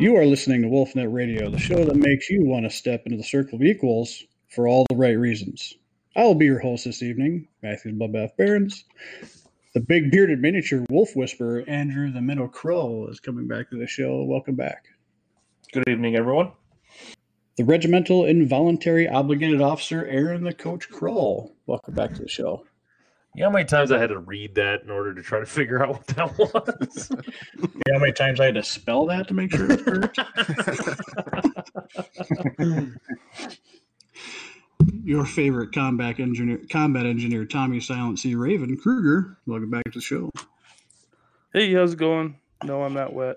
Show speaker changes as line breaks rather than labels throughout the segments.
You are listening to WolfNet Radio, the show that makes you want to step into the circle of equals for all the right reasons. I will be your host this evening, Matthew Bubbath Barons. The big bearded miniature wolf whisperer, Andrew the Minnow Crow, is coming back to the show. Welcome back.
Good evening, everyone.
The regimental involuntary obligated officer, Aaron the Coach Kroll. Welcome back to the show.
You know how many times I had to read that in order to try to figure out what that was?
You know how many times I had to spell that to make sure it was correct? Your favorite combat engineer, combat engineer, Tommy Silent Sea Raven Kruger. Welcome back to the show.
Hey, how's it going? No, I'm not wet.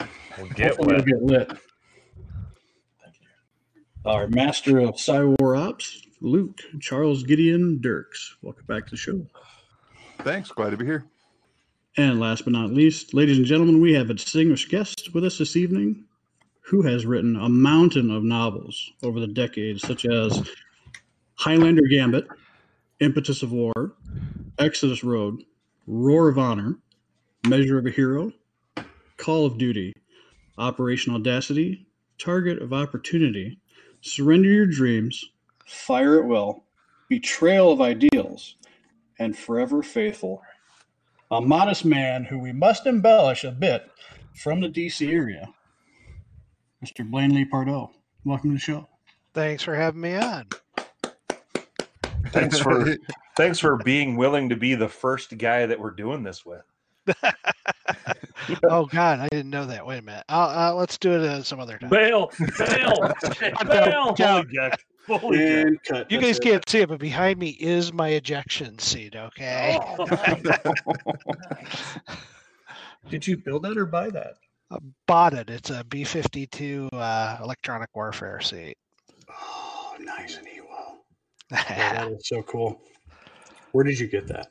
Well, get
Hopefully
wet.
you'll get lit. Our master of Cywar Ops, Luke Charles Gideon Dirks. Welcome back to the show.
Thanks. Glad to be here.
And last but not least, ladies and gentlemen, we have a distinguished guest with us this evening who has written a mountain of novels over the decades, such as Highlander Gambit, Impetus of War, Exodus Road, Roar of Honor, Measure of a Hero, Call of Duty, Operation Audacity, Target of Opportunity, Surrender Your Dreams, Fire at Will, Betrayal of Ideals, and Forever Faithful. A modest man who we must embellish a bit from the DC area, Mr. Blaine Lee Pardo. Welcome to the show.
Thanks for having me on.
Thanks for thanks for being willing to be the first guy that we're doing this with.
oh God, I didn't know that. Wait a minute. Uh, uh, let's do it uh, some other time.
Bail, bail, bail. Fully eject. Fully
cut.
You guys can't see it, but behind me is my ejection seat. Okay.
Oh,
Did you build that or buy that?
I bought it. It's a B52 uh, electronic warfare seat.
Oh, nice and Ewell. that is so cool. Where did you get that?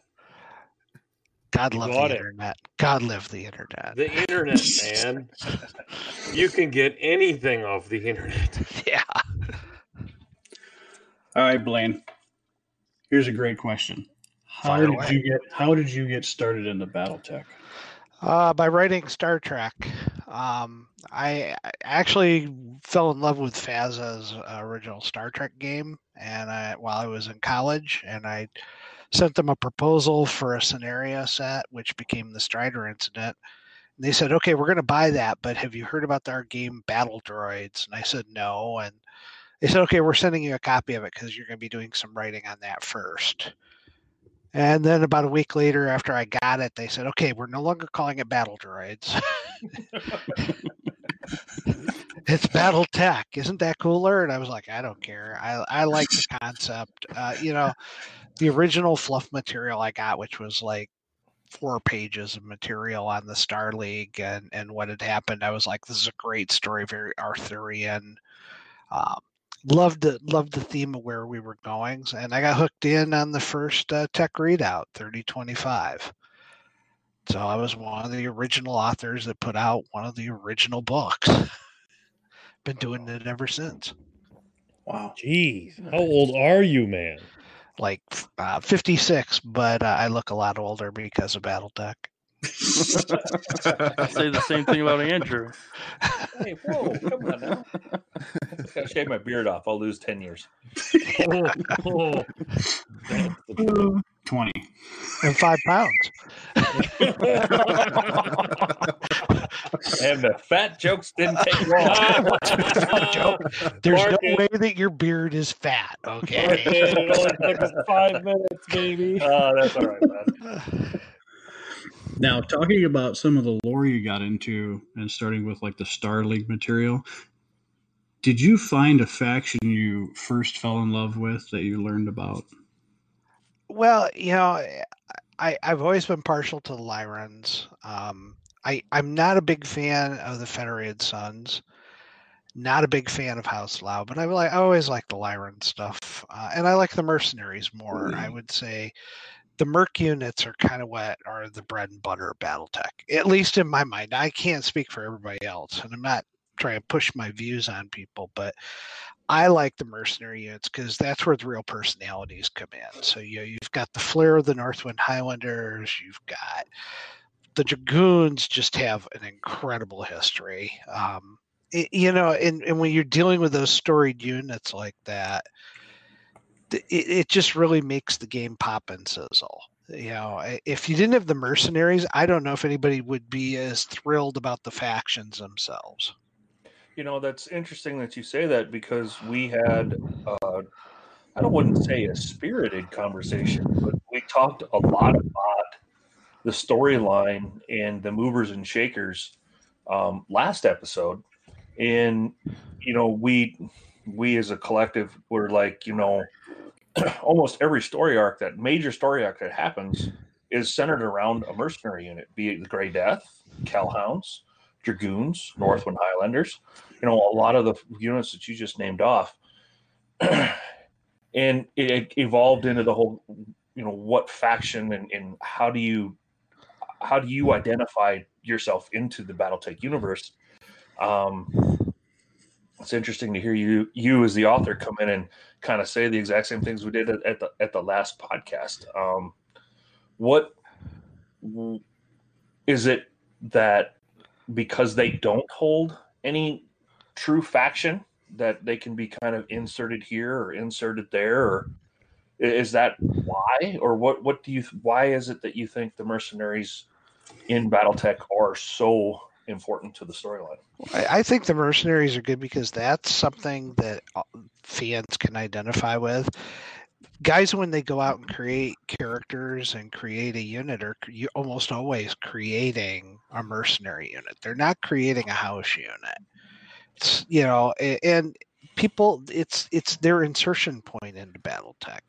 God
You
love the
it.
internet. God live the internet.
The internet, man. you can get anything off the internet.
yeah.
All right, Blaine. Here's a great question. How
Fire
did
away.
you get how did you get started into BattleTech?
Uh, by writing Star Trek, um, I actually fell in love with FASA's uh, original Star Trek game, and I, while I was in college, and I sent them a proposal for a scenario set, which became the Strider incident. And they said, "Okay, we're going to buy that, but have you heard about our game Battle Droids?" And I said, "No." And they said, "Okay, we're sending you a copy of it because you're going to be doing some writing on that first. And then about a week later, after I got it, they said, "Okay, we're no longer calling it Battle Droids. it's Battle Tech. Isn't that cooler?" And I was like, "I don't care. I I like the concept. Uh, you know, the original fluff material I got, which was like four pages of material on the Star League and and what had happened. I was like, this is a great story, very Arthurian. Um, loved the loved the theme of where we were going, and I got hooked in on the first uh, tech readout, thirty twenty five. So I was one of the original authors that put out one of the original books. Been doing it ever since.
Wow.
Jeez, how old are you, man?
Like uh, 56, but uh, I look a lot older because of BattleTech.
I say the same thing about Andrew.
Hey, whoa, come on now. I just gotta shave my beard off. I'll lose ten years.
Oh, oh.
Twenty.
and five pounds.
And the fat jokes didn't take long.
Joe, There's
Mark
no
it.
way that your beard is fat. Okay.
it only took us five minutes, baby.
Oh, that's all right, man.
Now, talking about some of the lore you got into, and starting with like the Star League material, did you find a faction you first fell in love with that you learned about?
Well, you know, I I've always been partial to the Lyrans. Um, I I'm not a big fan of the Federated Suns. Not a big fan of House Liao, but I like I always like the Lyran stuff, uh, and I like the mercenaries more. I would say the Merc units are kind of what are the bread and butter of BattleTech, at least in my mind. I can't speak for everybody else, and I'm not trying to push my views on people, but I like the mercenary units because that's where the real personalities come in. So you know, you've got the flair of the Northwind Highlanders, you've got the dragoons just have an incredible history. Um, it, you know, and, and when you're dealing with those storied units like that, th- it, it just really makes the game pop and sizzle. You know, if you didn't have the mercenaries, I don't know if anybody would be as thrilled about the factions themselves.
You know, that's interesting that you say that because we had, uh, I don't wouldn't say a spirited conversation, but we talked a lot about the storyline and the movers and shakers um, last episode. And, you know, we, we as a collective were like, you know, almost every story arc, that major story arc that happens is centered around a mercenary unit, be it the Grey Death, Kell Hounds, Dragoons, Northwind Highlanders you know a lot of the units that you just named off. And it evolved into the whole you know what faction and, and how do you how do you identify yourself into the battletech universe? Um it's interesting to hear you you as the author come in and kind of say the exact same things we did at, the at the last podcast. Um what is it that because they don't hold any true faction that they can be kind of inserted here or inserted there or is that why? Or what what do you why is it that you think the mercenaries in battletech are so important to the storyline
I, I think the mercenaries are good because that's something that uh, fans can identify with. Guys, when they go out and create characters and create a unit, are you almost always creating a mercenary unit. They're not creating a house unit. It's, you know, and people, it's it's their insertion point into BattleTech.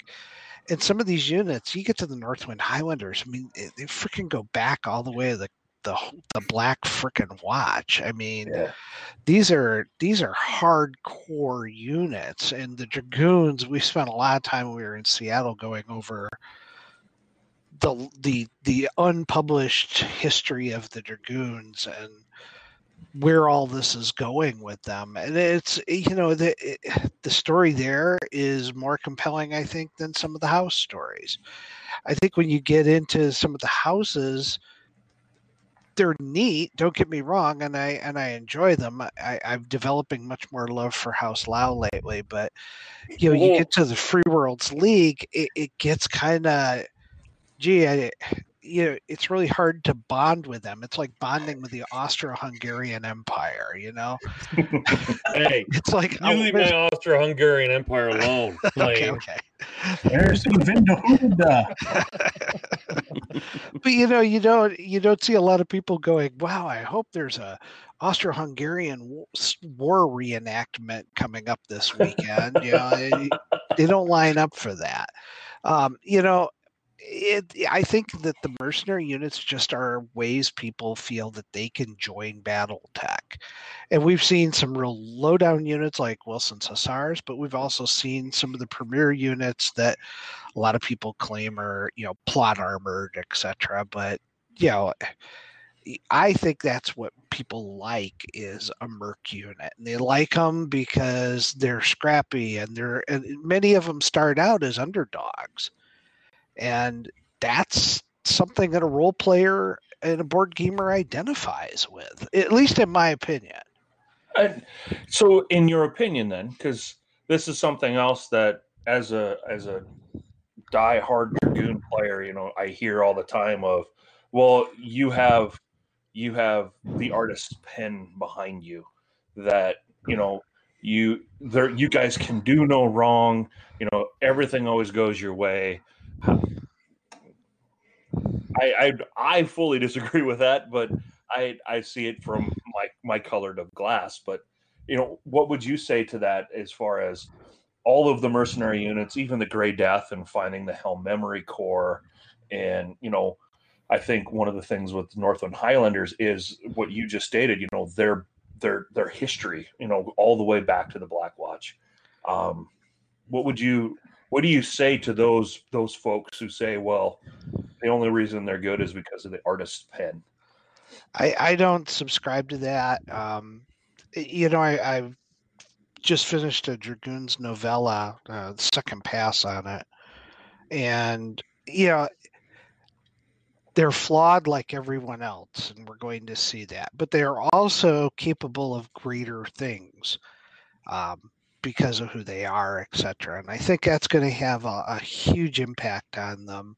And some of these units, you get to the Northwind Highlanders. I mean, they, they freaking go back all the way to the the the Black frickin' Watch. I mean,
yeah.
these are these are hardcore units and the dragoons we spent a lot of time when we were in seattle going over the the the unpublished history of the dragoons and where all this is going with them. And it's you know the it, the story there is more compelling i think than some of the house stories. I think when you get into some of the houses they're neat. Don't get me wrong, and I and I enjoy them. I, I'm developing much more love for House Liao lately, but you know, you get to the Free Worlds League, it, it gets kind of, gee, I, you know, it's really hard to bond with them. It's like bonding with the Austro-Hungarian Empire. You know,
Hey,
it's like
you
oh,
leave
there's-
my Austro-Hungarian Empire alone.
okay, okay.
There's the Vindahuda.
but you know you don't you don't see a lot of people going wow i hope there's a austro-hungarian war reenactment coming up this weekend you know they, they don't line up for that um, you know it, i think that the mercenary units just are ways people feel that they can join battle tech. And we've seen some real lowdown units like wilson's hussars but we've also seen some of the premier units that a lot of people claim are you know plot armored etc but you know eh, i think that's what people like is a merc unit. And they like them because they're scrappy and they're and many of them start out as underdogs and that's something that a role player and a board gamer identifies with at least in my opinion
And so, in your opinion, then, because this is something else that, as a as a die-hard dragoon player, you know, I hear all the time of, well, you have you have the artist's pen behind you, that you know you there you guys can do no wrong. You know, everything always goes your way. I I, I fully disagree with that, but I I see it from my my colored of glass. But you know, what would you say to that as far as all of the mercenary units, even the Gray Death, and finding the Helm Memory Core, and you know, I think one of the things with Northwind Highlanders is what you just stated. You know, their their their history. You know, all the way back to the Black Watch. Um, what would you what do you say to those those folks who say, well, the only reason they're good is because of the artist's pen?
I, I don't subscribe to that. Um, you know, I, I've just finished a Dragoons novella, uh, second pass on it, and you know, they're flawed like everyone else, and we're going to see that. But they are also capable of greater things um, because of who they are, etc. And I think that's going to have a, a huge impact on them.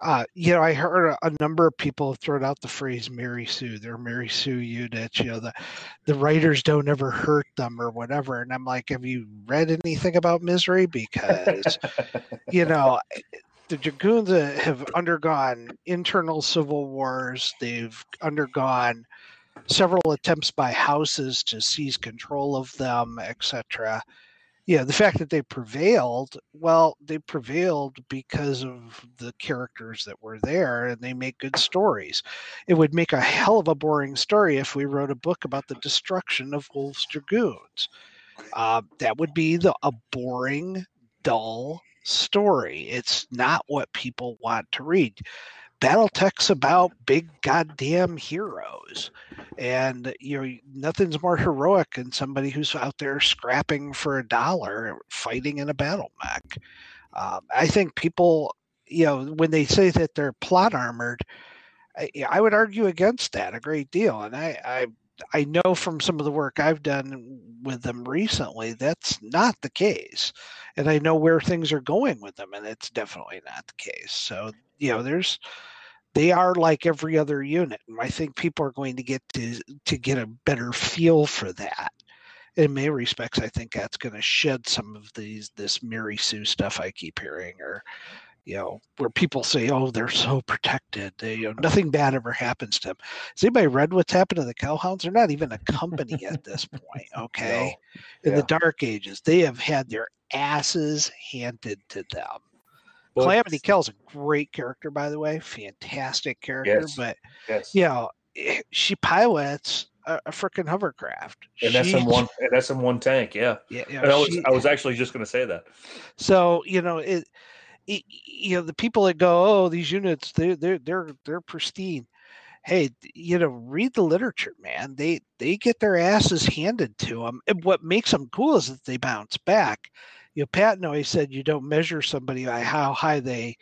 Uh, you know, I heard a, a number of people have thrown out the phrase "Mary Sue." They're Mary Sue units. You know, the the writers don't ever hurt them or whatever. And I'm like, have you read anything about misery? Because you know, the dragoons have undergone internal civil wars. They've undergone several attempts by houses to seize control of them, etc. Yeah, the fact that they prevailed, well, they prevailed because of the characters that were there and they make good stories. It would make a hell of a boring story if we wrote a book about the destruction of Wolf's Dragoons. Uh, that would be the, a boring, dull story. It's not what people want to read. Battletech's about big goddamn heroes, and you know nothing's more heroic than somebody who's out there scrapping for a dollar, fighting in a battle mech. Um, I think people, you know, when they say that they're plot armored, I, I would argue against that a great deal, and I, I I know from some of the work I've done with them recently, that's not the case. And I know where things are going with them, and it's definitely not the case. So, you know, there's they are like every other unit. And I think people are going to get to to get a better feel for that. In many respects, I think that's going to shed some of these this Mary Sue stuff I keep hearing, or you know, where people say, "Oh, they're so protected. They, you know, nothing bad ever happens to them." Has anybody read what's happened to the Kell Hounds? They're not even a company at this point. Okay,
No.
in
Yeah.
the Dark Ages, they have had their asses handed to them.
But-
Calamity Kell's a great character, by the way, fantastic character.
Yes.
But
yes.
you know, eh, she pilots a, a freaking hovercraft.
An
She-
SM1, an SM1 tank. Yeah.
Yeah, yeah,
And I was,
she-
I was actually just going to say that.
So you know it, it. You know the people that go, oh, these units, they're they're they're they're pristine. Hey, you know, read the literature, man. They they get their asses handed to them. And what makes them cool is that they bounce back. You know, Patton always said you don't measure somebody by how high they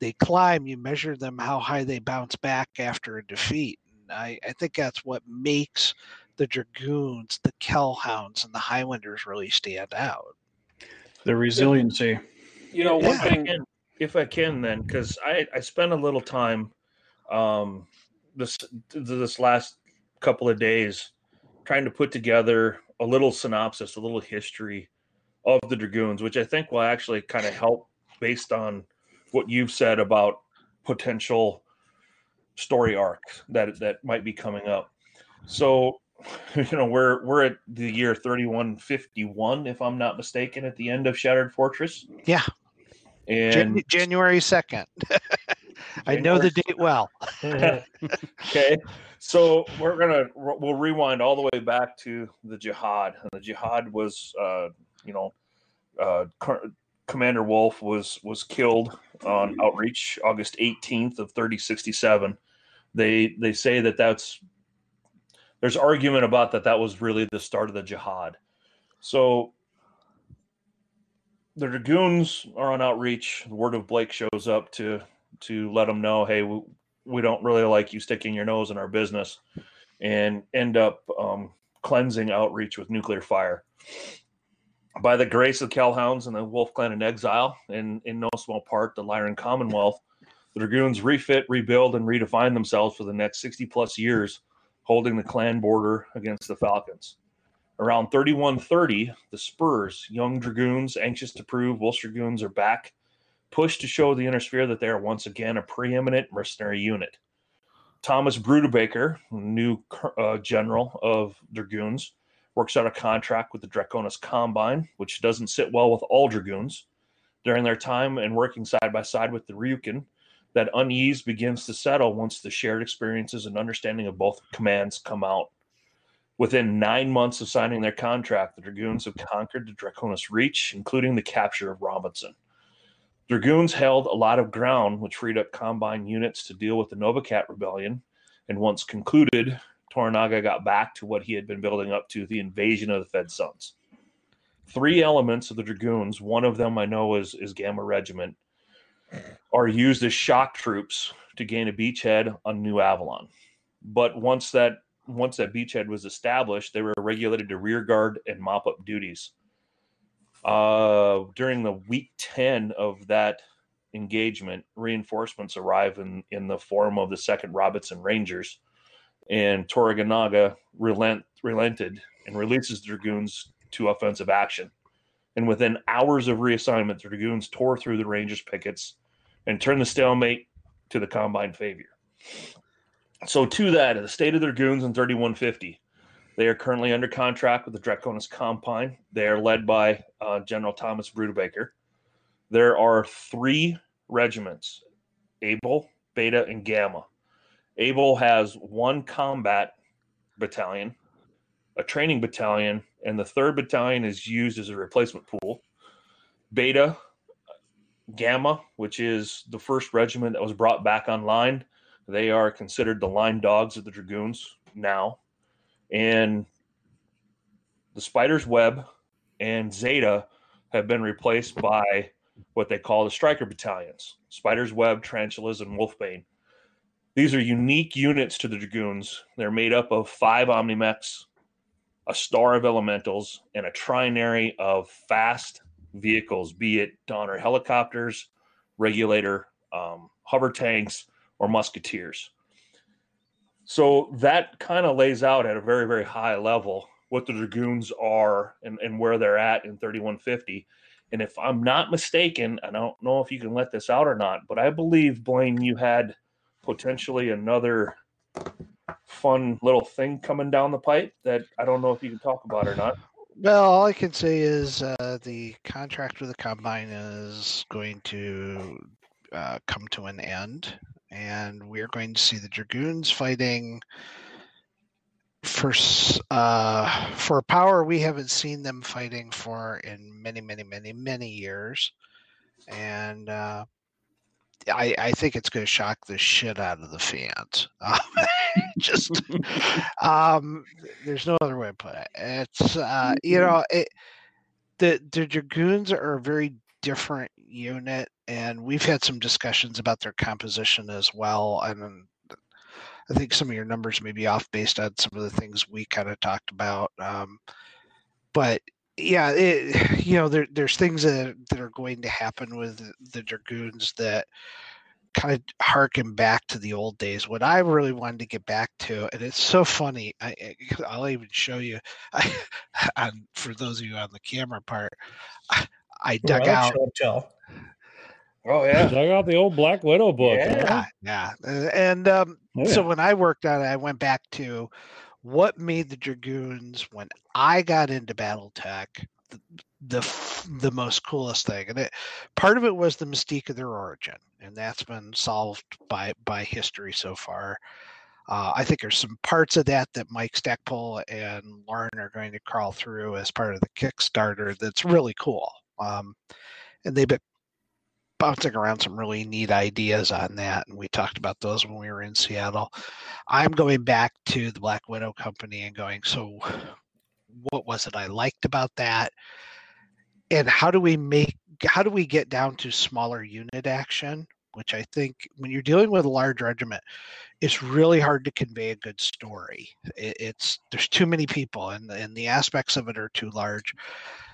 they climb. You measure them how high they bounce back after a defeat. And I I think that's what makes the dragoons, the Kellhounds, and the Highlanders really stand out.
The resiliency.
You know, one
Yeah.
thing
can, if I can, then because I I spent a little time, um, this this last couple of days, trying to put together a little synopsis, a little history of the dragoons, which I think will actually kind of help based on what you've said about potential story arcs that that might be coming up. So, you know, we're we're at the year thirty one fifty one, if I'm not mistaken, at the end of Shattered Fortress.
Yeah.
And
Jan- January 2nd. I know the date well.
okay, so we're gonna we'll rewind all the way back to the jihad, and the jihad was, uh, you know, uh, Commander Wolf was was killed on Outreach August 18th of 3067. They they say that that's there's argument about that that was really the start of the jihad. So the dragoons are on outreach. The word of Blake shows up to to let them know, hey, we, we don't really like you sticking your nose in our business, and end up um, cleansing outreach with nuclear fire. By the grace of Kell Hounds and the Wolf Clan in exile, and in no small part the Lyran Commonwealth, the Dragoons refit, rebuild, and redefine themselves for the next 60 plus years, holding the clan border against the Falcons. Around 3130, the Spurs, young Dragoons, anxious to prove Wolf's Dragoons are back, push to show the inner sphere that they are once again a preeminent mercenary unit. Thomas Brudebaker, new uh, general of Dragoons, works out a contract with the Draconis Combine, which doesn't sit well with all Dragoons. During their time and working side by side with the Ryuken, that unease begins to settle once the shared experiences and understanding of both commands come out. Within nine months of signing their contract, the Dragoons have conquered the Draconis Reach, including the capture of Robinson. Dragoons held a lot of ground, which freed up Combine units to deal with the Novacat rebellion. And once concluded, Toranaga got back to what he had been building up to the invasion of the Fed Suns. Three elements of the Dragoons, one of them I know is, is Gamma Regiment, are used as shock troops to gain a beachhead on New Avalon. But once that once that beachhead was established, they were regulated to rear guard and mop up duties. Uh, during the week 10 of that engagement, reinforcements arrive in, in the form of the 2nd Robinson Rangers, and Toraganaga relent, relented and releases the Dragoons to offensive action. And within hours of reassignment, the Dragoons tore through the Rangers' pickets and turned the stalemate to the combined favor. So, to that, the state of the Dragoons in 3150, they are currently under contract with the Draconis Combine. They are led by uh, General Thomas Brudebaker. There are three regiments Able, Beta, and Gamma. Able has one combat battalion, a training battalion, and the third battalion is used as a replacement pool. Beta, Gamma, which is the first regiment that was brought back online, they are considered the line dogs of the Dragoons now. And the spider's web and zeta have been replaced by what they call the striker battalions spider's web tarantulas and wolfbane these are unique units to the dragoons they're made up of five omnimechs a star of elementals and a trinary of fast vehicles be it donar helicopters regulator um, hover tanks or musketeers so that kind of lays out at a very, very high level what the Dragoons are and, and where they're at in 3150. And if I'm not mistaken, I don't know if you can let this out or not, but I believe, Blaine, you had potentially another fun little thing coming down the pipe that I don't know if you can talk about or not.
Well, all I can say is uh, the contract with the combine is going to uh, come to an end and we're going to see the dragoons fighting for uh, for power we haven't seen them fighting for in many many many many years and uh, I, I think it's going to shock the shit out of the fans. Um, just, um, there's no other way to put it. It's, uh, you know, it, the the dragoons are a very different unit, and we've had some discussions about their composition as well. And I think some of your numbers may be off based on some of the things we kind of talked about. Um, but yeah, it, you know, there, there's things that, that are going to happen with the dragoons that kind of harken back to the old days. What I really wanted to get back to, and it's so funny. I, will even show you. I, on, for those of you on the camera part, I, I dug well, out. Tell.
Oh yeah,
dug out the old Black Widow book.
Yeah, huh? yeah. And um, oh, yeah. so when I worked on it, I went back to what made the Dragoons when I got into BattleTech the, the the most coolest thing, and it part of it was the mystique of their origin, and that's been solved by by history so far. Uh, I think there's some parts of that that Mike Stackpole and Loren are going to crawl through as part of the Kickstarter. That's really cool. Um, and they've been bouncing around some really neat ideas on that. And we talked about those when we were in Seattle. I'm going back to the Black Widow company and going, so what was it I liked about that? And how do we make, how do we get down to smaller unit action? Which I think when you're dealing with a large regiment, it's really hard to convey a good story. it's, there's too many people and, and the aspects of it are too large.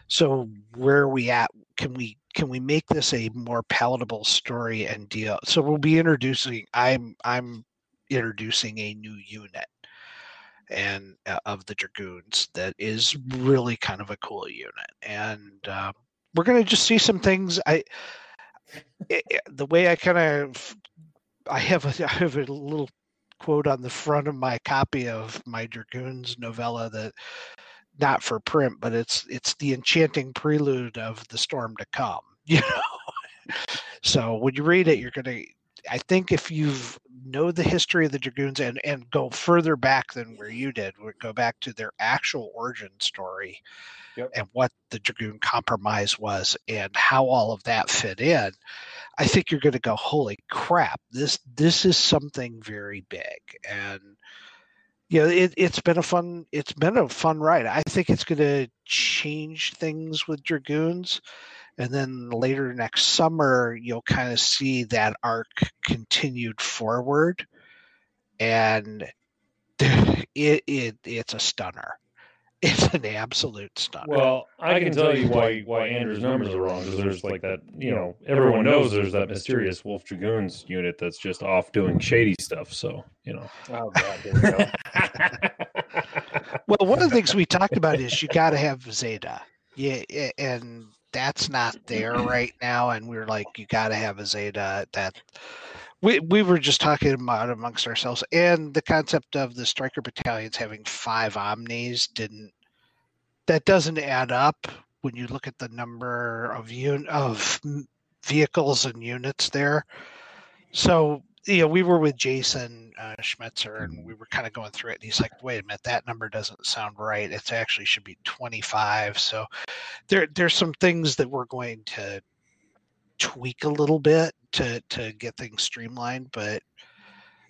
So where are we at? Can we can we make this a more palatable story and deal? So we'll be introducing. I'm I'm introducing a new unit and uh, of the dragoons that is really kind of a cool unit and uh, we're going to just see some things i it, the way i kind of i have a i have a little quote on the front of my copy of my dragoons novella that not for print, but it's it's the enchanting prelude of the storm to come. You know, so when you read it, you're gonna. I think if you know the history of the dragoons and and go further back than where you did, would go back to their actual origin story. Yep. and what the Dragoon Compromise was and how all of that fit in, I think you're going to go, holy crap, this this is something very big. And know, it, it's been a fun it's been a fun ride. I think it's going to change things with dragoons, and then later next summer you'll kind of see that arc continued forward. And it, it it's a stunner it's an absolute stunner
Well, I can tell you why why Andrew's numbers are wrong because there's like that, you know, everyone knows there's that mysterious Wolf Dragoons unit that's just off doing shady stuff. So, you know.
Oh god, here we go.
well one of the things we talked about is you got to have zeta yeah and that's not there right now and we are like you got to have a zeta that we, we were just talking about amongst ourselves and the concept of the striker battalions having five omnis didn't that doesn't add up when you look at the number of un, of vehicles and units there. So you know we were with jason uh, schmetzer and we were kind of going through it and he's like wait a minute that number doesn't sound right. It actually should be 25 so there there's some things that we're going to tweak a little bit to to get things streamlined but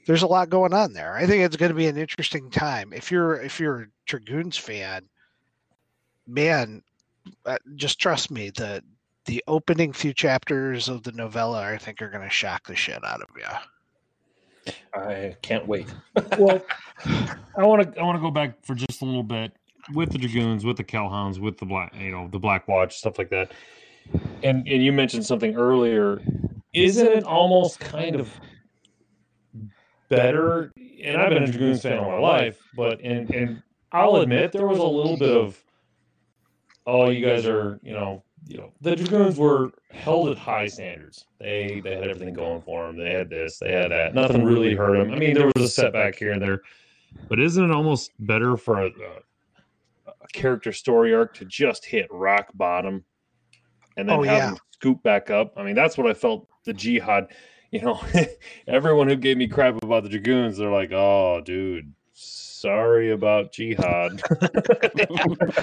there's a lot going on there. I think it's going to be an interesting time. If you're if you're a dragoons fan man uh, just trust me the the opening few chapters of the novella i think are going to shock the shit out of you
I can't wait.
well, I want to I want to go back for just a little bit with the dragoons, with the Kell Hounds, with the black, you know, the Black Watch, stuff like that. And and you mentioned something earlier. Isn't it almost kind of better? And I've been a dragoons fan all my life, but and and I'll admit there was a little bit of, oh, you guys are, you know, you know, the dragoons were held at high standards. They they had everything going for them. They had this, they had that. Nothing really hurt them. I mean, there was a setback here and there, but isn't it almost better for a, a character story arc to just hit rock bottom and then
Oh,
have
yeah.
them scoop back up? I mean, that's what I felt the jihad. You know, everyone who gave me crap about the dragoons, they're like, "Oh, dude, sorry about jihad."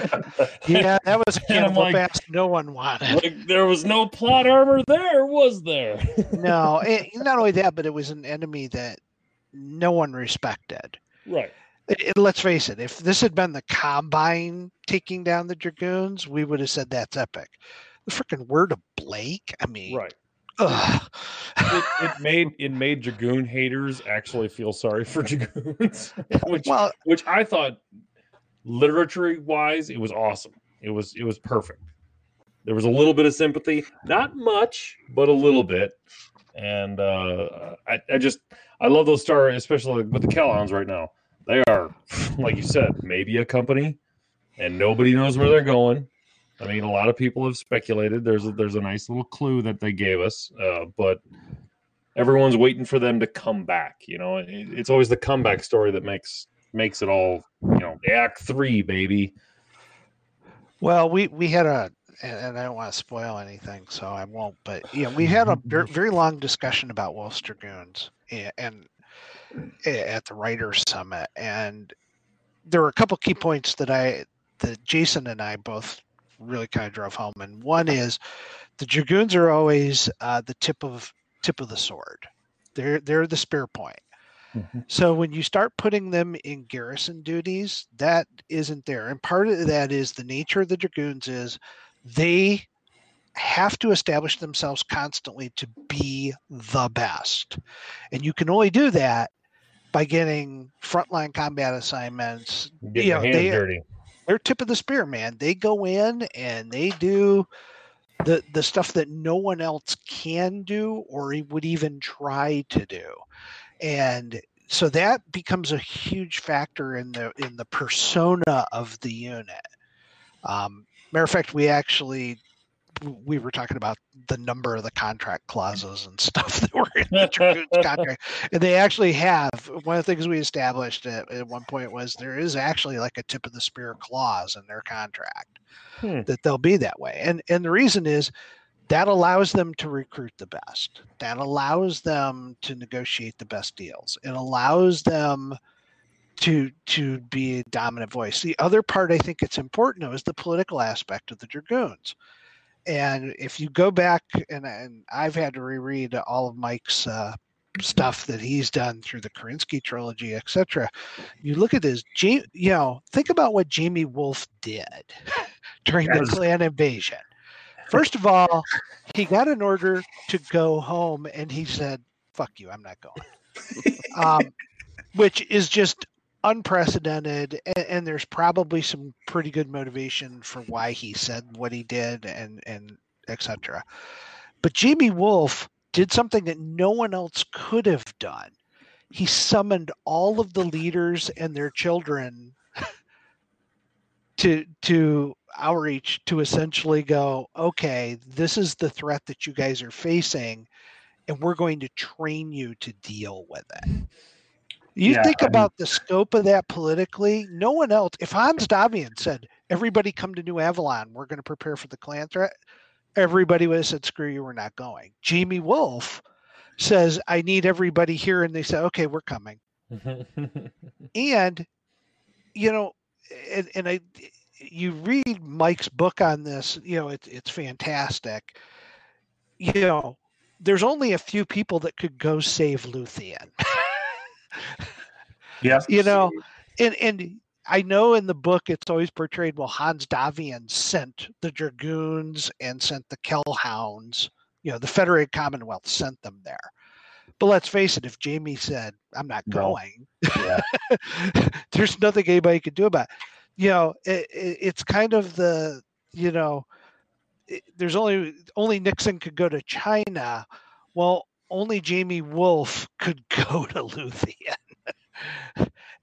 yeah that was a
And I'm like-
fast no one wanted
like there was no plot armor there, was there?
no it, not only that but it was an enemy that no one respected
right.
it, it- let's face it if this had been the combine taking down the dragoons we would have said that's epic the freaking word of blake i mean
Right.
Ugh.
It, it made it made dragoon haters actually feel sorry for dragoons, which
well
which I thought literature wise it was awesome. It was it was perfect. There was a little bit of sympathy, not much, but a little bit. And uh, I, I just I love those star, especially with the Kellhounds right now. They are, like you said, maybe a company, and nobody knows where they're going. I mean, a lot of people have speculated. There's a, there's a nice little clue that they gave us, uh, but everyone's waiting for them to come back. You know, it, it's always the comeback story that makes makes it all. You know, Act Three, baby.
Well, we we had a, and, I don't want to spoil anything, so I won't. But yeah, we had a ver- very long discussion about Wolf's Dragoons, and, and at the Writers Summit, and there were a couple key points that I, that Jason and I both really kind of drove home. And one is, the Dragoons are always uh, the tip of tip of the sword. They're they're the spear point. So when you start putting them in garrison duties, that isn't there. And part of that is the nature of the dragoons is they have to establish themselves constantly to be the best. And you can only do that by getting frontline combat assignments.
Get
You
your
know,
hands
they-
dirty.
They're tip of the spear, man. They go in and they do the the stuff that no one else can do or would even try to do and so that becomes a huge factor in the in the persona of the unit um, matter of fact we actually we were talking about the number of the contract clauses and stuff that were in the Dragoons contract. And they actually have one of the things we established at, at one point was there is actually like a tip of the spear clause in their contract
Hmm.
that they'll be that way. And and the reason is that allows them to recruit the best. That allows them to negotiate the best deals. It allows them to to be a dominant voice. The other part i think it's important though is the political aspect of the dragoons and if you go back and, and i've had to reread all of mike's uh, stuff that he's done through the Kerensky trilogy, etc. You look at this, you know, think about what Jaime Wolf did during the
Yes.
clan invasion. First of all, he got an order to go home, and he said, "Fuck you, I'm not going," um, which is just unprecedented. And, and there's probably some pretty good motivation for why he said what he did, and and etc. But Jaime Wolf did something that no one else could have done. He summoned all of the leaders and their children to to outreach to essentially go, okay, this is the threat that you guys are facing, and we're going to train you to deal with it. You
Yeah,
think
I mean-
about the scope of that politically. No one else. If Hans Davion said, "Everybody come to New Avalon. We're going to prepare for the Clan threat," everybody would have said, "Screw you, we're not going." Jaime Wolf says, "I need everybody here," and they say, "Okay, we're coming." and you know and, and i you read mike's book on this you know it, it's fantastic you know there's only a few people that could go save luthien
Yes.
you know and and i know in the book it's always portrayed well hans davion sent the dragoons and sent the kellhounds you know the federated commonwealth sent them there but let's face it if jaime said i'm not
No.
going
Yeah.
there's nothing anybody could do about it. you know it, it, it's kind of the you know it, there's only only nixon could go to china well only jaime wolf could go to luthien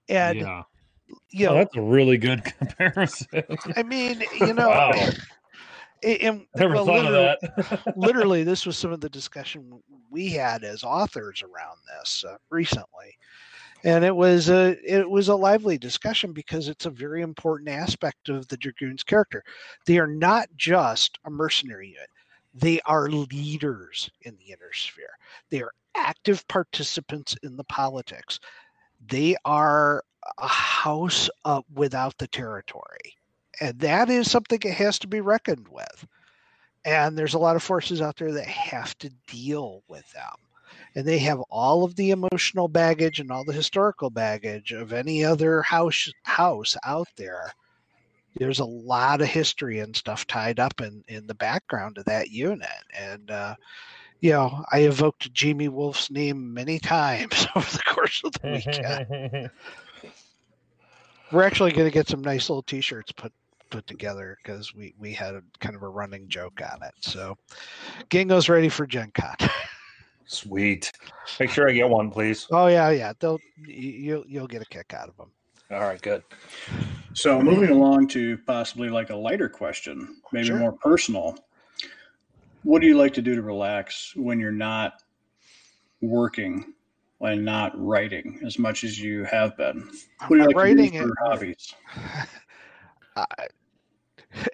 and
yeah,
you
Oh, that's a really good comparison.
i mean you know
wow,
it- and,
never
well,
thought
literally,
of that.
literally this was some of the discussion we had as authors around this uh, recently. And it was a it was a lively discussion because it's a very important aspect of the dragoons character. They are not just a mercenary unit they are leaders in the inner sphere. They are active participants in the politics. They are a house uh, without the territory and that is something that has to be reckoned with. And there's a lot of forces out there that have to deal with them. And they have all of the emotional baggage and all the historical baggage of any other house house out there there's a lot of history and stuff tied up in in the background of that unit. And uh you know i evoked jaime wolf's name many times over the course of the weekend. We're actually going to get some nice little t-shirts put put together because we we had a, kind of a running joke on it. So gingo's ready for gen con.
Sweet. Make sure I get one, please.
oh yeah yeah. They'll y- you'll you'll get a kick out of them
All right, good.
So moving along to possibly like a lighter question, maybe
Sure.
more personal. What do you like to do to relax when you're not working and not writing as much as you have been? What do you like
writing
to do
it
hobbies?
I,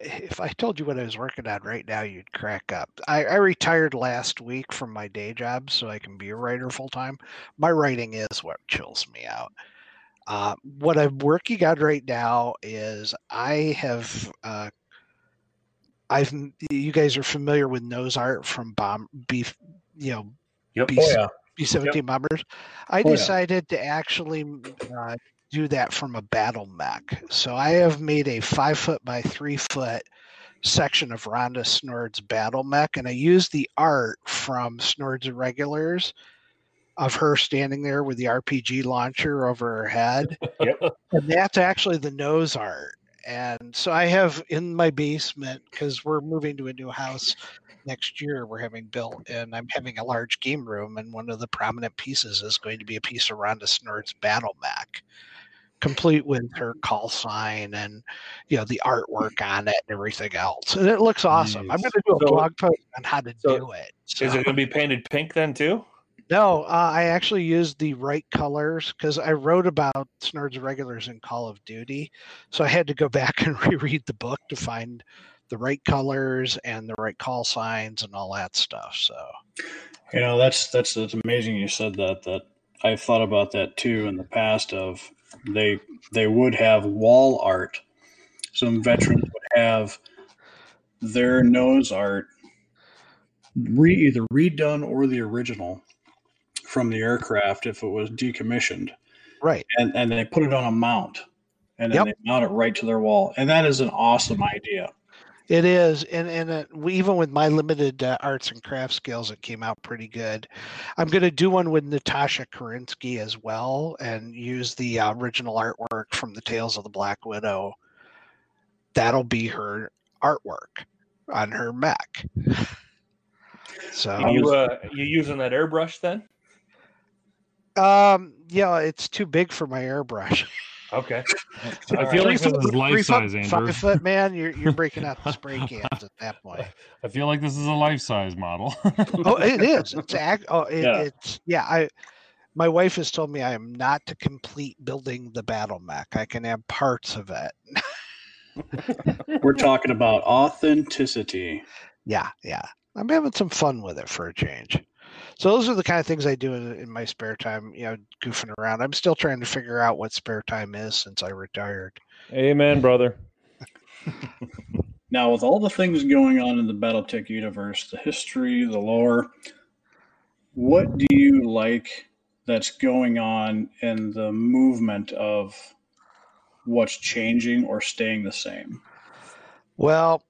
if I told you what I was working on right now, you'd crack up. I, I retired last week from my day job so I can be a writer full time. My writing is what chills me out. Uh, what I'm working on right now is I have. Uh, I've you guys are familiar with nose art from bomb beef, you know,
Yep.
B
Oh yeah,
B seventeen bombers. I
Oh, yeah.
decided to actually uh, do that from a battle mech. So I have made a five foot by three foot section of Rhonda Snord's battle mech, and I used the art from Snord's Irregulars of her standing there with the RPG launcher over her head.
Yep.
And that's actually the nose art. And so I have in my basement because we're moving to a new house next year we're having built and I'm having a large game room and one of the prominent pieces is going to be a piece of Rhonda Snord's battle mech complete with her call sign and you know the artwork on it and everything else and it looks awesome i'm going to do a
So-
blog post on how to
so
do it
Is
So-
it going to be painted pink then too?
No uh, i actually used the right colors because i wrote about snord's regulars in call of duty so i had to go back and reread the book to find the right colors and the right call signs and all that stuff so
You know, that's that's that's amazing you said that. That I've thought about that too in the past. Of they they would have wall art. Some veterans would have their nose art re, either redone or the original from the aircraft if it was decommissioned,
right
and and they put it on a mount, and then
Yep.
they mount it right to their wall, and that is an awesome idea.
It is, and and uh, we, even with my limited uh, arts and craft skills, it came out pretty good. I'm going to do one with Natasha Kerensky as well, and use the uh, original artwork from the Tales of the Black Widow. That'll be her artwork on her mech. So,
You uh, you using that airbrush then?
Um, yeah, it's too big for my airbrush.
Okay.
I
All
feel
right.
like this is
Three
life
foot-
size, Andrew.
Five foot man, you're you're breaking out the spray cans at that point.
I feel like this is a life size model.
oh it is it's act oh it,
Yeah.
it's yeah i my wife has told me i am not to complete building the battle mech i can have parts of it
We're talking about authenticity.
yeah yeah i'm having some fun with it for a change so those are the kind of things i do in, in my spare time you know goofing around i'm still trying to figure out what spare time is since i retired
Amen, brother.
Now, with all the things going on in the BattleTech universe, the history, the lore, what do you like that's going on in the movement of what's changing or staying the same?
Well,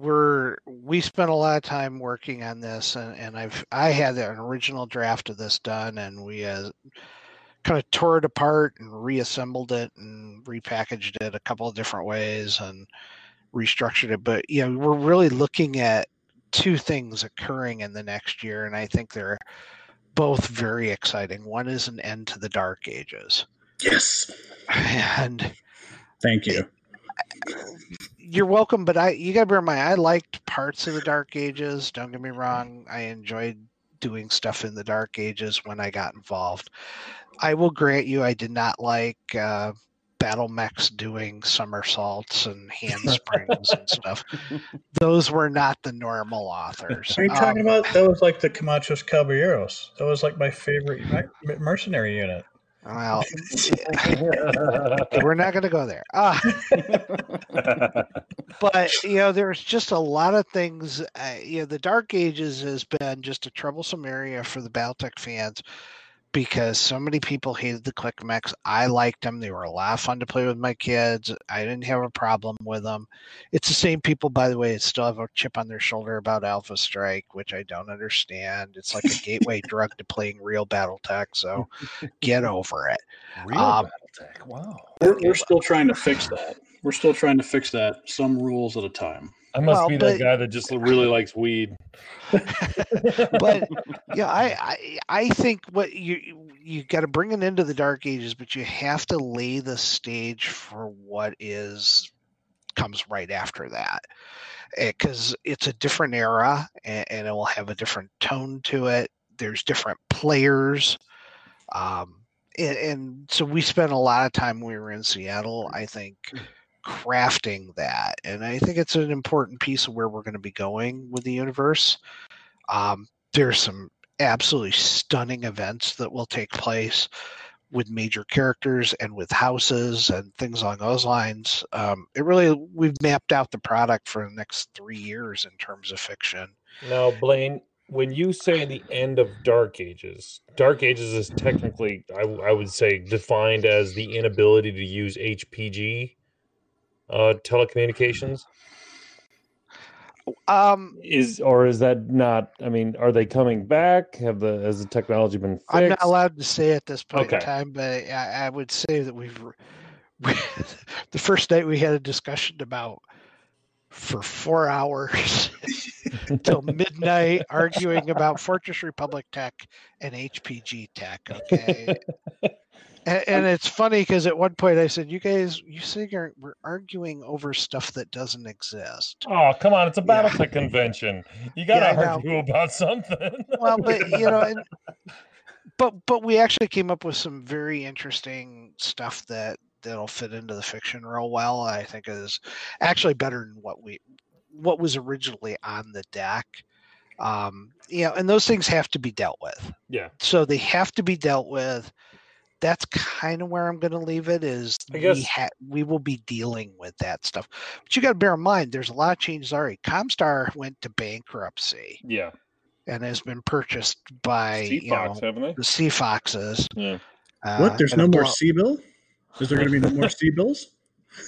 we're we spent a lot of time working on this, and, and I've I had an original draft of this done, and we uh, kind of tore it apart and reassembled it and repackaged it a couple of different ways and restructured it. But you know, we're really looking at two things occurring in the next year, and I think they're both very exciting. One is an end to the Dark Ages,
Yes.
and
Thank you.
You're welcome, but I you gotta bear in mind I liked parts of the Dark Ages. Don't get me wrong. I enjoyed doing stuff in the Dark Ages when I got involved. I will grant you I did not like uh battle mechs doing somersaults and handsprings and stuff. Those were not the normal authors.
Are you talking
Um,
about? That was like the Camacho's Caballeros. That was like my favorite mercenary unit.
Well, we're not going to go there. Ah, but you know, there's just a lot of things. Uh, you know, the Dark Ages has been just a troublesome area for the BattleTech fans because so many people hated the click mechs. I liked them; they were a lot of fun to play with my kids. I didn't have a problem with them. It's the same people, by the way, that still have a chip on their shoulder about Alpha Strike, which I don't understand. It's like a gateway drug to playing real BattleTech. So get over it.
Real
Um,
BattleTech. Wow.
We're, we're still trying to fix that. We're still trying to fix that, some rules at a time.
I must
Well,
be
but-
guy that just really likes weed.
but yeah, I, I I think what you you- got to bring it into the dark ages, but you have to lay the stage for what is comes right after that, because it's a different era and, and it will have a different tone to it. There's different players, um, and, and so we spent a lot of time when we were in Seattle. I think crafting that and i think it's an important piece of where we're going to be going with the universe um, there's some absolutely stunning events that will take place with major characters and with houses and things along those lines. Um, it really we've mapped out the product for the next three years in terms of fiction.
Now, Blaine, when you say the end of Dark Ages, Dark Ages is technically, I, I would say, defined as the inability to use HPG uh, telecommunications.
Um,
Is or is that not? I mean, are they coming back? Have the has the technology been fixed?
I'm not allowed to say at this point in time, but I, I would say that we've we, the first night we had a discussion about for four hours till midnight arguing about Fortress Republic tech and HPG tech. Okay. And, and it's funny because at one point I said, "You guys, you say you're, we're arguing over stuff that doesn't exist."
Oh, come on! It's a
Yeah.
Convention. You got to
know.
argue about something.
well, but you know, and, but but we actually came up with some very interesting stuff that that'll fit into the fiction real well. I think is actually better than what we what was originally on the deck. Um, you know, and those things have to be dealt with.
yeah.
So they have to be dealt with. That's kind of where I'm going to leave it. Is
I
we ha- we will be dealing with that stuff, but you got to bear in mind there's a lot of changes already. Comstar went to bankruptcy
Yeah.
and has been purchased by
Sea
you know,
Fox, haven't they?
the Sea Foxes.
Yeah.
Uh,
what? There's no more
blow-
C bill? Is there going to be no more C bills?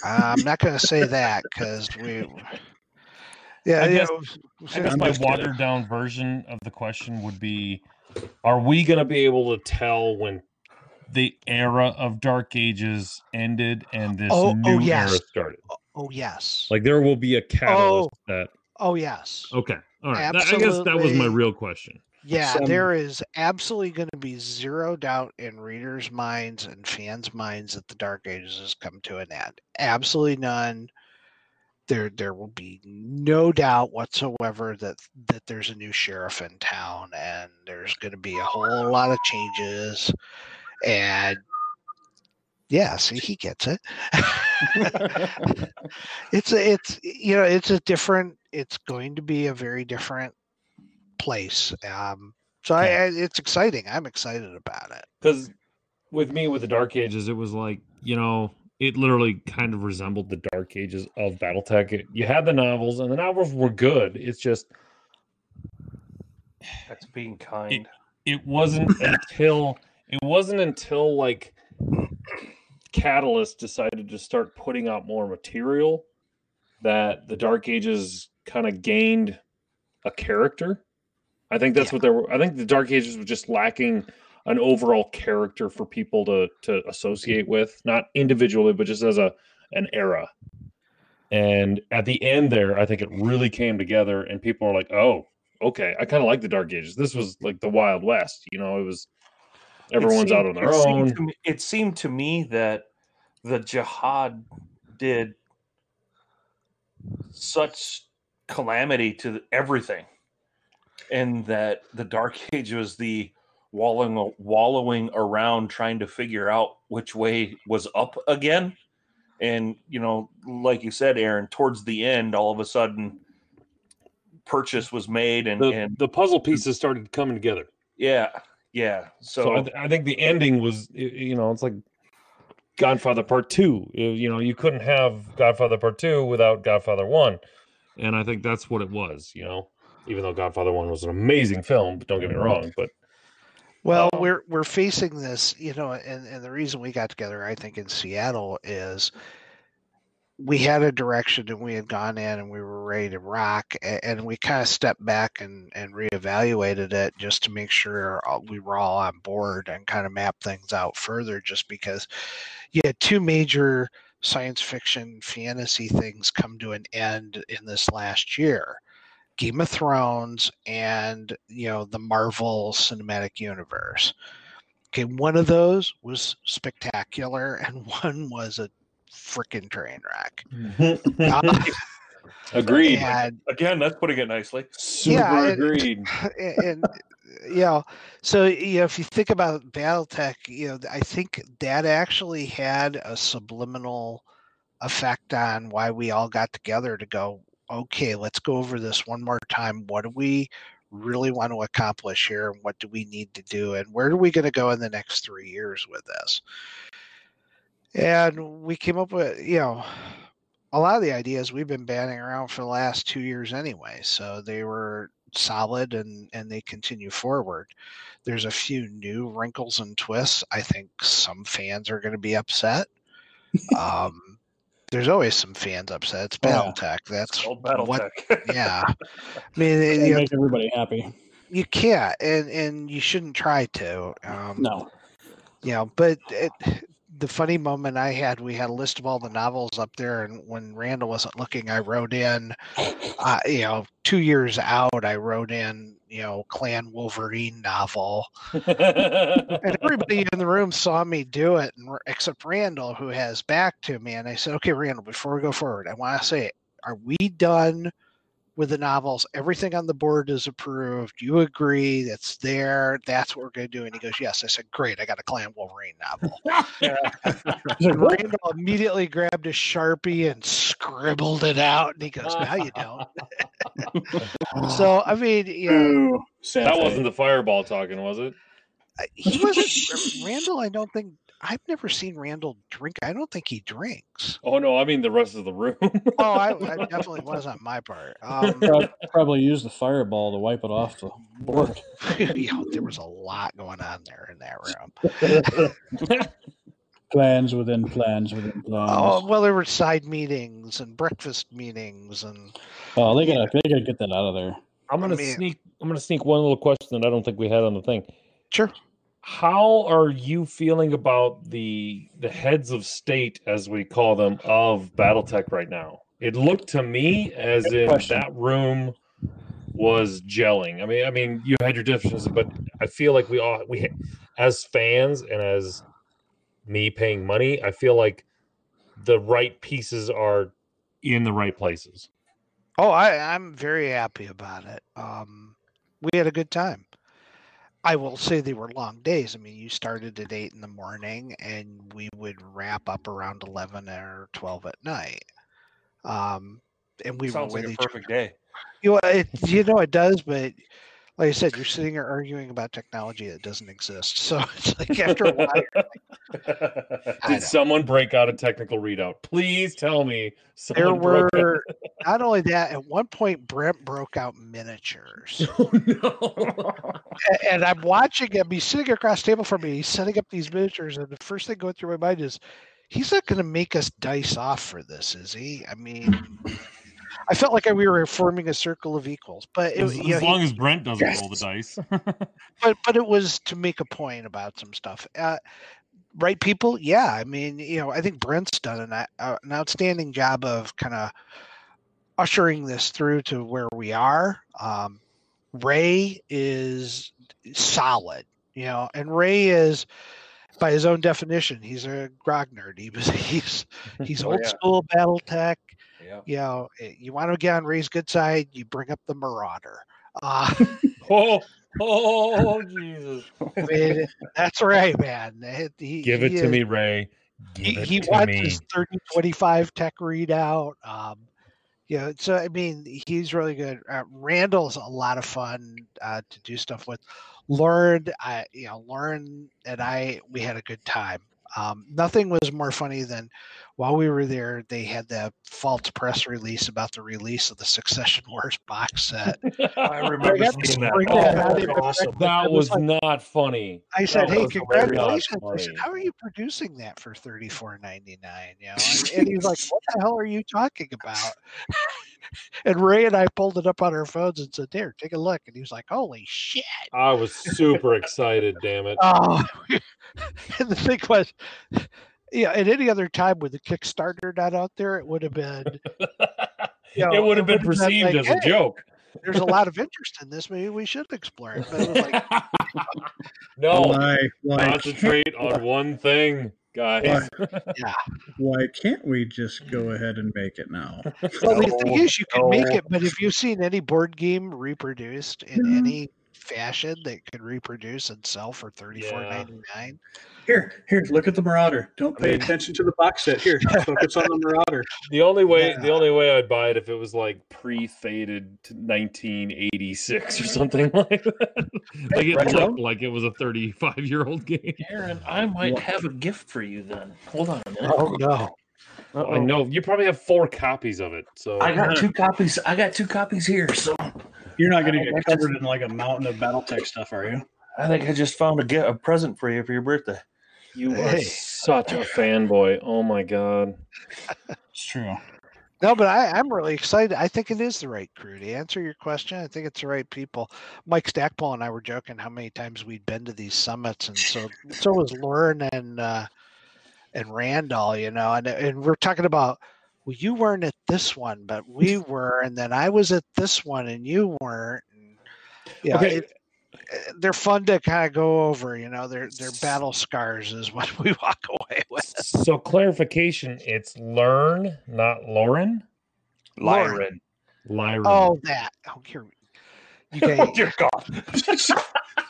I'm not going to say that because we Yeah,
I
you
guess-
know,
I guess my watered down version of the question would be Are we going to be able to tell when the era of Dark Ages ended and this
Oh-, oh
new
oh, yes.
era started?
oh yes.
Like there will be a catalyst oh. that.
oh yes.
Okay. All right. That- I guess that was my real question.
Yeah,
Some-
there is absolutely going to be zero doubt in readers' minds and fans' minds that the Dark Ages has come to an end. Absolutely none. There, there will be no doubt whatsoever that that there's a new sheriff in town, and there's going to be a whole lot of changes. And yeah, see, he gets it. it's a, it's you know, it's a different. It's going to be a very different place. Um, so I, I, it's exciting. I'm excited about it.
Because with me, with the Dark Ages, it was like, you know, it literally kind of resembled the Dark Ages of Battletech. It, you had the novels, and the novels were good. It's just,
That's being kind.
it wasn't until it wasn't until like Catalyst decided to start putting out more material that the Dark Ages kind of gained a character. I think that's
Yeah.
what they were. I think the Dark Ages was just lacking an overall character for people to to associate with, not individually, but just as a an era. And at the end there, I think it really came together, and people are like, "Oh, okay, I kind of like the Dark Ages. This was like the Wild West. You know, it was Everyone's out on
seemed-
their
it seemed
own."
to me- it seemed to me that the jihad did such calamity to everything, and that the Dark Age was the wallowing wallowing around trying to figure out which way was up again. And you know, like you said, Aaron, towards the end, all of a sudden, purchase was made, and
The,
and
the puzzle pieces started coming together.
yeah, yeah.
So,
So,
I, th- I think the ending was, you know, it's like Godfather Part Two. You you know, you couldn't have Godfather Part Two without Godfather One, and I think that's what it was. You know, even though Godfather One was an amazing film, but don't get me wrong, but
Well,
Um,
we're we're facing this, you know, and and the reason we got together, I think, in Seattle is we had a direction and we had gone in and we were ready to rock, and we kind of stepped back and and reevaluated it just to make sure uh, we were all on board and kind of map things out further. Just because you had two major science fiction fantasy things come to an end in this last year. Game of Thrones and you know the Marvel Cinematic Universe. Okay, one of those was spectacular, and one was a freaking train wreck. Uh,
agreed.
and,
again, that's putting it nicely.
Super
Yeah, and-
agreed.
and you know, so you know, if you think about BattleTech, you know, I think that actually had a subliminal effect on why we all got together to go, okay, let's go over this one more time. What do we really want to accomplish here, and what do we need to do, and where are we going to go in the next three years with this? And we came up with, you know, a lot of the ideas we've been banning around for the last two years anyway. So they were solid and and they continue forward. There's a few new wrinkles and twists. I think some fans are going to be upset. um, there's always some fans upset. It's
Oh, yeah.
BattleTech. That's
Old
what.
BattleTech.
Yeah, I mean,
Can't
you, know,
everybody happy.
you can't, and and you shouldn't try to. Um,
No.
you know but it, the funny moment i had we had a list of all the novels up there and when randall wasn't looking i wrote in uh, you know two years out i wrote in you know clan wolverine novel. And everybody in the room saw me do it and, except randall who has back to me and i said okay randall before we go forward i want to say are we done with the novels everything on the board is approved you agree that's there that's what we're going to do and he goes yes i said great i got a clan wolverine novel
He's
and Randall immediately grabbed a sharpie and scribbled it out, and he goes, "Now you don't." so I mean, you know,
that wasn't the fireball talking, was it?
Uh, he wasn't Randall. I don't think I've never seen Randall drink. I don't think he drinks.
Oh no, I mean the rest of the room.
Oh, I, I definitely was on my part. Um,
Probably use the fireball to wipe it off the board.
you know, there was a lot going on there in that room.
plans within plans within plans.
Oh well, there were side meetings and breakfast meetings, and
Oh, they gotta they gotta get that out of there.
I'm gonna
mean-
sneak. I'm gonna sneak one little question that I don't think we had on the thing.
Sure.
How are you feeling about the the heads of state, as we call them, of BattleTech right now? It looked to me as
Good
if
question.
that room was gelling. I mean, I mean, you had your differences, but I feel like we all we, as fans and as me paying money, I feel like the right pieces are in the right places.
oh, I I'm very happy about it. Um, we had a good time. I will say they were long days. I mean, you started at eight in the morning, and we would wrap up around eleven or twelve at night. Um, and we
Sounds
were
like
with
a
each other.
perfect day.
You know, it, you know it does, but like I said, you're sitting here arguing about technology that doesn't exist. So it's like after a while, know.
Did someone break out a technical readout? Please tell me.
there
Someone broke out-
were not only that. At one point, Brent broke out miniatures,
Oh, no.
A- and I'm watching him. He's sitting across the table from me. He's setting up these miniatures, and the first thing going through my mind is, he's not going to make us dice off for this, is he? I mean. I felt like we were forming a circle of equals, but it,
As,
you know,
as
he-
long as Brent doesn't roll the dice.
but but it was to make a point about some stuff. Uh, right people, yeah. I mean, you know, I think Brent's done an, uh, an outstanding job of kind of ushering this through to where we are. Um, Ray is solid, you know, and Ray is. By his own definition, he's a grog nerd. He was, he's he's
Oh,
old
yeah.
school BattleTech.
Yeah.
You know, eh, you want to get on Ray's good side, you bring up the Marauder. Uh,
oh, oh, Jesus.
I mean, that's right, man. He-
Give it
he
to me, Ray.
He,
Give it
he wants
me.
his 30 25 tech readout. Um, you know, so I mean, he's really good. Uh, Randall's a lot of fun uh, to do stuff with. Loren, I, you know, Loren and I, we had a good time. Um, nothing was more funny than while we were there, they had the false press release about the release of the Succession Wars box set.
I remember
got
seeing that. Oh,
that
that was awesome.
That
It was
was not funny.
I said,
That
"Hey, congratulations!" I said, "How are you producing that for thirty four ninety nine? You know?" And, and he like, "What the hell are you talking about?" and Ray and I pulled it up on our phones and said, "There, take a look." And he was like, "Holy shit!"
I was super excited, damn it.
Oh, and the thing was, yeah, at any other time with the Kickstarter not out there, it would have been. you know,
it would have been
would've
perceived
like,
as a
"Hey,
joke.
There's a lot of interest in this. Maybe we should explore it. But it was like,
no,
Why? Why?
Concentrate on one thing, guys.
why can't we just go ahead and make it now?
Well, the thing is, you can make it, but have you've seen any board game reproduced in any fashion that could reproduce and sell for thirty four ninety nine,
Here, here, look at the Marauder. Don't pay attention to the box set. Here, focus on the Marauder.
The only way, the only way I'd buy it if it was like pre-faded to 1986 or something like that. like it
Retro?
looked like it was a 35 year old game.
Aaron, I might have a gift for you then. Hold on a minute.
oh no,
I know you probably have four copies of it. So
I got two copies. I got two copies here. So
You're not going to get covered in like a mountain of BattleTech stuff, are you?
I think I just found a get a present for you for your birthday.
you are
Hey.
such a fanboy. Oh my god.
It's true.
no, but I, I'm really excited. I think it is the right crew to answer your question. I think it's the right people. Mike Stackpole and I were joking how many times we'd been to these summits, and so so was Loren and uh, and Randall. You know, and and we're talking about. Well, you weren't at this one, but we were, and then I was at this one, and you weren't. And, yeah,
Okay.
it- uh, they're fun to kind of go over. You know, their their battle scars is what we walk away with.
So clarification, it's learn, not Lauren.
Lyran.
Lyra.
Oh, that. Oh, here. You
Oh dear God.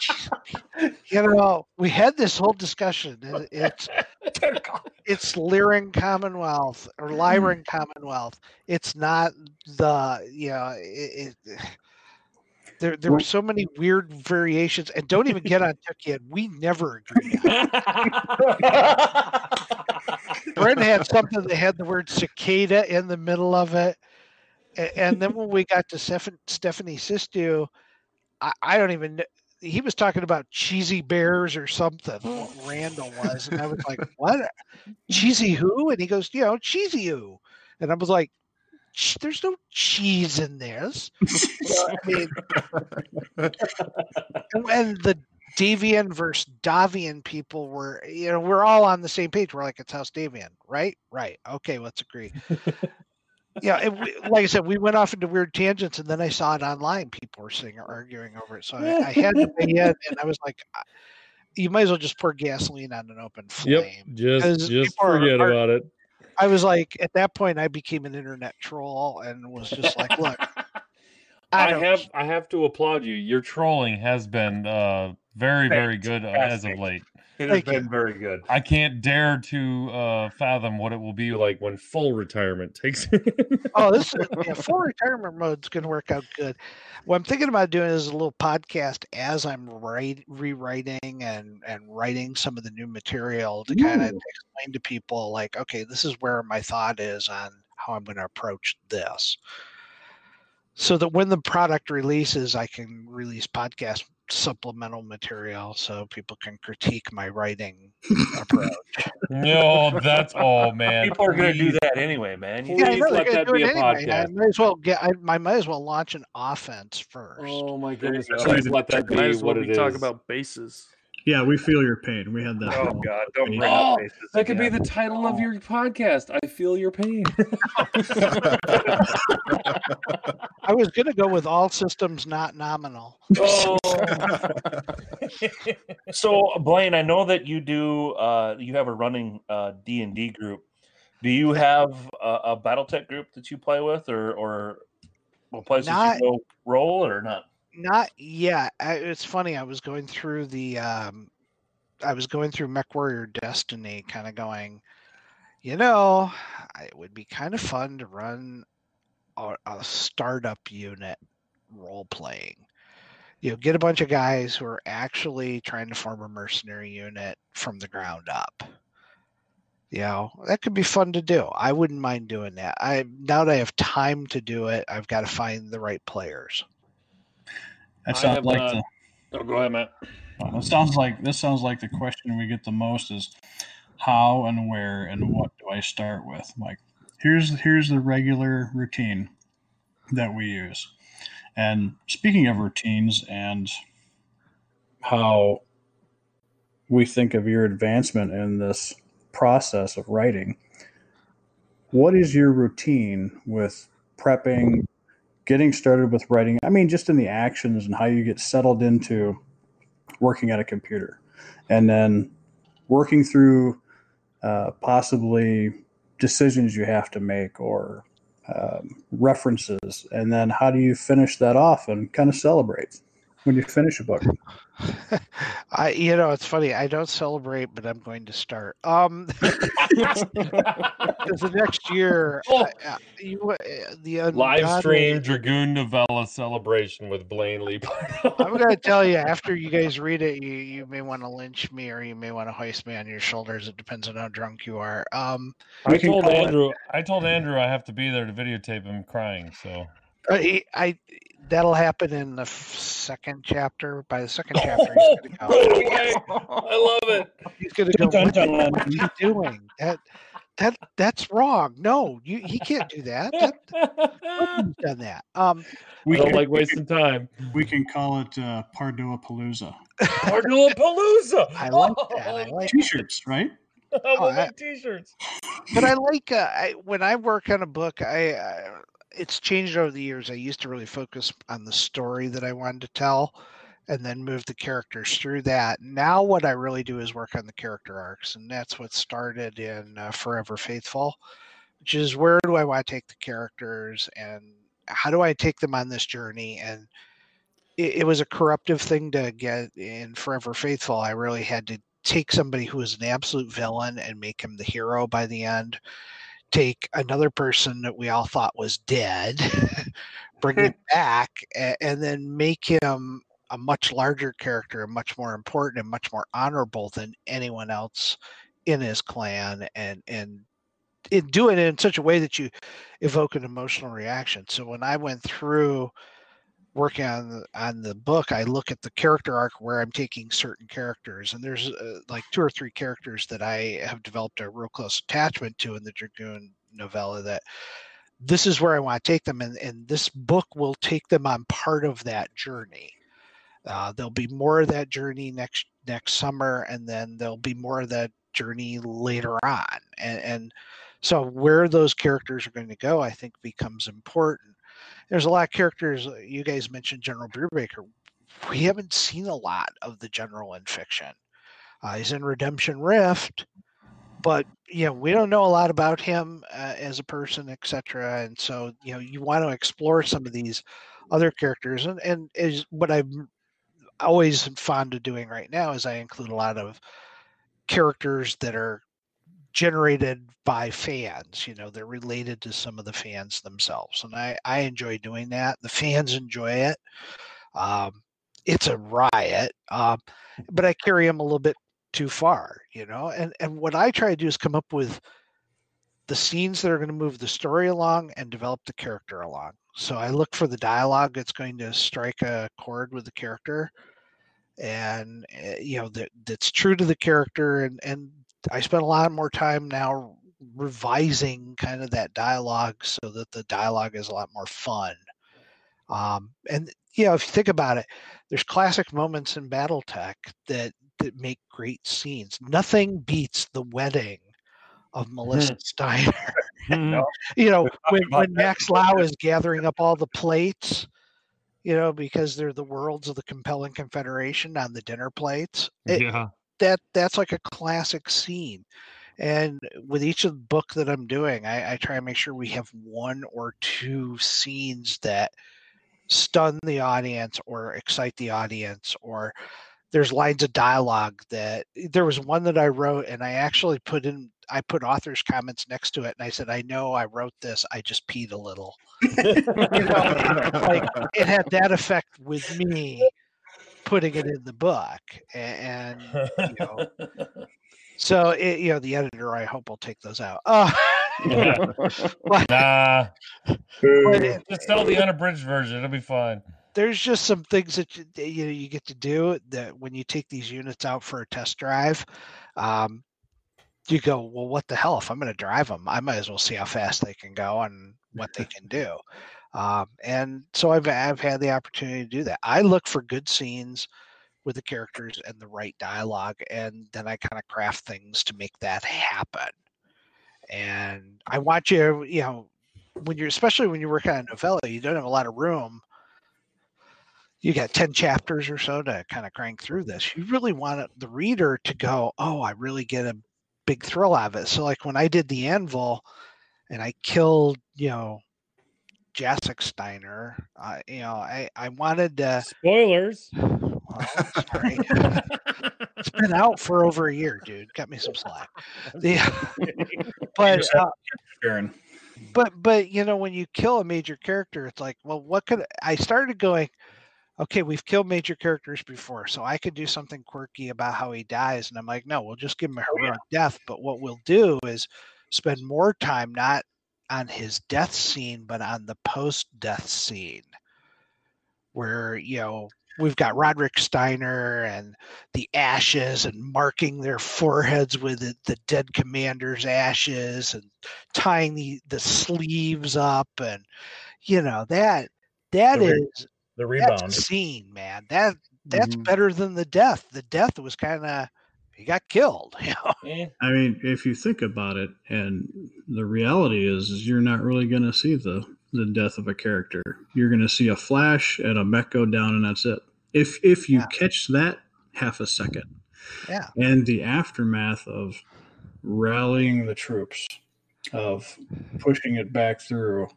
you know, we had this whole discussion. It's it's Lyran Commonwealth or Lyran Commonwealth. It's not the you know it. it there, there were so many weird variations, and don't even get on Tukayyid. We never agreed. Brent had something that had the word cicada in the middle of it, and then when we got to Steph- Stephanie Sistu, I, I don't even. He was talking about cheesy bears or something. Oh. Randall was, and I was like, "What? Cheesy who?" And he goes, "You know, cheesy who?" And I was like, "There's no cheese in this." I mean, and, and the Davion versus Davion people were, you know, we're all on the same page. We're like, it's House Davion, right? Right. Okay, let's agree. yeah, and we, like I said, we went off into weird tangents, and then I saw it online. People were sitting arguing over it, so I, I had to weigh in, and I was like, "You might as well just pour gasoline on an open
Yep.
flame."
Just just forget
are-
about it.
I was like, at that point, I became an internet troll and was just like, "Look, I,
I have I have to applaud you. Your trolling has been uh, very very good as of late.
It has been
you.
very good.
I can't dare to uh, fathom what it will be like when full retirement takes.
oh, this is, yeah, full retirement mode is going to work out good. What I'm thinking about doing is a little podcast as I'm write, rewriting and and writing some of the new material to kind of explain to people, like, okay, this is where my thought is on how I'm going to approach this, so that when the product releases, I can release podcast supplemental material so people can critique my writing approach.
no, that's all, man.
People are going to do that anyway, man. You-
Yeah, I know
let that be a
anyway. I
podcast.
might as well get. I, I might as well launch an offense first.
Oh my goodness! Please
the
let that be
Might as well
what
be
it
talking about bases.
Yeah, we feel your pain. We had that.
Oh
whole-
God! Don't bring
Oh,
up faces
That could be the title of your podcast. I feel your pain.
I was going to go with all systems not nominal.
Oh. so Blaine, I know that you do. Uh, you have a running uh, D and D group. Do you have a, a BattleTech group that you play with, or or a place
Not-
you go roll, or not?
Not yet. I, it's funny. I was going through the. Um, I was going through Mech Warrior Destiny, kind of going. You know, it would be kind of fun to run a, a startup unit role playing. You know, get a bunch of guys who are actually trying to form a mercenary unit from the ground up. You know, that could be fun to do. I wouldn't mind doing that. I now that I have time to do it, I've got to find the right players.
That
I
sounds like
not-
the.
oh, go ahead, Matt.
Uh, it sounds like this sounds like the question we get the most is how and where and what do I start with? Like here's here's the regular routine that we use. And speaking of routines and how we think of your advancement in this process of writing, what is your routine with prepping, getting started with writing? I mean, just in the actions and how you get settled into working at a computer and then working through uh, possibly decisions you have to make or um, references and then how do you finish that off and kind of celebrate when you finish a book
I, you know, it's funny. I don't celebrate, but I'm going to start. Um, 'cause the next year,
Oh.
I- I- you, uh, the
Live
ungodly-
stream Dragoon Novella celebration with Blaine Lee.
I'm going to tell you after you guys read it, you you may want to lynch me or you may want to hoist me on your shoulders. It depends on how drunk you are. Um,
I told
call it-
Andrew. I told Andrew I have to be there to videotape him crying. So
I, I that'll happen in the second chapter. By the second chapter, he's going to go.
Okay, I love it.
He's going to go.
Dun,
What,
dun, dun.
what are you doing? That that that's wrong. No, you he can't do that. that done that. Um,
We
we
don't
can,
like wasting time.
we can call it uh, Pardoe Palooza.
Cardinal Palooza.
I like that. I like
T-shirts, right?
we'll
Oh, I-
make t-shirts.
but I like uh, I, when I work on a book. I uh, it's changed over the years. I used to really focus on the story that I wanted to tell, and then move the characters through that. Now, what I really do is work on the character arcs, and that's what started in uh, Forever Faithful, which is where do I want to take the characters and how do I take them on this journey and it, it was a corruptive thing to get in Forever Faithful. I really had to take somebody who was an absolute villain and make him the hero by the end. Take another person that we all thought was dead, bring him back, a- and then make him a much larger character, much more important, and much more honorable than anyone else in his clan, and and in do it in such a way that you evoke an emotional reaction. So when I went through working on the, on the book, I look at the character arc where I'm taking certain characters, and there's uh, like two or three characters that I have developed a real close attachment to in the Dragoon novella. That this is where I want to take them, and, and this book will take them on part of that journey. Uh, there'll be more of that journey next next summer, and then there'll be more of that journey later on, and and so where those characters are going to go, I think, becomes important. There's a lot of characters. uh, You guys mentioned General Brubaker. We haven't seen a lot of the general in fiction. Uh, he's in Redemption Rift, but you know we don't know a lot about him uh, as a person, etc. And so you know you want to explore some of these other characters, and and is what I'm always fond of doing right now is I include a lot of characters that are generated by fans you know they're related to some of the fans themselves and i i enjoy doing that the fans enjoy it um it's a riot um but i carry them a little bit too far you know and and what i try to do is come up with the scenes that are going to move the story along and develop the character along so i look for the dialogue that's going to strike a chord with the character and uh, you know that that's true to the character and and I spend a lot more time now revising kind of that dialogue so that the dialogue is a lot more fun. Um, and you know, if you think about it, there's classic moments in BattleTech that that make great scenes. Nothing beats the wedding of Melissa Steiner.
Mm.
you know, when, when Max Liao is gathering up all the plates, you know, because they're the worlds of the Capellan Confederation on the dinner plates. It,
yeah.
That that's like a classic scene and with each of the book that i'm doing I, I try to make sure we have one or two scenes that stun the audience or excite the audience or there's lines of dialogue that there was one that i wrote and i actually put in i put author's comments next to it and i said i know i wrote this i just peed a little. You know, like it had that effect with me putting it in the book and, you know so it, you know the editor i hope will take those out uh, but,
Nah,
it-
just tell the unabridged version. It'll be fine.
there's just some things that you, you know you get to do that when you take these units out for a test drive um, you go well what the hell if i'm going to drive them i might as well see how fast they can go and what they can do um, and so I've, I've had the opportunity to do that. I look for good scenes with the characters and the right dialogue and then i kind of craft things to make that happen. And i want you you know when you're especially when you're working on a novella you don't have a lot of room. You got 10 chapters or so to kind of crank through this. You really want the reader to go oh i really get a big thrill out of it. So like when i did the anvil and i killed you know Jacek Steiner, uh, you know, I, I wanted to,
Spoilers.
well, sorry. it's been out for over a year, dude. Cut me some slack. The, but uh, but but you know when you kill a major character it's like well what could i started going okay we've killed major characters before so i could do something quirky about how he dies and i'm like no we'll just give him a heroic death but what we'll do is spend more time not on his death scene but on the post death scene where you know we've got Roderick Steiner and the ashes and marking their foreheads with the, the dead commander's ashes and tying the, the sleeves up and you know that that
The re-
is
The rebound.
a scene man that that's
Mhm.
better than the death the death was kind of he got killed you know
I mean, if you think about it, and the reality is, is you're not really going to see the the death of a character. You're going to see a flash and a mech go down, and that's it. If if you
Yeah.
catch that half a second,
yeah
and the aftermath of rallying
the troops, of pushing it back through.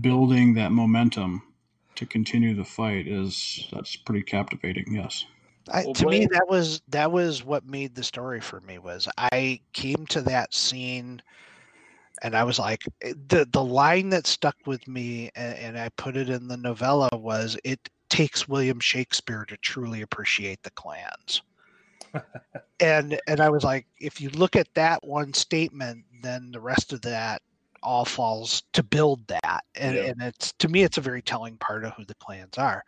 building that momentum to continue the fight is that's pretty captivating. Yes.
I,
Well,
to me that was that was what made the story for me was i came to that scene and i was like eh, the the line that stuck with me and, and i put it in the novella was it takes william shakespeare to truly appreciate the clans and and i was like if you look at that one statement then the rest of that all falls to build that, and,
Yeah.
and it's to me, it's a very telling part of who the clans are.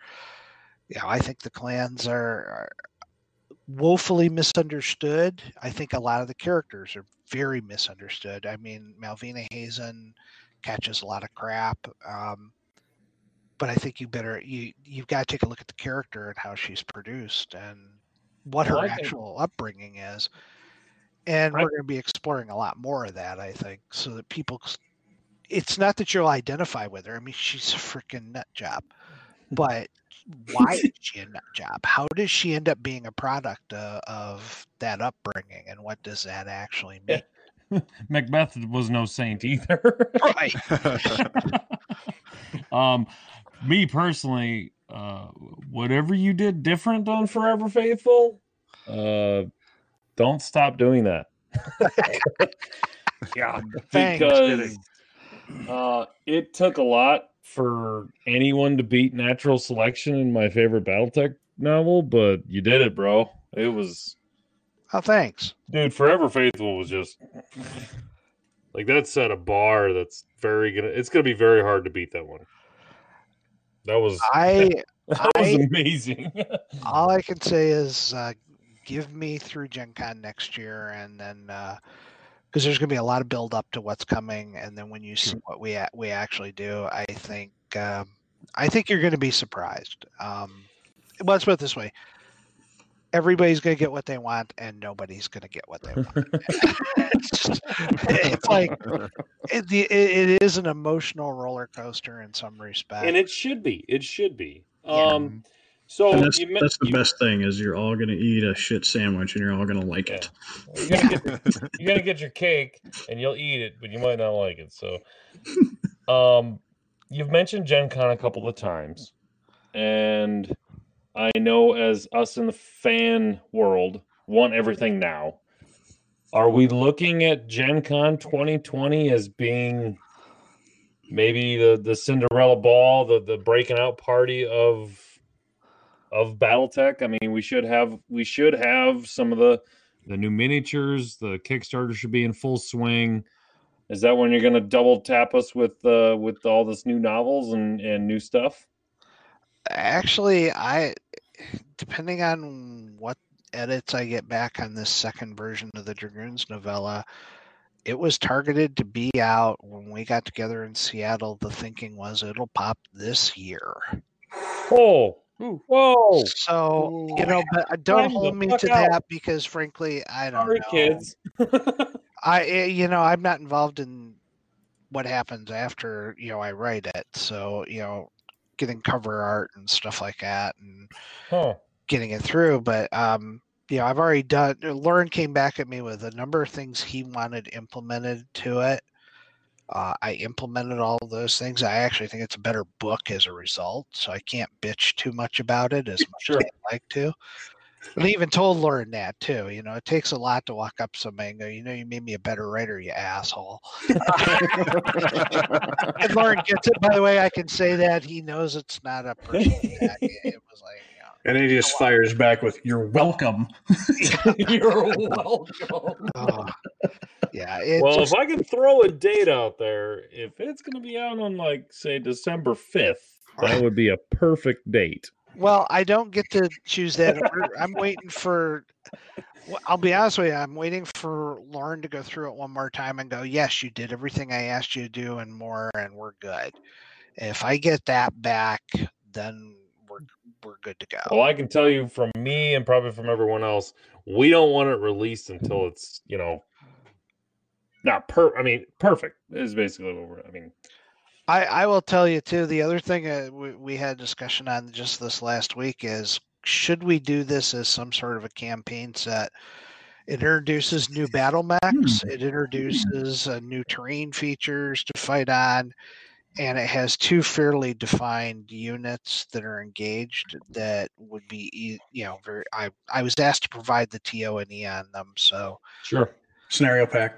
Yeah, I think the clans are, are woefully misunderstood. I think a lot of the characters are very misunderstood. I mean, Malvina Hazen catches a lot of crap. Um, but I think you better you you've got to take a look at the character and how she's produced and what
Well,
her
I think-
actual upbringing is. And
I-
we're going to be exploring a lot more of that, I think, so that people. It's not that you'll identify with her. I mean, she's a freaking nut job, but why is she a nut job? How does she end up being a product uh, of that upbringing, and what does that actually mean?
Macbeth was no saint either.
right.
um, me personally, uh, whatever you did different on Forever Faithful, uh, don't stop doing that.
Yeah.
Because uh, it took a lot for anyone to beat Natural Selection in my favorite BattleTech novel, but you did it, bro. It was,
Oh, thanks.
dude. Forever Faithful was just
Like that set a bar that's very gonna. It's gonna be very hard to beat that one.
that was
I
that was
I-
amazing.
all I can say is uh, give me through Gen Con next year, and then because there's going to be a lot of build up to what's coming, and then when you see what we a- we actually do, I think um, I think you're going to be surprised. Um, let's put it this way: everybody's going to get what they want, and nobody's going to get what they want. it's, just, it's like it, it, it is an emotional roller coaster in some respect,
and it should be. It should be.
Yeah.
Um, so
And that's,
you,
that's the
you-
best thing is you're all gonna eat a shit sandwich and you're all gonna like it.
You're gonna, get, you're gonna get your cake and you'll eat it, but you might not like it. So, um, you've mentioned Gen Con a couple of times, and I know as us in the fan world want everything now. Are we looking at Gen Con 2020 as being maybe the, the Cinderella ball, the, the breaking out party of of BattleTech? I mean, we should have we should have some of the the new miniatures. The Kickstarter should be in full swing. Is that when you're going to double tap us with uh, with all this new novels and, and new stuff?
Actually, I depending on what edits I get back on this second version of the Dragoons novella, it was targeted to be out when we got together in Seattle. The thinking was it'll pop this year.
Oh, whoa!
So you know, but don't
the
hold me to
out.
that because frankly, I don't
Sorry,
know.
kids.
I eh, you know I'm not involved in what happens after you know I write it. So you know, getting cover art and stuff like that and
huh.
getting it through. But um, you know, I've already done. Loren came back at me with a number of things he wanted implemented to it. Uh, I implemented all those things. I actually think it's a better book as a result, so I can't bitch too much about it as much
Sure.
as I'd like to. And I even told Loren that too. You know, it takes a lot to walk up somebody and go, "You know, you made me a better writer, you asshole." and Loren gets it. By the way, I can say that he knows it's not a personal attack. It was like,
And then he just fires back with, "You're welcome."
You're welcome.
oh, yeah. It
well,
just-
if I can throw a date out there, if it's going to be out on like say December fifth, that would be a perfect date.
Well, I don't get to choose that. order. I'm waiting for. I'll be honest with you. I'm waiting for Loren to go through it one more time and go, "Yes, you did everything I asked you to do and more, and we're good." If I get that back, then we're we're good to go.
Well, I can tell you from me and probably from everyone else, we don't want it released until it's you know not per. I mean, perfect is basically what we're. I mean,
I, I will tell you too. The other thing uh, we, we had discussion on just this last week is should we do this as some sort of a campaign set? It introduces new battle mechs. It introduces uh, new terrain features to fight on, and it has two fairly defined units that are engaged that would be you know very. I I was asked to provide the TO and E on them, so
sure.
Scenario pack.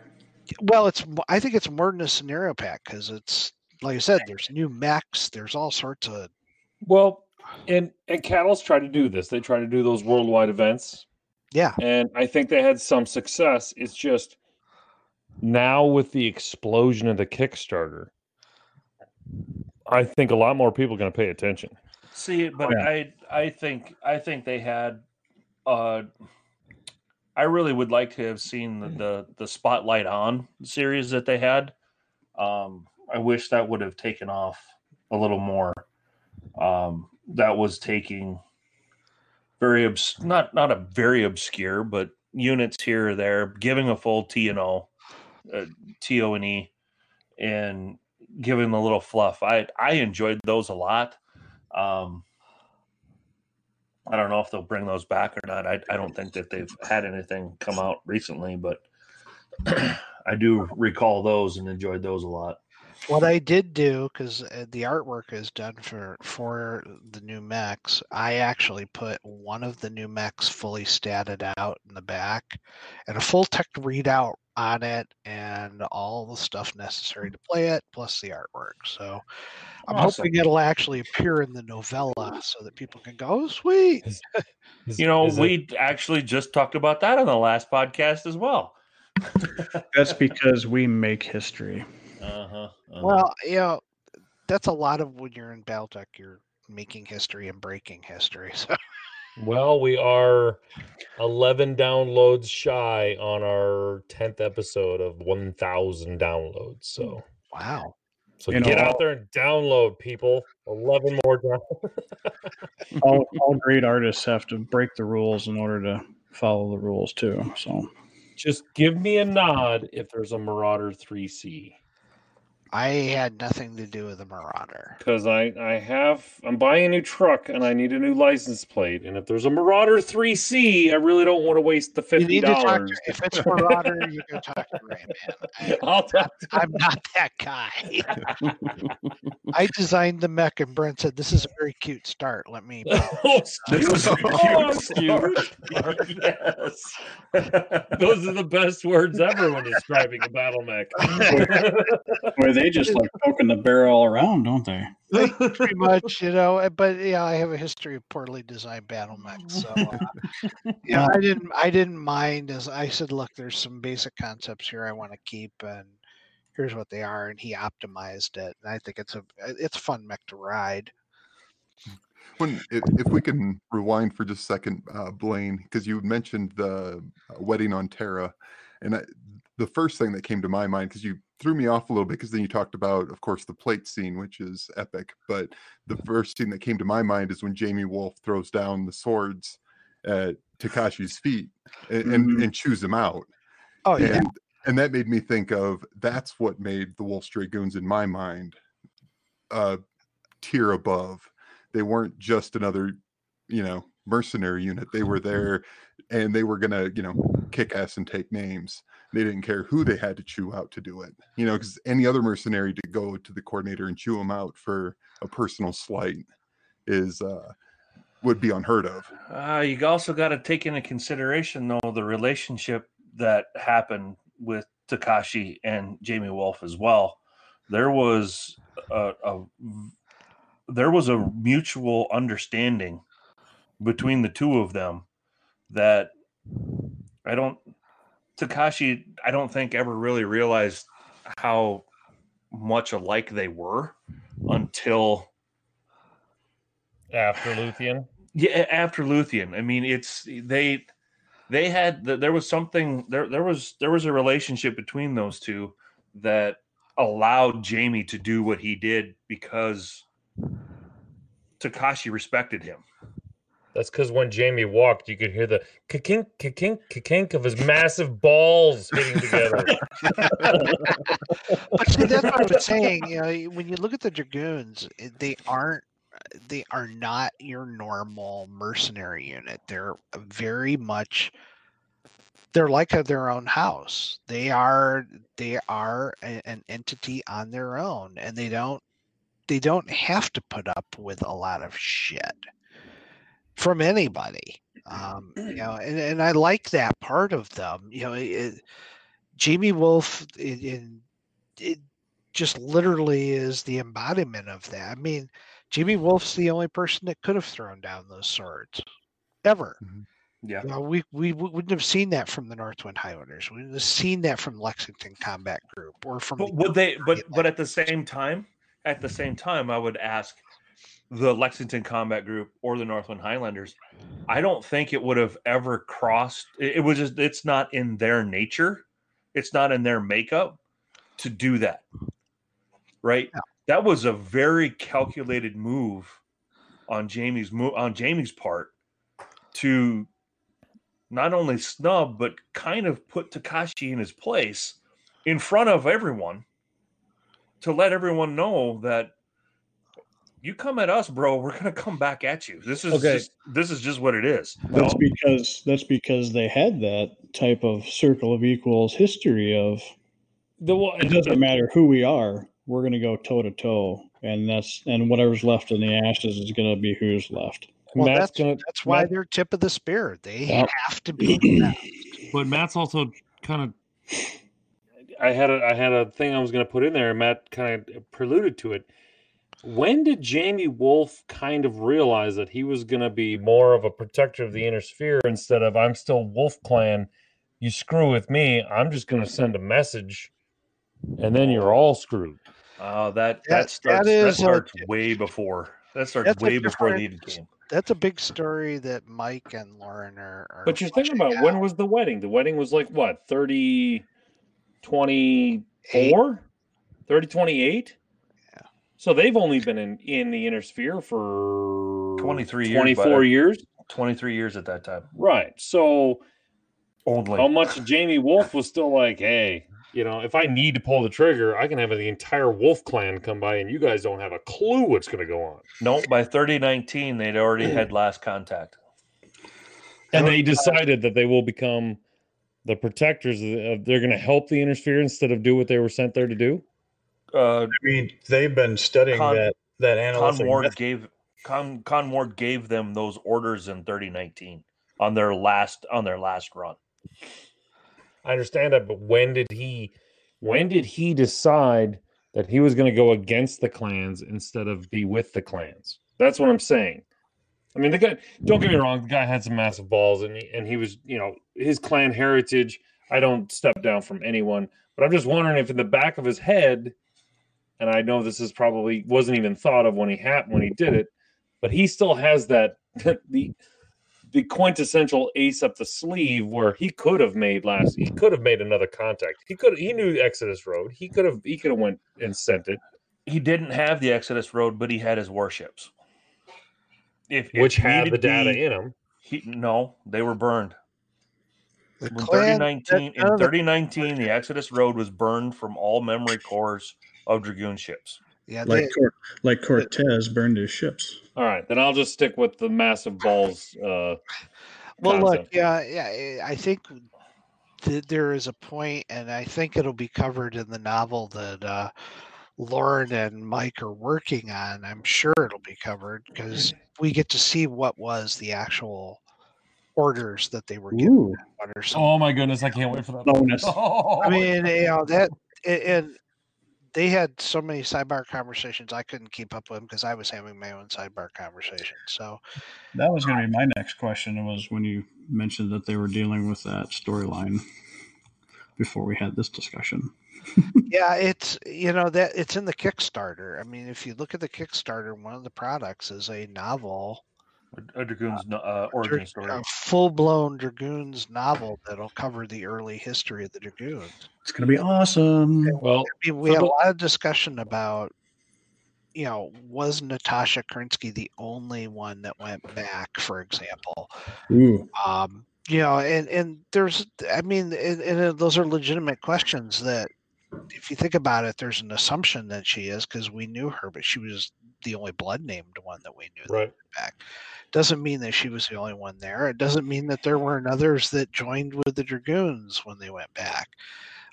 well, it's I think it's more than a scenario pack because it's like I said, there's new mechs, there's all sorts of
Well, and and Catalyst try to do this. They try to do those worldwide events,
yeah.
and I think they had some success. It's just
now with the explosion of the Kickstarter, I think a lot more people are going to pay attention.
See, but
yeah.
I I think I think they had uh I really would like to have seen the the, the Spotlight on series that they had. Um I wish that would have taken off a little more. Um that was taking very obs- not not a very obscure, but units here or there, giving a full T and O, uh, T O and E, and giving a little fluff. I I enjoyed those a lot. Um, I don't know if they'll bring those back or not. I, I don't think that they've had anything come out recently, but I do recall those and enjoyed those a lot.
What I did do, because the artwork is done for for the new mechs, I actually put one of the new mechs fully statted out in the back, and a full tech readout on it, and all the stuff necessary to play it, plus the artwork. So I'm
Awesome.
hoping it'll actually appear in the novella, so that people can go, "Oh, sweet!"
Is-
You know,
is it-
we actually just talked about that on the last podcast as well.
That's because we make history.
Uh-huh. uh-huh.
Well, you know, that's a lot of when you're in BattleTech, you're making history and breaking history. So
Well, we are 11 downloads shy on our 10th episode of 1,000 downloads. So,
wow.
so
You
get
know-
out uh there and download, people. 11 more downloads.
All, all great artists have to break the rules in order to follow the rules too. So
Just give me a nod if there's a Marauder 3C.
I had nothing to do with the Marauder.
Because I, I have, I'm buying a new truck and I need a new license plate. And if there's a Marauder 3C, I really don't want to waste the
You need to talk
$50.
to, if it's Marauder, you go talk to Rayman. I,
I'll talk to
I'm not that guy. I designed the mech, and Brent said, "This is a very cute start. Let me."
oh, oh excuse me. Oh, excuse me.
yes.
Those are the best words ever when describing a battle mech.
Where they just like poking the barrel around, don't they?
Pretty much, you know. uh, But yeah, I have a history of poorly designed battle mechs, so uh, yeah, I didn't. I didn't mind. As I said, look, there's some basic concepts here I want to keep, and here's what they are. And he optimized it, and I think it's a it's a fun mech to ride.
When if, if we can rewind for just a second, uh, Blaine, because you mentioned the uh, wedding on Terra, and I, the first thing that came to my mind, because you threw me off a little bit, because then you talked about, of course, the plate scene, which is epic. But the first scene that came to my mind is when Jaime Wolf throws down the swords at Takashi's feet and, and,
Mhm.
and chews him out.
Oh yeah,
and and that made me think of that's what made the Wolf Dragoons in my mind a tier above. They weren't just another, you know, mercenary unit. They were there and they were gonna, you know, kick ass and take names. They didn't care who they had to chew out to do it. You know, because any other mercenary to go to the coordinator and chew them out for a personal slight is uh would be unheard of.
Uh, you also got to take into consideration, though, the relationship that happened with Takashi and Jaime Wolf as well. There was a, a there was a mutual understanding between the two of them that I don't Takashi I don't think ever really realized how much alike they were until
After Luthien.
yeah after luthien i mean it's they they had there was something there there was there was a relationship between those two that allowed jaime to do what he did because takashi respected him
That's because when Jaime walked, you could hear the kink, kink, kink of his massive balls hitting together.
but see, that's what I was saying. You know, when you look at the dragoons, eh, they aren't. They are not your normal mercenary unit. They're very much. They're like a, their own house. They are. They are a- an entity on their own, and they don't. They don't have to put up with a lot of shit from anybody. Um, you know, and, and I like that part of them. You know, it, Jaime Wolf in, in it just literally is the embodiment of that. I mean, Jaime Wolf's the only person that could have thrown down those swords ever.
Mhm.
Yeah.
Well, we, we we wouldn't have seen that from the Northwind Highlanders. We wouldn't have seen that from Lexington Combat Group or from.
But
the
would they? But
Atlantic.
but at the same time, at the same time, I would ask the Lexington Combat Group or the Northwind Highlanders. I don't think it would have ever crossed. It, it was just. It's not in their nature. It's not in their makeup to do that. Right.
Yeah.
That was a very calculated move on Jaime's move on Jaime's part to not only snub but kind of put Takashi in his place in front of everyone to let everyone know that you come at us, bro, we're gonna come back at you. This is
Okay.
just this is just what it is.
That's because that's because they had that type of circle of equals history of
The one
it doesn't matter who we are, we're going to go toe to toe, and that's and whatever's left in the ashes is going to be who's left.
Well,
Matt's
that's
gonna
that's why
Matt-
they're tip of the spear. They
Yep.
have to be. the.
But Matt's also kind of. I had a I had a thing I was going to put in there, and Matt kind of preluded to it. When did Jaime Wolf kind of realize that he was going to be more of a protector of the inner sphere instead of I'm still Wolf Clan? You screw with me, I'm just going to send a message, and then you're all screwed.
Oh, that
That-
that starts
that
that,
is a-
way before. That starts way before the
different-
Eden game.
That's a big story that Mike and Loren are. are
But you're thinking
fleshing
about when was the wedding? The wedding was like what 30, 24, 30, 28?
Yeah.
So they've only been in, in the inner sphere for
23 years,
24
but-
years.
Twenty three years at that time.
Right. So
Only.
how much Jaime Wolf was still like, hey, you know, if I need to pull the trigger, I can have the entire Wolf clan come by and you guys don't have a clue what's going to go on.
no, by thirty nineteen, they'd already had hmm. last contact.
And they decided that they will become the protectors of, of they're going to help the inner sphere instead of do what they were sent there to do.
Uh,
I mean, they've been studying
Con-
that that Khan
Ward
method.
gave Con Khan Ward gave them those orders in 3019 on their last on their last run.
I understand that, but when did he when did he decide that he was going to go against the clans instead of be with the clans? That's what I'm saying. I mean, the guy. Don't get me wrong. The guy had some massive balls, and he, and he was, you know, his clan heritage. I don't step down from anyone, but I'm just wondering if in the back of his head, and I know this is probably wasn't even thought of when he had when he did it, but he still has that the the quintessential ace up the sleeve where he could have made last he could have made another contact he could he knew exodus road he could have he could have went and sent it
He didn't have the Exodus Road, but he had his warships. If if
which had the data
be,
in them
he, no, they were burned.
The
In
clan,
3019, in 3019, the Exodus Road was burned from all memory cores of Dragoon ships.
yeah,
Like
they,
Cor- like Cortez burned his ships.
all right then i'll just stick with the massive balls uh
well, look, yeah, yeah. I think th- there is a point, and I think it'll be covered in the novel that uh, Loren and Mike are working on. I'm sure it'll be covered because we get to see what was the actual orders that they were given.
Ooh,
What are some
oh my goodness i can't wait for that
bonus.
I mean, you know that, and, and they had so many sidebar conversations. I couldn't keep up with them because I was having my own sidebar conversation. So
That was going to um be my next question. Was when you mentioned that they were dealing with that storyline before we had this discussion.
yeah, it's you know that it's in the Kickstarter. I mean, if you look at the Kickstarter, one of the products is a novel,
A Dragoon's no- uh, origin story.
a full-blown Dragoons novel that'll cover the early history of the Dragoons.
It's going to be awesome.
well
I mean, we
So
had a lot of discussion about, you know, was Natasha Kerensky the only one that went back, for example?
Ooh,
Um, you know, and and there's, I mean, and, and those are legitimate questions that, if you think about it, there's an assumption that she is because we knew her, but she was the only blood named one that we knew
right
went back. Doesn't mean that she was the only one there. It doesn't mean that there weren't others that joined with the Dragoons when they went back.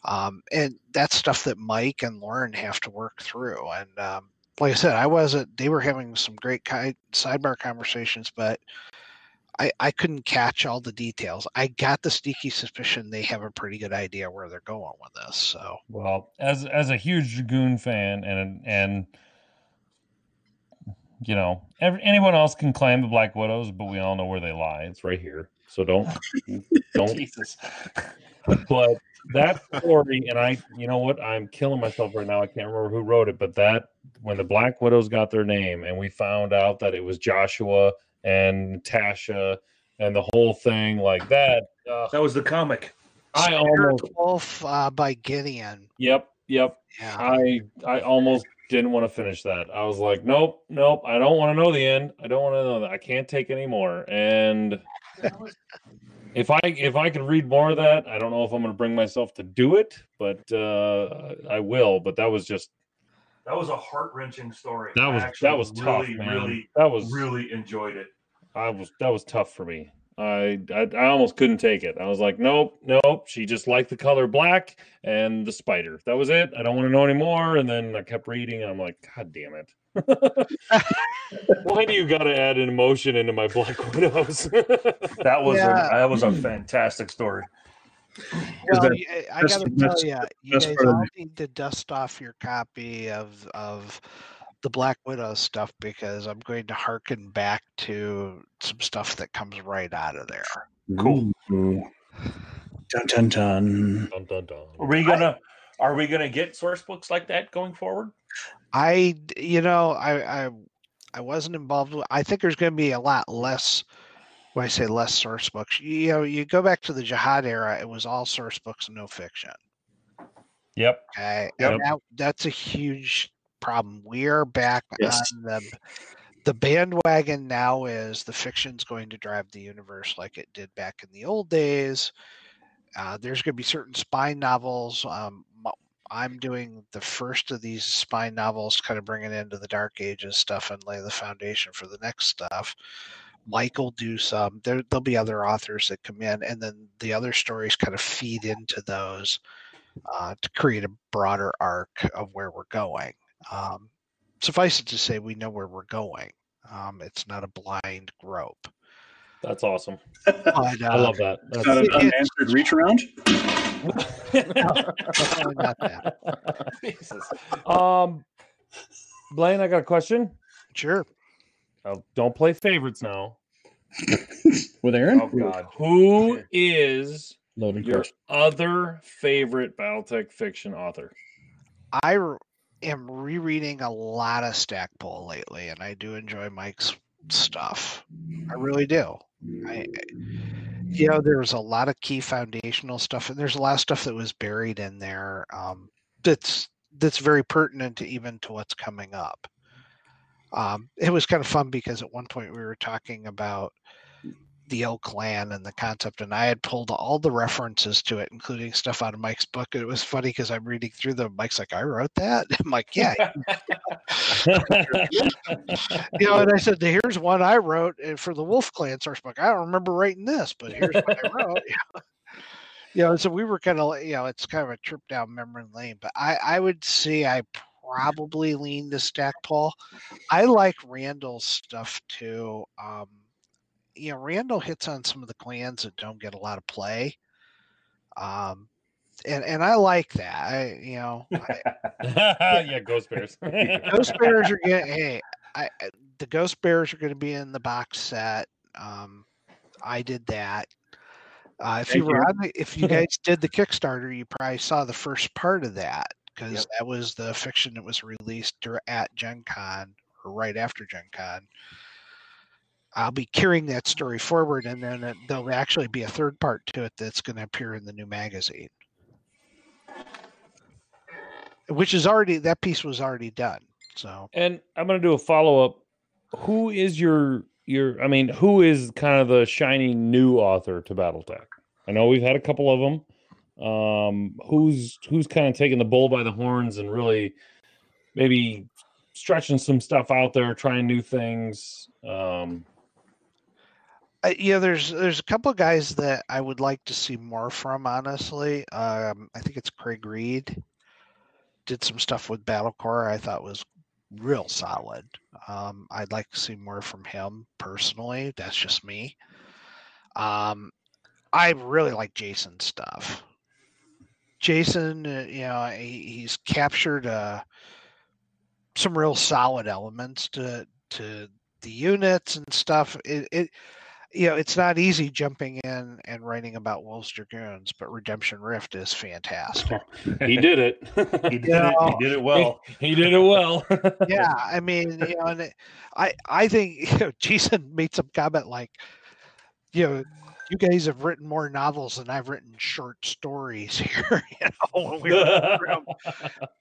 Um, and that's stuff that Mike and Loren have to work through. And um, like I said, I wasn't. They were having some great ki- sidebar conversations, but I, I couldn't catch all the details. I got the sneaky suspicion they have a pretty good idea where they're going with this. So
Well, as as a huge Dragoon fan and and you know, every, anyone else can claim the Black Widows, but we all know where they lie. It's right here. so don't don't
Jesus.
but that story and i you know what i'm killing myself right now i can't remember who wrote it but that when the black widows got their name and we found out that it was joshua and tasha and the whole thing like that uh,
That was the comic.
i almost
Wolf uh, by Gideon.
yep yep
Yeah.
i i almost didn't want to finish that i was like nope nope i don't want to know the end i don't want to know that i can't take any more and if I if I could read more of that, I don't know if I'm going to bring myself to do it, but uh, I will. But that was just
That was a heart wrenching story.
that was that was tough,
really,
man.
really,
that was
really enjoyed it.
I was that was tough for me. I, I I almost couldn't take it. I was like, nope, nope. She just liked the color black and the spider. That was it. I don't want to know anymore. And then I kept reading, and I'm like, God damn it! Why do you got to add an emotion into my Black Widows?
That was
Yeah.
a, that was a fantastic story.
Well,
that-
y- I
that's
gotta tell you, you guys all need to dust off your copy of of the Black Widow stuff because I'm going to harken back to some stuff that comes right out of there.
Cool.
Ooh. Dun dun dun.
dun, dun, dun.
Are we gonna are we gonna get source books like that going forward?
I you know, I, I, I wasn't involved. With, I think there's going to be a lot less. When I say less source books, you know, you go back to the jihad era, it was all source books and no fiction.
Yep.
Okay,
Yep.
and that, that's a huge problem. We are back
Yes.
on the the bandwagon now. Is the fiction's going to drive the universe like it did back in the old days? Uh, there's going to be certain spy novels. Um, I'm doing the first of these spy novels, kind of bringing it into the Dark Ages stuff and lay the foundation for the next stuff. Mike will do some. There, there'll be other authors that come in, and then the other stories kind of feed into those uh, to create a broader arc of where we're going. Um, suffice it to say, we know where we're going. Um, it's not a blind grope.
That's awesome.
But,
I
uh,
love that.
Not an
It-
unanswered reach around.
definitely not that.
Jesus. Um, Blaine, I got a question.
Sure.
Oh, don't play favorites now.
With Aaron?
Oh God.
Who is
Loading
your
question.
other favorite BattleTech fiction author?
I r- am rereading a lot of Stackpole lately, and I do enjoy Mike's stuff. I really do. I, you know, there was a lot of key foundational stuff, and there's a lot of stuff that was buried in there. Um, that's that's very pertinent to even to what's coming up. Um, it was kind of fun because at one point we were talking about the Oak Clan and the concept, and I had pulled all the references to it, including stuff out of Mike's book. It was funny because I'm reading through them. Mike's like, "I wrote that." I'm like, "Yeah." you know, and I said, "Here's one I wrote uh, for the Wolf Clan source book. I don't remember writing this, but here's what I wrote." you know, so we were kind of, you know, it's kind of a trip down memory lane. But I, I would say I probably lean to Stackpole. I like Randall's stuff too. Um, you know, Randall hits on some of the clans that don't get a lot of play. Um, and and I like that. I you know, I,
yeah, Ghost Bears.
Ghost Bears are getting hey, I I- the Ghost Bears are going to be in the box set. Um, I did that. Uh, if you
Thank
were
you.
on the, if you guys did the Kickstarter, you probably saw the first part of that because
Yep.
that was the fiction that was released at Gen Con or right after Gen Con. I'll be carrying that story forward, and then it, there'll actually be a third part to it that's going to appear in the new magazine, which is already that piece was already done. So
and I'm gonna do a follow up. Who is your your? I mean, who is kind of the shining new author to BattleTech? I know we've had a couple of them. Um, who's who's kind of taking the bull by the horns and really maybe stretching some stuff out there, trying new things. Um,
uh, yeah, there's there's a couple of guys that I would like to see more from. Honestly, um, I think it's Craig Reed. Did some stuff with BattleCorps. I thought was real solid. Um, I'd like to see more from him personally. That's just me. Um, I really like Jason's stuff. Jason, uh, you know, he, he's captured uh, some real solid elements to to the units and stuff. It, it you know, it's not easy jumping in and writing about Wolf's Dragoons, but Redemption Rift is fantastic.
He did it.
He did
You
it. He did it well.
he did it well.
yeah, I mean, you know, and it- I I think you know, Jason made some comment like, you know, you guys have written more novels than I've written short stories here. You know, when we were.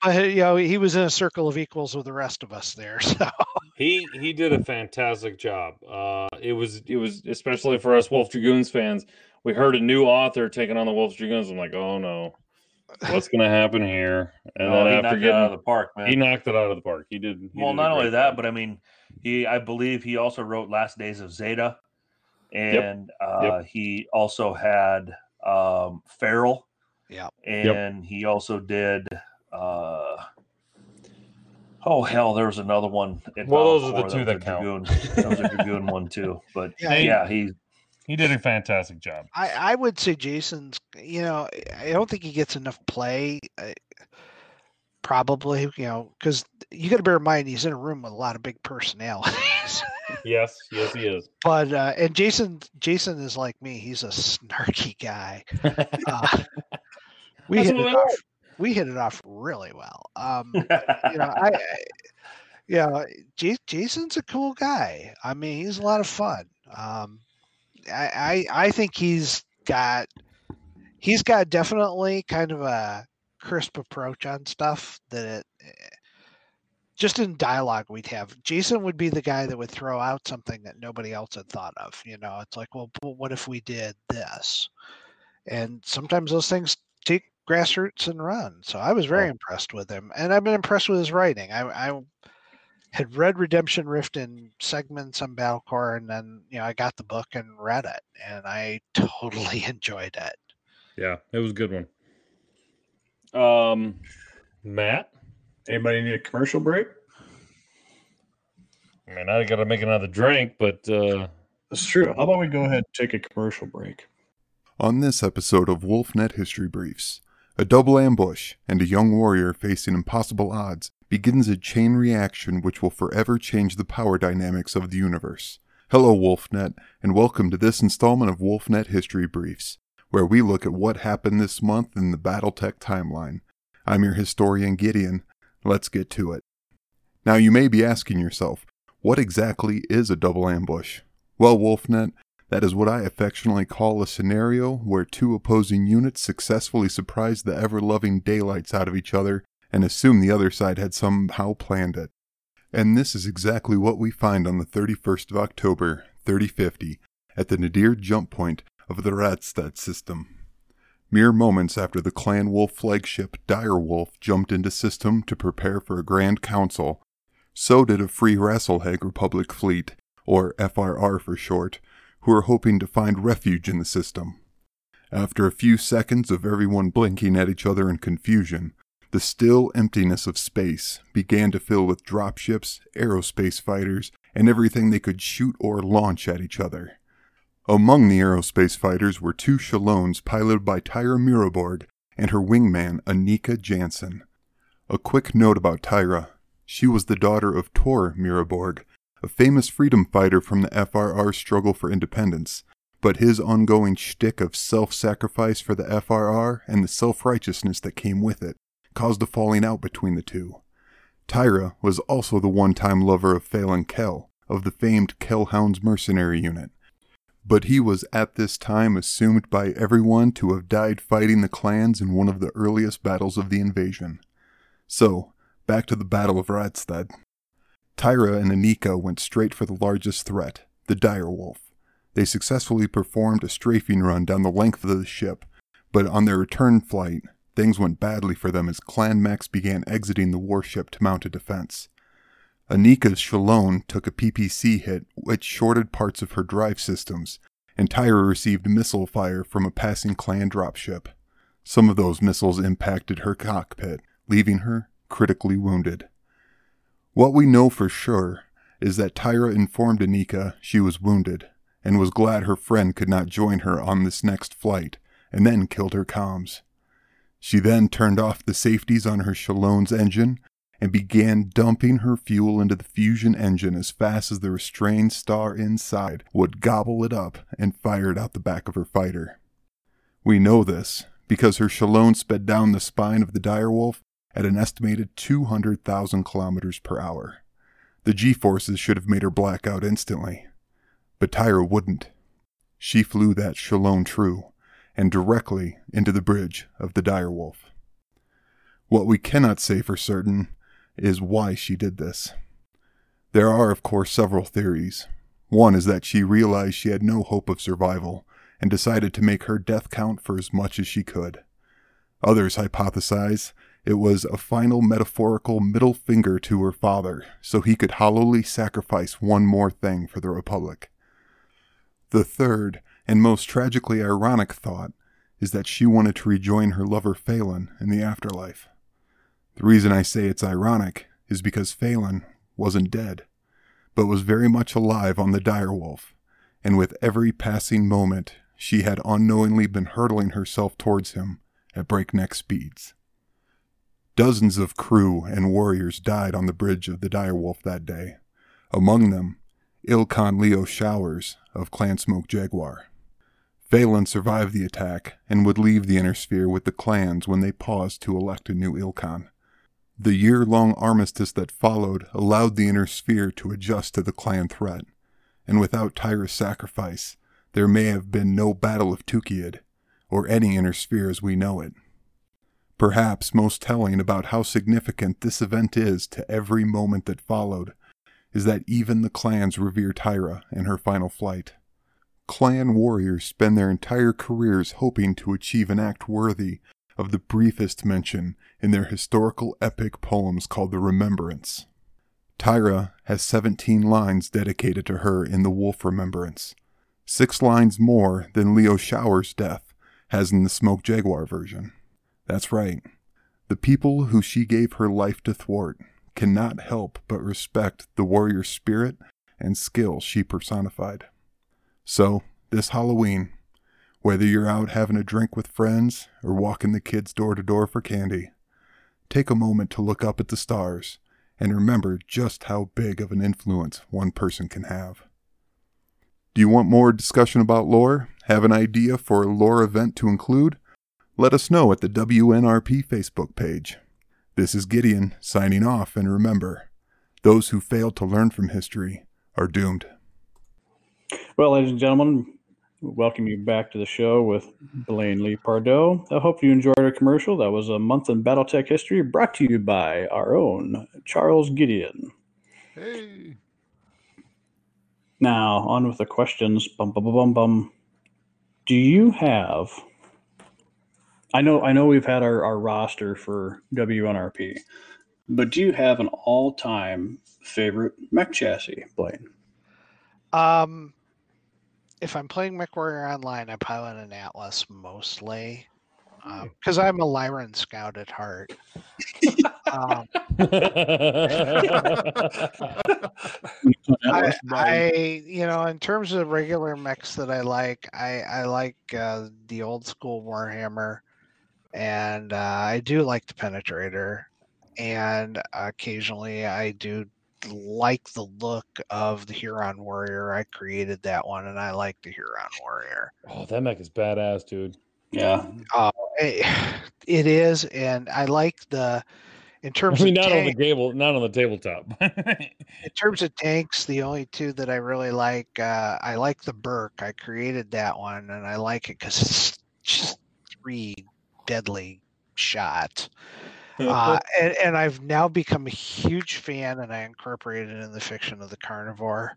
But, you know, he was in a circle of equals with the rest of us there. So
he he did a fantastic job. Uh, it was it was especially for us Wolf Dragoons fans. We heard a new author taking on the Wolf Dragoons. I'm like, oh no, what's going to happen here? And
Oh,
then
he
after
knocked it
getting,
out of the park, man.
he knocked it out of the park. He did. he
well,
did
not only that,
job.
but I mean, he I believe he also wrote Last Days of Zeta, and uh, he also had um, Feral.
Yeah.
and he also did. Uh, oh hell, there was another one.
Well, those are the two
was
that count.
Dragoon. That was a Dragoon one too. But
Yeah,
yeah,
he-
he
he did a fantastic job.
I, I would say Jason's, you know, I don't think he gets enough play. uh, Probably, you know, because you got to bear in mind he's in a room with a lot of big personalities.
Yes, yes, he is.
but uh, and Jason, Jason is like me. He's a snarky guy. Uh, we
That's
hit it off. We hit it off really well. Um, you know, I, yeah, J- Jason's a cool guy. I mean, he's a lot of fun. Um, I, I I think he's got he's got definitely kind of a crisp approach on stuff that it just in dialogue we'd have jason would be the guy that would throw out something that nobody else had thought of you know it's like well what if we did this and sometimes those things take grassroots and run so i was very impressed with him and i've been impressed with his writing i, I had read redemption rift in segments on BattleCorps and then you know i got the book and read it and i totally enjoyed it
Yeah, it was a good one. Um, Matt,
Anybody need a commercial break?
I mean, I got to make another drink, but uh,
That's true. How about we go ahead and take a commercial break?
On this episode of WolfNet History Briefs, a double ambush and a young warrior facing impossible odds begins a chain reaction which will forever change the power dynamics of the universe. Hello, WolfNet, and welcome to this installment of WolfNet History Briefs, where we look at what happened this month in the Battletech timeline. I'm your historian Gideon. Let's get to it. Now, you may be asking yourself, what exactly is a double ambush? Well, WolfNet, that is what I affectionately call a scenario where two opposing units successfully surprise the ever loving daylights out of each other and assume the other side had somehow planned it. And this is exactly what we find on the 31st of October, 3050, at the Nadir jump point of the Radstadt system. Mere moments after the Clan Wolf flagship Dire Wolf jumped into system to prepare for a grand council, so did a Free Rasalhague Republic fleet, or FRR for short, who are hoping to find refuge in the system. After a few seconds of everyone blinking at each other in confusion, the still emptiness of space began to fill with dropships, aerospace fighters, and everything they could shoot or launch at each other. Among the aerospace fighters were two Shilones piloted by Tyra Miraborg and her wingman Anika Jansen. A quick note about Tyra. She was the daughter of Tor Miraborg, a famous freedom fighter from the FRR struggle for independence, but his ongoing shtick of self sacrifice for the FRR and the self righteousness that came with it caused a falling out between the two. Tyra was also the one time lover of Phelan Kell, of the famed Kellhounds mercenary unit, but he was at this time assumed by everyone to have died fighting the clans in one of the earliest battles of the invasion. So, back to the Battle of Radstadt. Tyra and Anika went straight for the largest threat, the dire wolf. They successfully performed a strafing run down the length of the ship, but on their return flight, things went badly for them as Clan Max began exiting the warship to mount a defense. Anika's Shilone took a PPC hit which shorted parts of her drive systems, and Tyra received missile fire from a passing clan dropship. Some of those missiles impacted her cockpit, leaving her critically wounded. What we know for sure is that Tyra informed Anika she was wounded and was glad her friend could not join her on this next flight, and then killed her comms. She then turned off the safeties on her Shilone's engine and began dumping her fuel into the fusion engine as fast as the restrained star inside would gobble it up and fire it out the back of her fighter. We know this because her Shilone sped down the spine of the direwolf at an estimated 200,000 kilometers per hour. The G forces should have made her black out instantly. But Tyra wouldn't. She flew that Shilone true and directly into the bridge of the direwolf. What we cannot say for certain is why she did this. There are, of course, several theories. One is that she realized she had no hope of survival and decided to make her death count for as much as she could. Others hypothesize it was a final metaphorical middle finger to her father so he could hollowly sacrifice one more thing for the Republic. The third, and most tragically ironic thought, is that she wanted to rejoin her lover Phelan in the afterlife. The reason I say it's ironic is because Phelan wasn't dead, but was very much alive on the direwolf, and with every passing moment she had unknowingly been hurtling herself towards him at breakneck speeds. Dozens of crew and warriors died on the bridge of the direwolf that day, among them Ilkhan Leo Showers of Clan Smoke Jaguar. Phelan survived the attack and would leave the inner sphere with the clans when they paused to elect a new Ilkhan. The year long armistice that followed allowed the inner sphere to adjust to the clan threat, and without Tyra's sacrifice, there may have been no Battle of Tukayyid, or any inner sphere as we know it. Perhaps most telling about how significant this event is to every moment that followed is that even the clans revere Tyra in her final flight. Clan warriors spend their entire careers hoping to achieve an act worthy of the briefest mention in their historical epic poems called the Remembrance. Tyra has 17 lines dedicated to her in the Wolf Remembrance, six lines more than Leo Shower's death has in the Smoke Jaguar version. That's right. The people who she gave her life to thwart cannot help but respect the warrior spirit and skill she personified. So, this Halloween, whether you're out having a drink with friends or walking the kids door to door for candy, take a moment to look up at the stars and remember just how big of an influence one person can have. Do you want more discussion about lore? Have an idea for a lore event to include? Let us know at the WNRP Facebook page. This is Gideon signing off, and remember, those who fail to learn from history are doomed.
Well, ladies and gentlemen, welcome you back to the show with Blaine Lee Pardoe. I hope you enjoyed our commercial. That was a month in BattleTech history brought to you by our own Charles Gideon.
Hey!
Now, on with the questions. Bum, bum, bum, bum, bum. Do you have? I know, I know, we've had our, our roster for WNRP, but do you have an all-time favorite mech chassis, Blaine?
Um, if I'm playing MechWarrior Online, I pilot an Atlas mostly because I'm a Lyran scout at heart. um, I, I, you know, in terms of regular mechs that I like, I, I like uh, the old school Warhammer, and uh, I do like the Penetrator, and occasionally I do like the look of the Huron Warrior. I created that one, and I like the Huron Warrior.
Oh, that mech is badass, dude.
Yeah,
uh, it, it is, and I like the. In terms
I mean,
of
not
tank,
on the table, not on the tabletop.
in terms of tanks, the only two that I really like, uh, I like the Burke. I created that one, and I like it because it's just three deadly shot. Uh, and, and I've now become a huge fan, and I incorporated it in the fiction of the carnivore.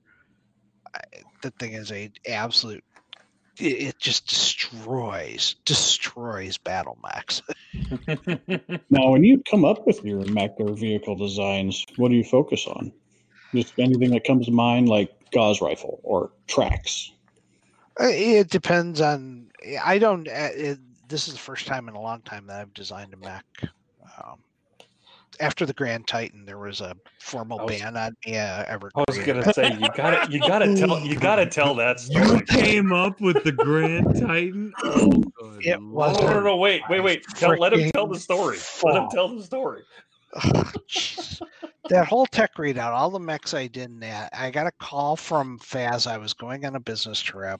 I, the thing is a absolute. It, it just destroys, destroys battle mechs.
Now, when you come up with your mech or vehicle designs, what do you focus on? Just anything that comes to mind, like Gauss rifle or tracks.
Uh, It depends on. I don't. uh, It, this is the first time in a long time that I've designed a mech. Um, after the Grand Titan, there was a formal
was-
ban on me uh, ever.
I was gonna say you got to you got to tell you got to tell that
you came up with the Grand Titan. Oh, good
It was-
No, no, no, wait, wait, wait. Tell, let him tell the
Freaking
story. Let him tell the story.
Ugh, jeez. that whole tech readout, all the mechs I did in that, I got a call from FASA. I was going on a business trip,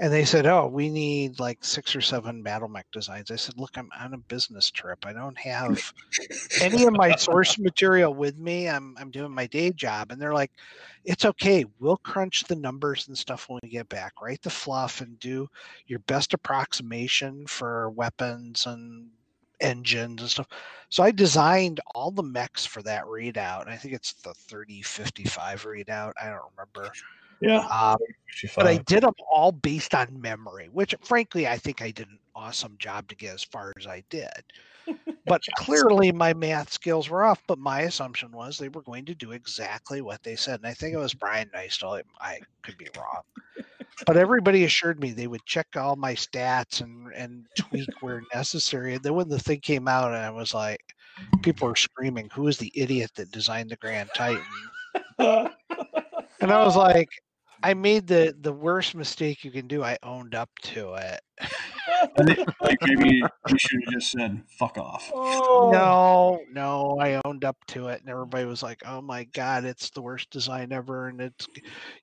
and they said, "Oh, we need like six or seven battle mech designs." I said, "Look, I'm on a business trip. I don't have any of my source material with me. I'm I'm doing my day job." And they're like, "It's okay. We'll crunch the numbers and stuff when we get back. Write the fluff and do your best approximation for weapons and engines and stuff." So I designed all the mechs for that readout. and I think it's the 3055 readout. I don't remember.
Yeah.
Um, but I did them all based on memory, which frankly I think I did an awesome job to get as far as I did. But clearly my math skills were off. But my assumption was they were going to do exactly what they said. And I think it was Bryan Nystul. I could be wrong. But everybody assured me they would check all my stats and, and tweak where necessary. And then when the thing came out, and I was like, people were screaming, "Who is the idiot that designed the Grand Titan?" And I was like, I made the the worst mistake you can do. I owned up to it.
I think, like maybe you should have just said "fuck off."
No, no, I owned up to it, and everybody was like, "Oh my god, it's the worst design ever!" And it's,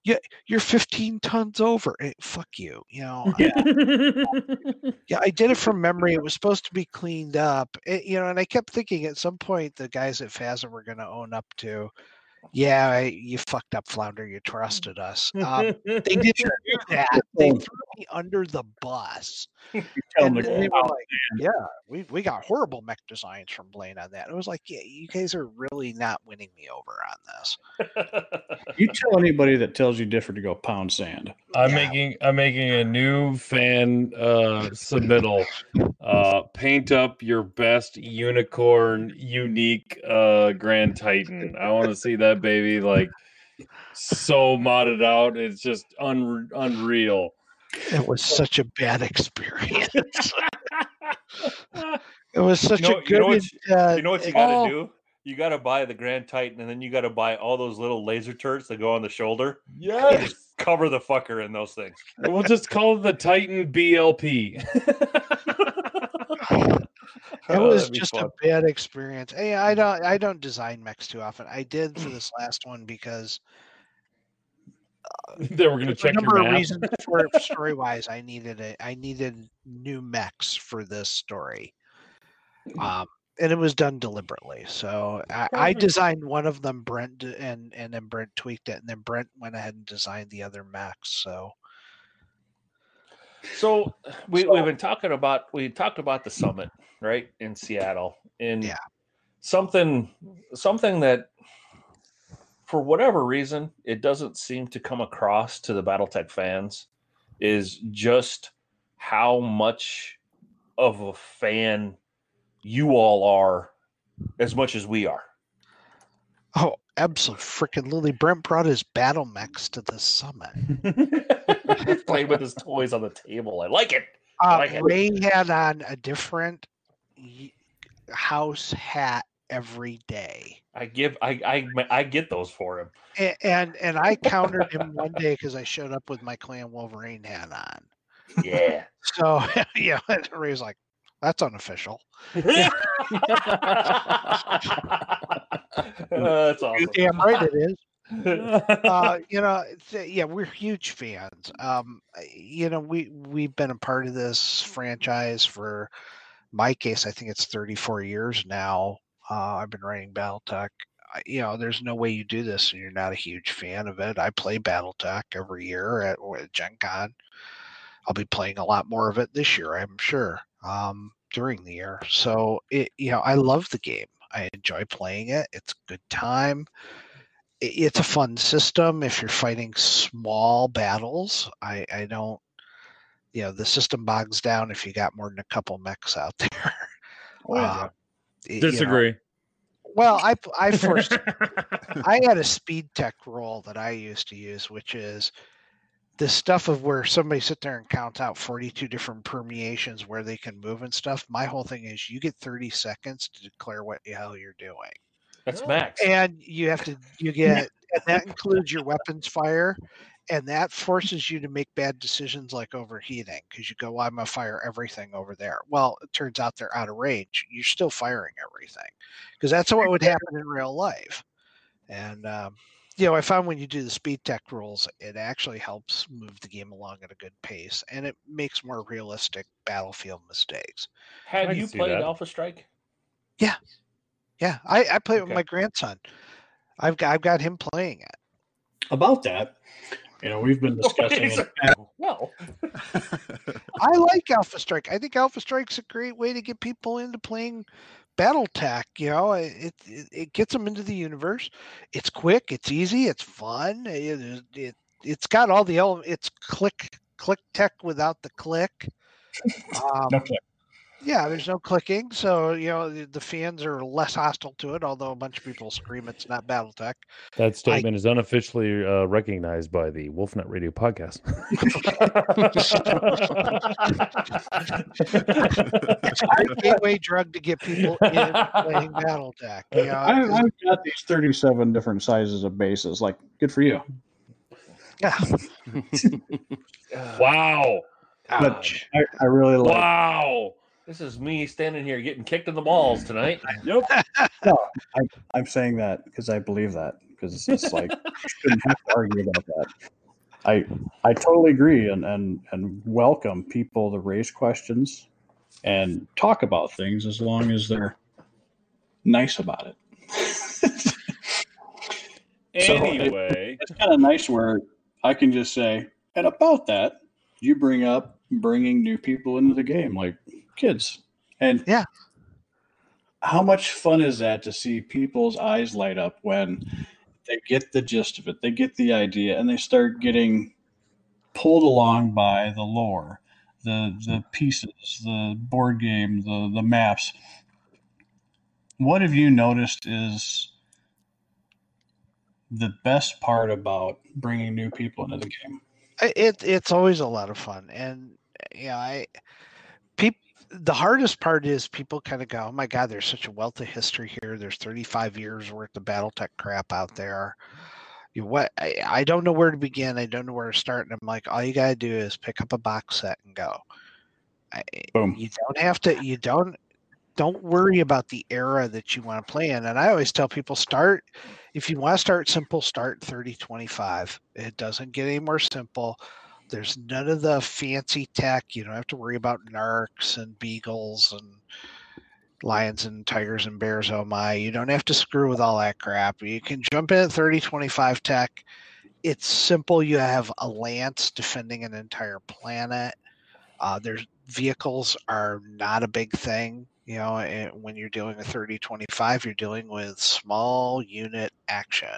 yeah, you're 15 tons over. Eh, fuck you, you know.
Yeah.
Yeah, I did it from memory. It was supposed to be cleaned up, It- you know. And I kept thinking at some point the guys at FASA were going to own up to, yeah, I, you fucked up, Flounder. You trusted us. Um, they didn't do that. They threw me under the bus.
tell
And
them to
then they were like, yeah, we, we got horrible mech designs from Blaine on that. It was like, yeah, you guys are really not winning me over on this.
You tell anybody that tells you different to go pound sand.
I'm
Yeah.
making I'm making a new fan uh submittal. Uh paint up your best unicorn unique uh Grand Titan. I want to see that baby like so modded out. It's just un- unreal.
It was such a bad experience. it was such
know-
a
you
good.
know what
uh,
You know what you got to
oh,
do? You got to buy the Grand Titan, and then you got to buy all those little laser turrets that go on the shoulder.
Yes.
Just cover the fucker in those things.
We'll just call it the Titan BLP.
It
Oh,
was just
fun.
a bad experience. Hey, I don't I don't design mechs too often. I did for this last one because uh,
they were gonna
check a
check your
number of reasons for story wise I needed it I needed new mechs for this story. Mm. Um and it was done deliberately. So I, I
mm-hmm.
designed one of them, Brent, and and then Brent tweaked it, and then Brent went ahead and designed the other mechs. So
So we, we've been talking about we talked about the summit right in Seattle and
Yeah.
something something that for whatever reason it doesn't seem to come across to the BattleTech fans is just how much of a fan you all are as much as we are.
oh, absolutely! Freaking Lily Brent brought his battle mechs to the summit.
Playing with his toys on the table. I like it. I
Uh,
like it.
Ray had on a different house hat every day.
I give I I I get those for him.
A- And and I countered him one day because I showed up with my Clan Wolverine hat on.
Yeah.
So yeah, and Ray like, "That's unofficial."
That's awesome.
Damn right it is. Uh, you know, uh, yeah, we're huge fans. Um, you know, we we've been a part of this franchise for my case. I think it's 34 years now. Uh, I've been writing BattleTech. You know, there's no way you do this and you're not a huge fan of it. I play BattleTech every year at, at Gen Con. I'll be playing a lot more of it this year, I'm sure, um, during the year. So it, you know, I love the game. I enjoy playing it. It's a good time. I- It's a fun system if you're fighting small battles. I, I don't, you know, the system bogs down if you got more than a couple mechs out there.
Oh.
Uh, y- you know,
Disagree.
well, I I first I had a speed tech role that I used to use, which is the stuff of where somebody sit there and count out 42 different permeations where they can move and stuff. My whole thing is you get 30 seconds to declare what the hell you're doing.
That's Max.
And you have to you get and that includes your weapons fire and that forces you to make bad decisions like overheating because you go, well, I'm gonna fire everything over there. Well, it turns out they're out of range. You're still firing everything because that's what would happen in real life. And um, you know, I found when you do the speed tech rules, it actually helps move the game along at a good pace, and it makes more realistic battlefield mistakes.
Have you played
that.
Alpha Strike?
Yeah, I, I play it with my grandson. I've got I've got him playing it.
About that, you know, we've been discussing it.
well,
I like Alpha Strike. I think Alpha Strike's a great way to get people into playing battle BattleTech. You know, it, it it gets them into the universe. It's quick. It's easy. It's fun. It, it it's got all the elements. It's click click tech without the click. Um,
No click.
Yeah, there's no clicking, so you know the, the fans are less hostile to it. Although a bunch of people scream it's not BattleTech.
That statement is unofficially uh, recognized by the Wolfnet Radio podcast.
It's a gateway drug to get people in playing BattleTech. You know,
I, I've got these 37 different sizes of bases. Like, good for you.
yeah.
wow.
Ouch.
I, I really like
Wow.
This is me standing here getting kicked in the balls tonight.
Yep.
I'm saying that because I believe that because it's just like you shouldn't have to argue about that. I I totally agree and and and welcome people to raise questions and talk about things as long as they're nice about it. So, it-
Anyway,
it's kind of nice where I can just say, and about that, you bring up bringing new people into the game, like kids. And
Yeah.
how much fun is that to see people's eyes light up when they get the gist of it, they get the idea, and they start getting pulled along by the lore, the the pieces, the board game, the the maps. What have you noticed is the best part about bringing new people into the game?
It it's always a lot of fun, and yeah, I the hardest part is people kind of go, "Oh my god, there's such a wealth of history here. There's 35 years worth of BattleTech crap out there. You what? I, I don't know where to begin. I don't know where to start." And I'm like, all you gotta do is pick up a box set and go. I,
Boom.
you don't have to. You don't. Don't worry about the era that you want to play in. And I always tell people start if you want to start simple, start 3025. It doesn't get any more simple. There's none of the fancy tech. You don't have to worry about narcs and beagles and lions and tigers and bears. Oh my! You don't have to screw with all that crap. You can jump in at 3025 tech. It's simple. You have a lance defending an entire planet. Uh, there's vehicles are not a big thing. You know, and when you're dealing with 3025, you're dealing with small unit action,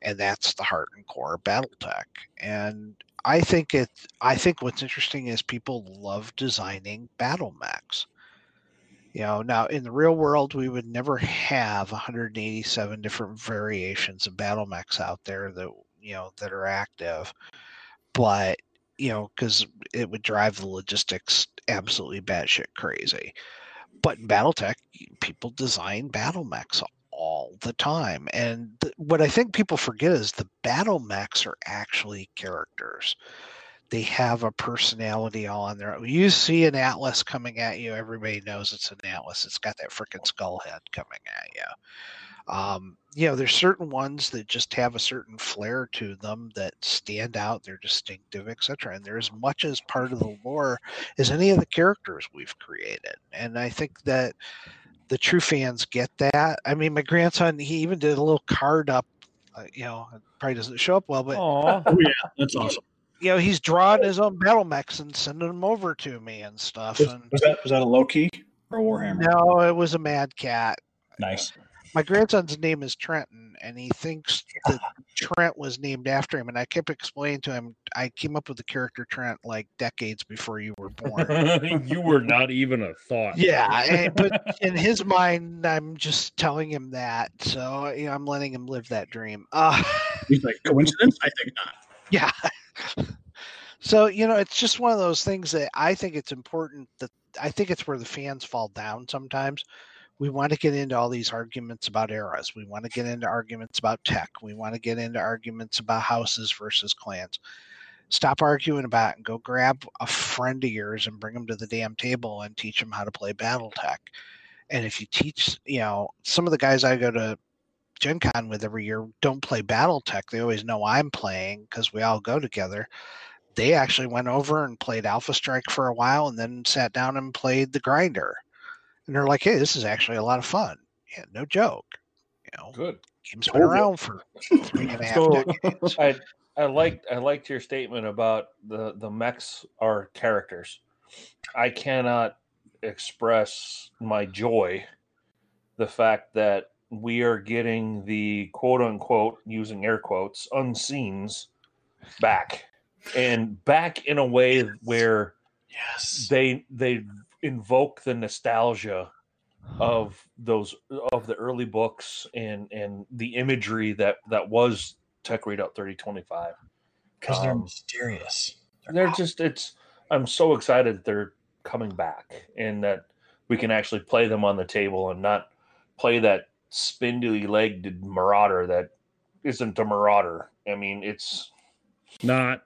and that's the heart and core of BattleTech. And I think it. I think what's interesting is people love designing battle mechs. You know, now in the real world, we would never have 187 different variations of battle mechs out there that you know that are active, but you know, because it would drive the logistics absolutely batshit crazy. But in BattleTech, people design battle mechs all the time. And th- what I think people forget is the battle mechs are actually characters. They have a personality all on their own. You see an Atlas coming at you, everybody knows it's an Atlas. It's got that freaking skull head coming at you. Um, you know, there's certain ones that just have a certain flair to them that stand out, they're distinctive, etc. And they're as much as part of the lore as any of the characters we've created. And I think that the true fans get that. I mean, my grandson, he even did a little card up. Uh, you know, it probably doesn't show up well, but
Aw.
Oh yeah, that's awesome.
you know, he's drawing his own battle mechs and sending them over to me and stuff.
Was,
And
was that was that a Loki or a Warhammer?
no, it was a Mad Cat.
Nice.
My grandson's name is Trenton, and he thinks that Trent was named after him. And I kept explaining to him, I came up with the character Trent like decades before you were born.
you were not even a thought.
Yeah, and- but in his mind, I'm just telling him that. So you know, I'm letting him live that dream. Uh,
He's like coincidence? I think not.
yeah. So you know, it's just one of those things that I think it's important that I think it's where the fans fall down sometimes we want to get into all these arguments about eras. We want to get into arguments about tech. We want to get into arguments about houses versus clans. Stop arguing about it and go grab a friend of yours and bring them to the damn table and teach them how to play BattleTech. And if you teach, you know, some of the guys I go to Gen Con with every year don't play BattleTech. They always know I'm playing because we all go together. They actually went over and played Alpha Strike for a while and then sat down and played the Grinder. And they're like, hey, this is actually a lot of fun. Yeah, no joke. You know,
Good.
game's been around for three and a half
So
decades.
I I liked I liked your statement about the the mechs are characters. I cannot express my joy the fact that we are getting the quote unquote using air quotes unseens back and back in a way where
Yes.
they they invoke the nostalgia of those of the early books and and the imagery that that was tech readout 3025
Because they're
Um,
mysterious.
they're just it's i'm so excited that they're coming back and that we can actually play them on the table and not play that spindly legged marauder that isn't a marauder i mean it's
Not.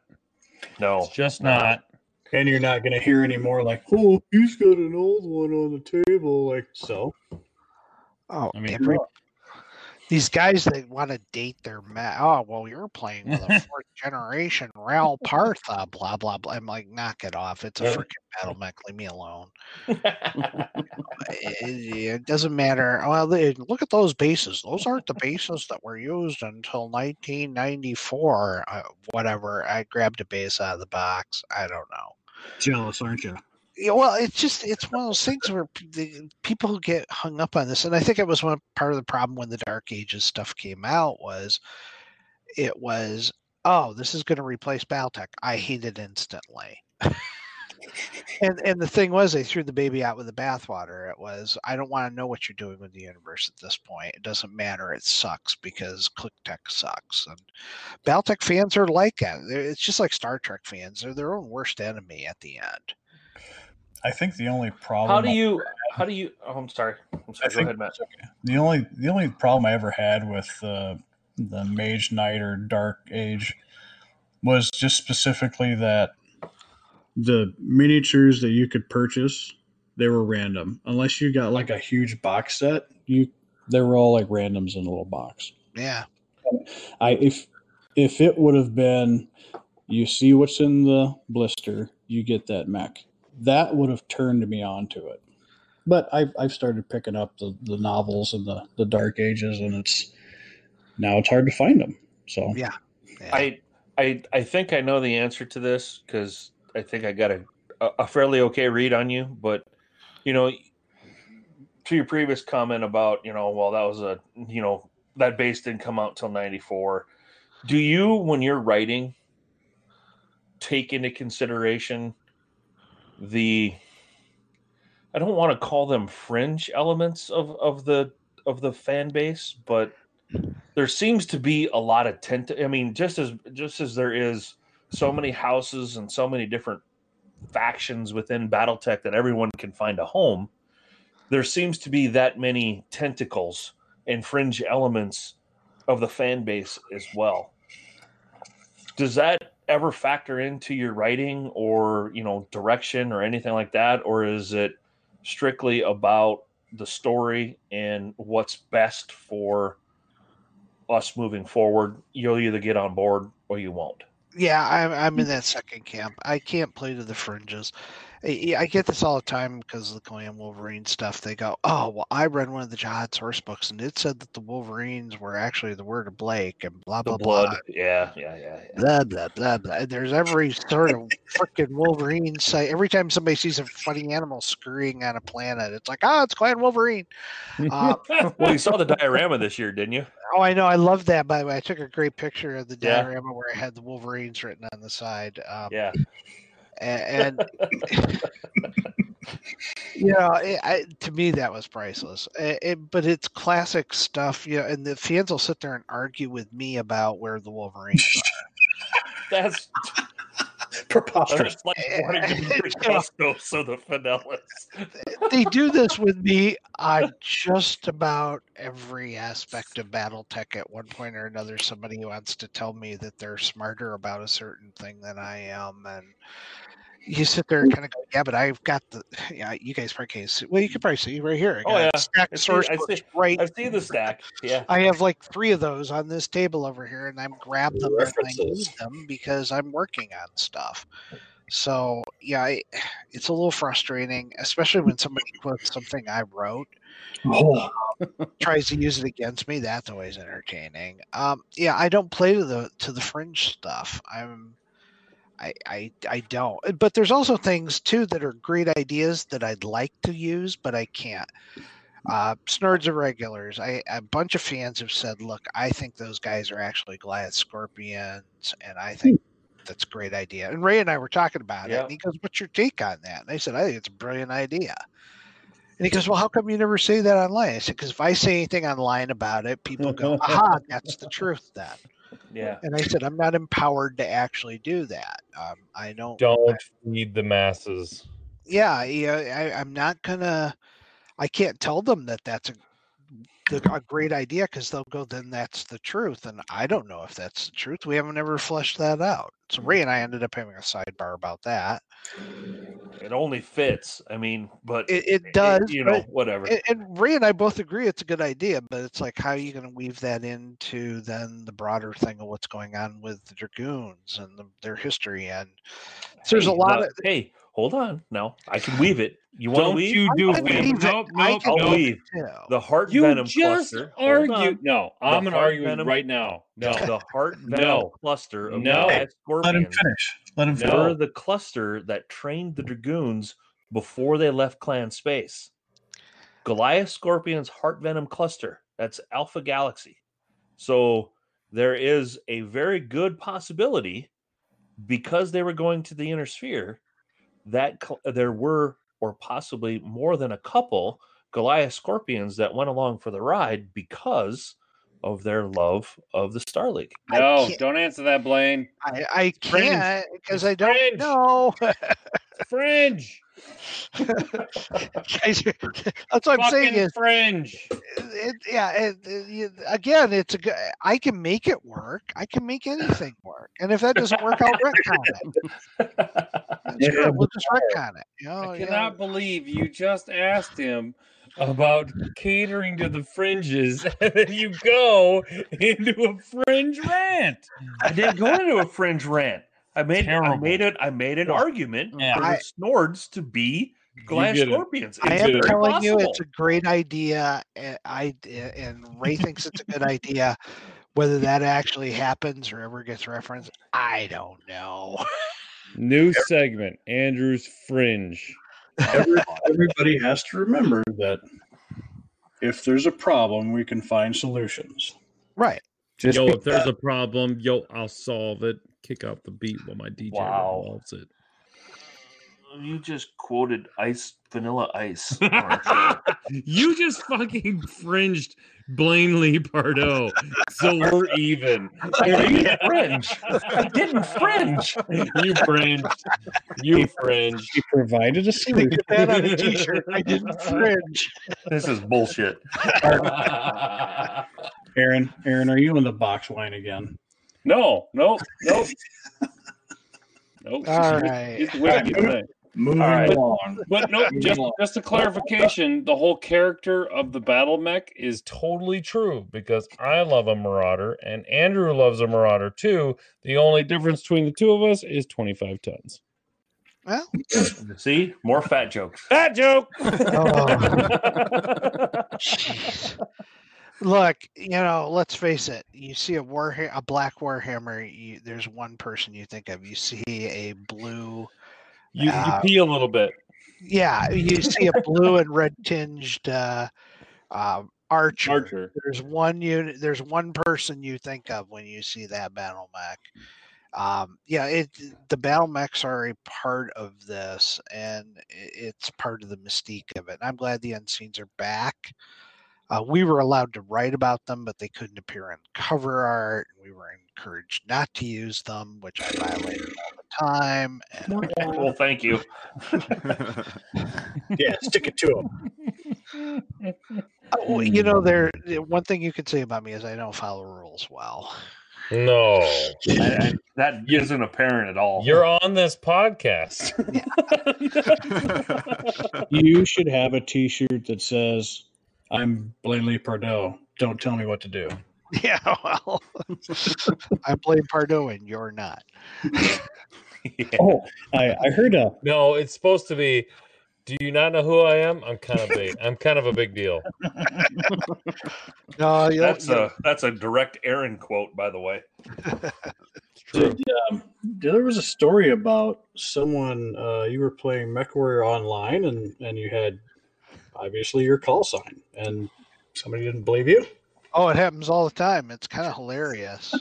no
It's just not.
And you're not going to hear any more like, oh, he's got an old one on the table. Like, so?
Oh,
I mean-
every, these guys that want to date their ma Oh, well, you're playing with a fourth generation Ral Partha, blah blah blah. I'm like, knock it off. It's a
Yeah.
freaking battle mech. Leave me alone. It, it doesn't matter. Well, they, look at those bases. Those aren't the bases that were used until 1994. Uh, whatever. I grabbed a base out of the box. I don't know.
Jealous, aren't you?
Yeah, well, it's just it's one of those things where the, people get hung up on this, and I think it was one part of the problem when the Dark Ages stuff came out was it was oh this is going to replace Battletech. I hate it instantly. and and the thing was they threw the baby out with the bathwater. It was I don't want to know what you're doing with the universe at this point. It doesn't matter. It sucks because ClickTech sucks, and Battletech fans are like it. It's just like Star Trek fans. They're their own worst enemy at the end.
I think the only problem.
how do
I-
you how do you oh, i'm sorry i'm sorry
I
go
think
ahead matt
okay. The only the only problem I ever had with uh, the Mage Knight or Dark Age was just specifically that
The miniatures that you could purchase, they were random. Unless you got like a huge box set, you they were all like randoms in a little box.
Yeah.
I if if it would have been you see what's in the blister, you get that mech. That would have turned me on to it. But I've I've started picking up the, the novels and the, the dark ages and it's now it's hard to find them. So
Yeah. yeah.
I I I think I know the answer to this because I think I got a a fairly okay read on you, but you know, to your previous comment about you know, well, that was a you know that base didn't come out till '94. Do you, when you're writing, take into consideration the I don't want to call them fringe elements of of the of the fan base, but there seems to be a lot of tent. I mean, just as just as there is so many houses and so many different factions within BattleTech that everyone can find a home, there seems to be that many tentacles and fringe elements of the fan base as well. Does that ever factor into your writing or you know direction or anything like that, or is it strictly about the story and what's best for us moving forward, you'll either get on board or you won't.
Yeah, I'm I'm in mm. that second camp. I can't play to the fringes. I, I get this all the time because of the Clan Wolverine stuff. They go, "Oh, well, I read one of the Jihad source books, and it said that the Wolverines were actually the word of Blake, and blah blah blah,
yeah, yeah, yeah, yeah.
blah blah blah blah." There's every sort of freaking Wolverine site. Every time somebody sees a funny animal scurrying on a planet, it's like, "Ah, it's Clan Wolverine." Uh,
well, you saw the diorama this year, didn't you?
Oh, I know. I love that. By the way, I took a great picture of the
Yeah.
diorama where I had the Wolverines written on the side. Um,
Yeah.
And, you know, it, I, to me that was priceless. It, it- but it's classic stuff. You know, and the fans will sit there and argue with me about where the Wolverines.
That's
Preposterous.
Like wanting to be Costco, so the Fidelis.
they do this with me on just about every aspect of BattleTech at one point or another. Somebody wants to tell me that they're smarter about a certain thing than I am, and you sit there and kind of go, "Yeah, but I've got the yeah." You guys probably can't see. Well, you can probably see right here. I
Oh, yeah.
stacked
I see-
source
I see-
right.
I've seen the stack. Yeah.
I have like three of those on this table over here, and I'm grab them and I need them because I'm working on stuff. So yeah, I, it's a little frustrating, especially when somebody quotes something I wrote,
Oh,
tries to use it against me. That's always entertaining. Um, yeah, I don't play to the to the fringe stuff. I'm. I, I I don't, but there's also things too that are great ideas that I'd like to use, but I can't. Uh, Snord's Irregulars. I a bunch of fans have said, look, I think those guys are actually Goliath Scorpions, and I think that's a great idea. And Ray and I were talking about it, and he goes, "What's your take on that?" And I said, "I think it's a brilliant idea." And he goes, "Well, how come you never say that online?" I said, "Because if I say anything online about it, people go, aha, that's the truth then."
Yeah.
And I said, "I'm not empowered to actually do that. Um, I don't.
Don't feed the masses.
Yeah, yeah. I, I'm not gonna. I can't tell them that that's a the, a great idea because they'll go, then that's the truth. And I don't know if that's the truth. We haven't ever fleshed that out. So hmm. Ray and I ended up having a sidebar about that.
It only fits. I mean, but
It, it does,
you know, whatever.
and, and Ray and I both agree it's a good idea, but it's like, how are you going to weave that into then the broader thing of what's going on with the Dragoons and the, their history? And so there's a lot
now-
of.
Hey, hold on. No, I can weave it. You want to
Don't
weave?
you do
I
it.
believe.
Nope,
I
nope,
can
I'll
nope.
weave
weave. The heart
You
venom
just
cluster. Hold
argue.
on.
No, I'm gonna argue
venom-
right now. No,
The heart venom
No.
cluster of
No.
Goliath
Let him
scorpions
finish. Let him finish.
No.
were the cluster that trained the dragoons before they left clan space. Goliath Scorpion's heart venom cluster. That's Alpha Galaxy. So there is a very good possibility because they were going to the inner sphere that cl- uh, there were or possibly more than a couple Goliath Scorpions that went along for the ride because of their love of the Star League.
No, don't answer that, Blaine.
I, I can't because I don't know.
Fringe.
That's what I'm saying is,
fringe.
it, yeah. It, it- you- again, it's a. g- I can make it work. I can make anything work. And if that doesn't work, I'll retcon it.
Yeah,
good. We'll just retcon it. You know,
I
yeah.
cannot believe you just asked him about catering to the fringes, and then you go into a fringe rant.
I didn't go into a fringe rant. I made I made it. I made an argument
Yeah.
for
I-
the Snords to be Glass
did it.
Scorpions.
I am
very
telling you, it's a great idea. And I eh, and Ray thinks it's a good idea. Whether that actually happens or ever gets referenced, I don't know.
New segment, Andrew's fringe.
Every, everybody has to remember that if there's a problem, we can find solutions.
Right.
Just
yo, if there's a problem, yo, I'll solve it. Kick out the beat while my DJ
Wow.
revolves it.
You just quoted Ice Vanilla Ice. on our show.
you just fucking fringed Blaine Lee Pardoe, so we're even.
I didn't fringe. I didn't fringe.
You fringed. You fringed.
he provided a
See, they get that on a t-shirt. I didn't fringe.
This is bullshit.
Aaron, Aaron, are you in the box wine again?
No, no, no. Nope.
All right.
It's the wicked thing.
Moving
All right.
along.
But no, just just a clarification: the whole character of the battle mech is totally true because I love a Marauder and Andrew loves a Marauder too. The only difference between the two of us is twenty five tons.
Well,
See, more fat jokes.
Fat joke. Oh.
jeez. Look, you know, let's face it. You see a war, a black warhammer. You, there's one person you think of. You see a blue.
you, you
Uh,
pee a little bit.
Yeah, you see a blue and red tinged uh, uh, archer.
Archer.
There's one unit. There's one person you think of when you see that battle mech. Um, yeah, it the battle mechs are a part of this, and it's part of the mystique of it. I'm glad the Unseens are back. Uh, we were allowed to write about them, but they couldn't appear in cover art. We were encouraged not to use them, which I violated all the time.
well, thank you.
Yeah, stick it to him.
Oh, you know, there. One thing you could say about me is I don't follow rules well.
No,
I- I- that isn't apparent at all.
you're on this podcast.
You should have a T-shirt that says, "I'm Blanley Pardoe. Don't tell me what to do."
Yeah, well, I'm Blaine Pardoe and you're not.
Oh, I, I heard a
no, it's supposed to be. Do you not know who I am? I'm kind of big. I'm kind of a big deal.
No, you
that's
you-
a that's a direct Aaron quote, by the way.
It's true.
Did, um, there was a story about someone uh, you were playing MechWarrior online, and and you had obviously your call sign, and somebody didn't believe you.
Oh, it happens all the time. It's kind of hilarious.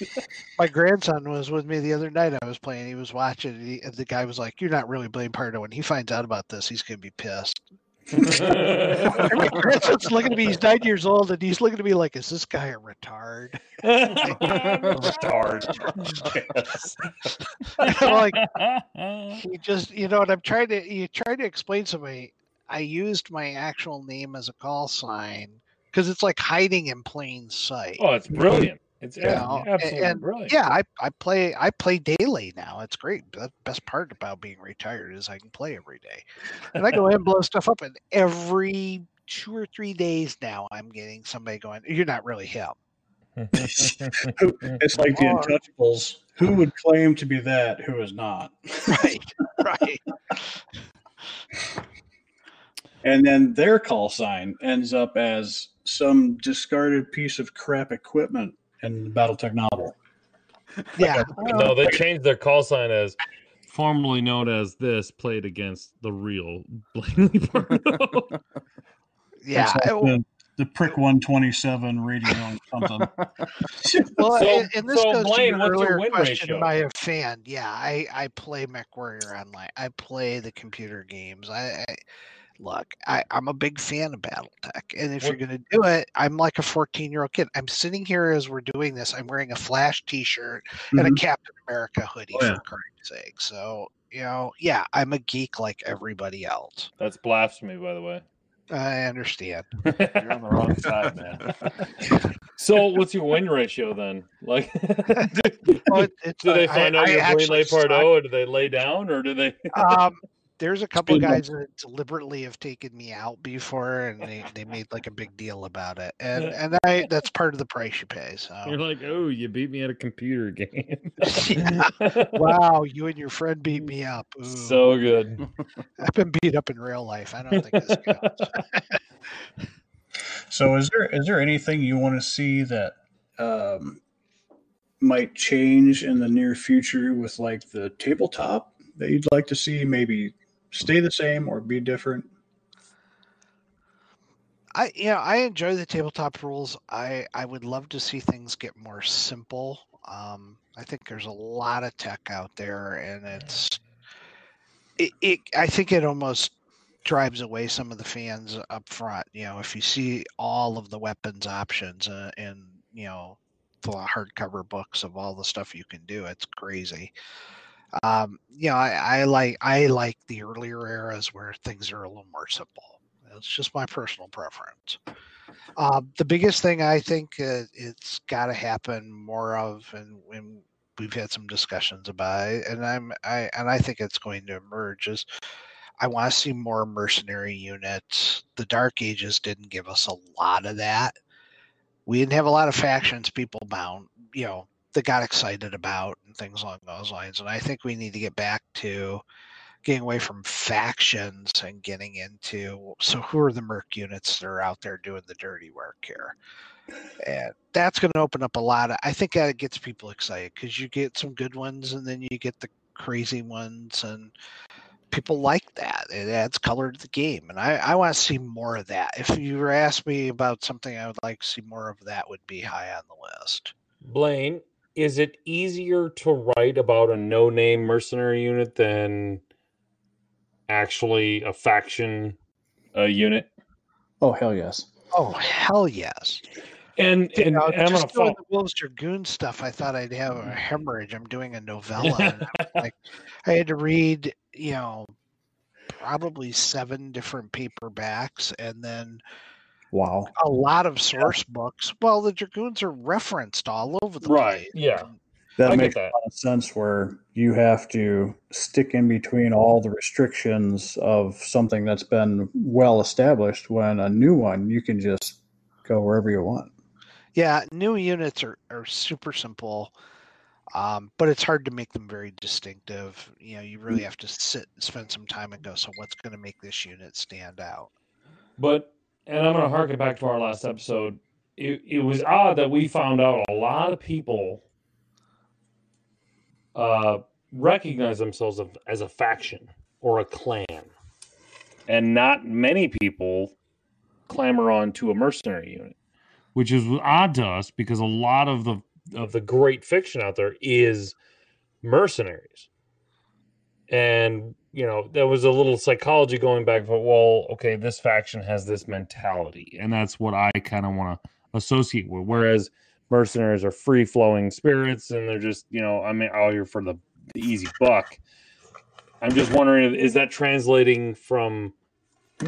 My grandson was with me the other night. I was playing. He was watching. And he, and the guy was like, "You're not really Blaine Pardoe." When he finds out about this, he's gonna be pissed. My grandson's looking at me. He's nine years old, and he's looking at me like, "Is this guy a retard?"
Retard.
I'm like, he just, you know, and I'm trying to, you try to explain to me. I used my actual name as a call sign because it's like hiding in plain sight.
oh, it's brilliant. It's
You know,
ab- absolutely
and-
brilliant.
Yeah, I, I play I play daily now. It's great. The best part about being retired is I can play every day. And I go in and blow stuff up and every two or three days now I'm getting somebody going, You're not really him.
It's like the Untouchables. Who would claim to be that? Who is not?
Right. right.
And then their call sign ends up as some discarded piece of crap equipment in the BattleTech novel.
Yeah.
no, they oh. changed their call sign as formerly known as this played against the real Blaney Pardoe.
Yeah.
Like
I-
the, the Prick 127 radio or something.
Well,
So-
and, and this
so,
goes
Blaine,
to
what's
your
your
earlier
win
question.
ratio?
Am I a fan? Yeah, I, I play MechWarrior online. I play the computer games. I, I look. I, I'm a big fan of BattleTech, and if you're going to do it, I'm like a 14 year old kid. I'm sitting here as we're doing this. I'm wearing a Flash T-shirt and a
Mhm.
Captain America hoodie
Oh, yeah.
for Christ's sake. So you know, yeah, I'm a geek like everybody else.
That's blasphemy, by the way.
I understand.
You're on the wrong side, man.
so, what's your win ratio then? Like, do,
Well,
do they
I-
find out
I
you're Blaine
suck.
Pardoe, or do they lay down, or do they?
um, there's a couple of guys that deliberately have taken me out before, and they, they made like a big deal about it, and and I that's part of the price you pay. So you're
like, oh, you beat me at a computer game.
wow, you and your friend beat me up. Ooh,
so good.
I've been beat up in real life. I don't think this counts.
So, is there is there anything you want to see that um, might change in the near future with like the tabletop that you'd like to see maybe stay the same or be different?
I you know I enjoy the tabletop rules. I I would love to see things get more simple. Um, I think there's a lot of tech out there, and it's it, it. I think it almost drives away some of the fans up front. You know, if you see all of the weapons options uh, in you know the hardcover books of all the stuff you can do, it's crazy. Um, you know, I, I like I like the earlier eras where things are a little more simple. It's just my personal preference. Um, the biggest thing I think uh, it's got to happen more of, and, we've had some discussions about it, and I'm I and I think it's going to emerge is I want to see more mercenary units. The Dark Ages didn't give us a lot of that. We didn't have a lot of factions people bound, you know, that got excited about and things along those lines. And I think we need to get back to getting away from factions and getting into so who are the merc units that are out there doing the dirty work here? And that's going to open up a lot of i think that gets people excited because you get some good ones and then you get the crazy ones and people like that. It adds color to the game. And i, I want to see more of that. If you were asked me about something i would like to see more of that would be high on the list.
Blaine, is it easier to write about a no-name mercenary unit than actually a faction a unit?
Oh hell yes!
oh hell yes
And
You
and,
know,
and I'm
just doing the Wolf's Dragoon stuff. I thought I'd have a mm. hemorrhage. I'm doing a novella. and I'm like, I had to read, you know, probably seven different paperbacks, and then
Wow.
a lot of source books. Well, the Dragoons are referenced all over the
Right,
place.
yeah.
That
I
makes
that.
a lot of sense where you have to stick in between all the restrictions of something that's been well established when a new one you can just go wherever you want.
Yeah, new units are, are super simple, um, but it's hard to make them very distinctive. You know, you really have to sit and spend some time and go, so what's going to make this unit stand out?
But and I'm gonna harken back to our last episode. It it was odd that we found out a lot of people uh recognize themselves as a faction or a clan. And not many people clamor on to a mercenary unit. Which is odd to us because a lot of the of the great fiction out there is mercenaries. And you know, there was a little psychology going back but well, okay, this faction has this mentality, and that's what I kind of want to associate with. Whereas mercenaries are free flowing spirits, and they're just you know, I'm out here for the, the easy buck. I'm just wondering, is that translating from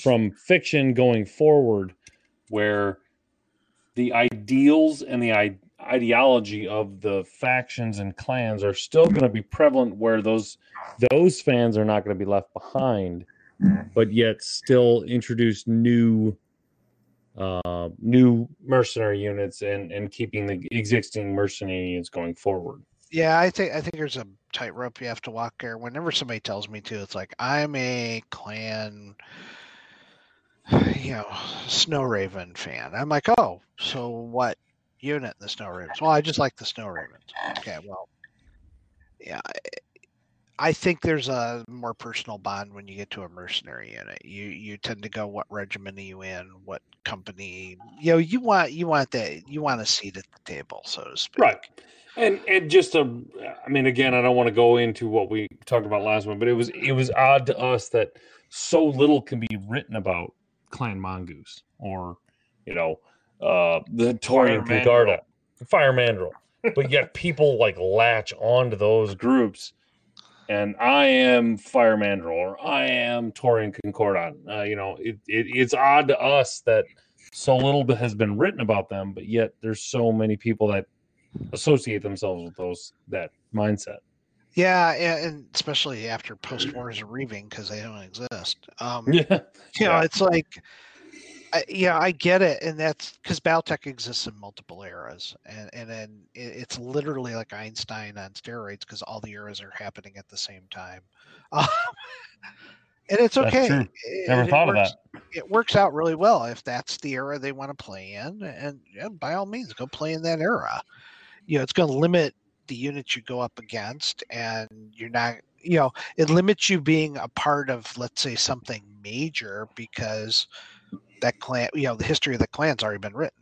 from fiction going forward, where the ideals and the ideology of the factions and clans are still going to be prevalent, where those those fans are not going to be left behind, but yet still introduce new uh, new mercenary units and and keeping the existing mercenary units going forward.
Yeah, I think I think there's a tightrope you have to walk there. Whenever somebody tells me to, it's like I'm a clan, you know, Snow Raven fan. I'm like, oh, so what unit in the Snow Ravens? Well, I just like the Snow Ravens. Okay, well, yeah, I, think there's a more personal bond when you get to a mercenary unit. You you tend to go, what regiment are you in? What company? You know, you want you want that you want a seat at the table, so to speak.
Right. And and just to, I mean, again, I don't want to go into what we talked about last one, but it was it was odd to us that so little can be written about Clan Mongoose or you know uh the Taurian
Fire
Congarda, Fire Mandrill, but yet people like latch onto those groups. And I am Fire Mandrill or I am Taurian Concordat. Uh, you know, it, it it's odd to us that so little has been written about them, but yet there's so many people that associate themselves with those that mindset.
Yeah, and, and especially after post wars are reaving because they don't exist. Um,
Yeah,
you know,
yeah.
it's like, I, yeah, I get it, and that's because BattleTech exists in multiple eras, and and then it's literally like Einstein on steroids because all the eras are happening at the same time, um, and it's okay. It-
Never
it
thought of
works-
that.
It works out really well if that's the era they want to play in, and yeah, by all means, go play in that era. You know, it's going to limit the units you go up against, and you're not. You know, it limits you being a part of, let's say, something major because that clan, you know, the history of the clan's already been written.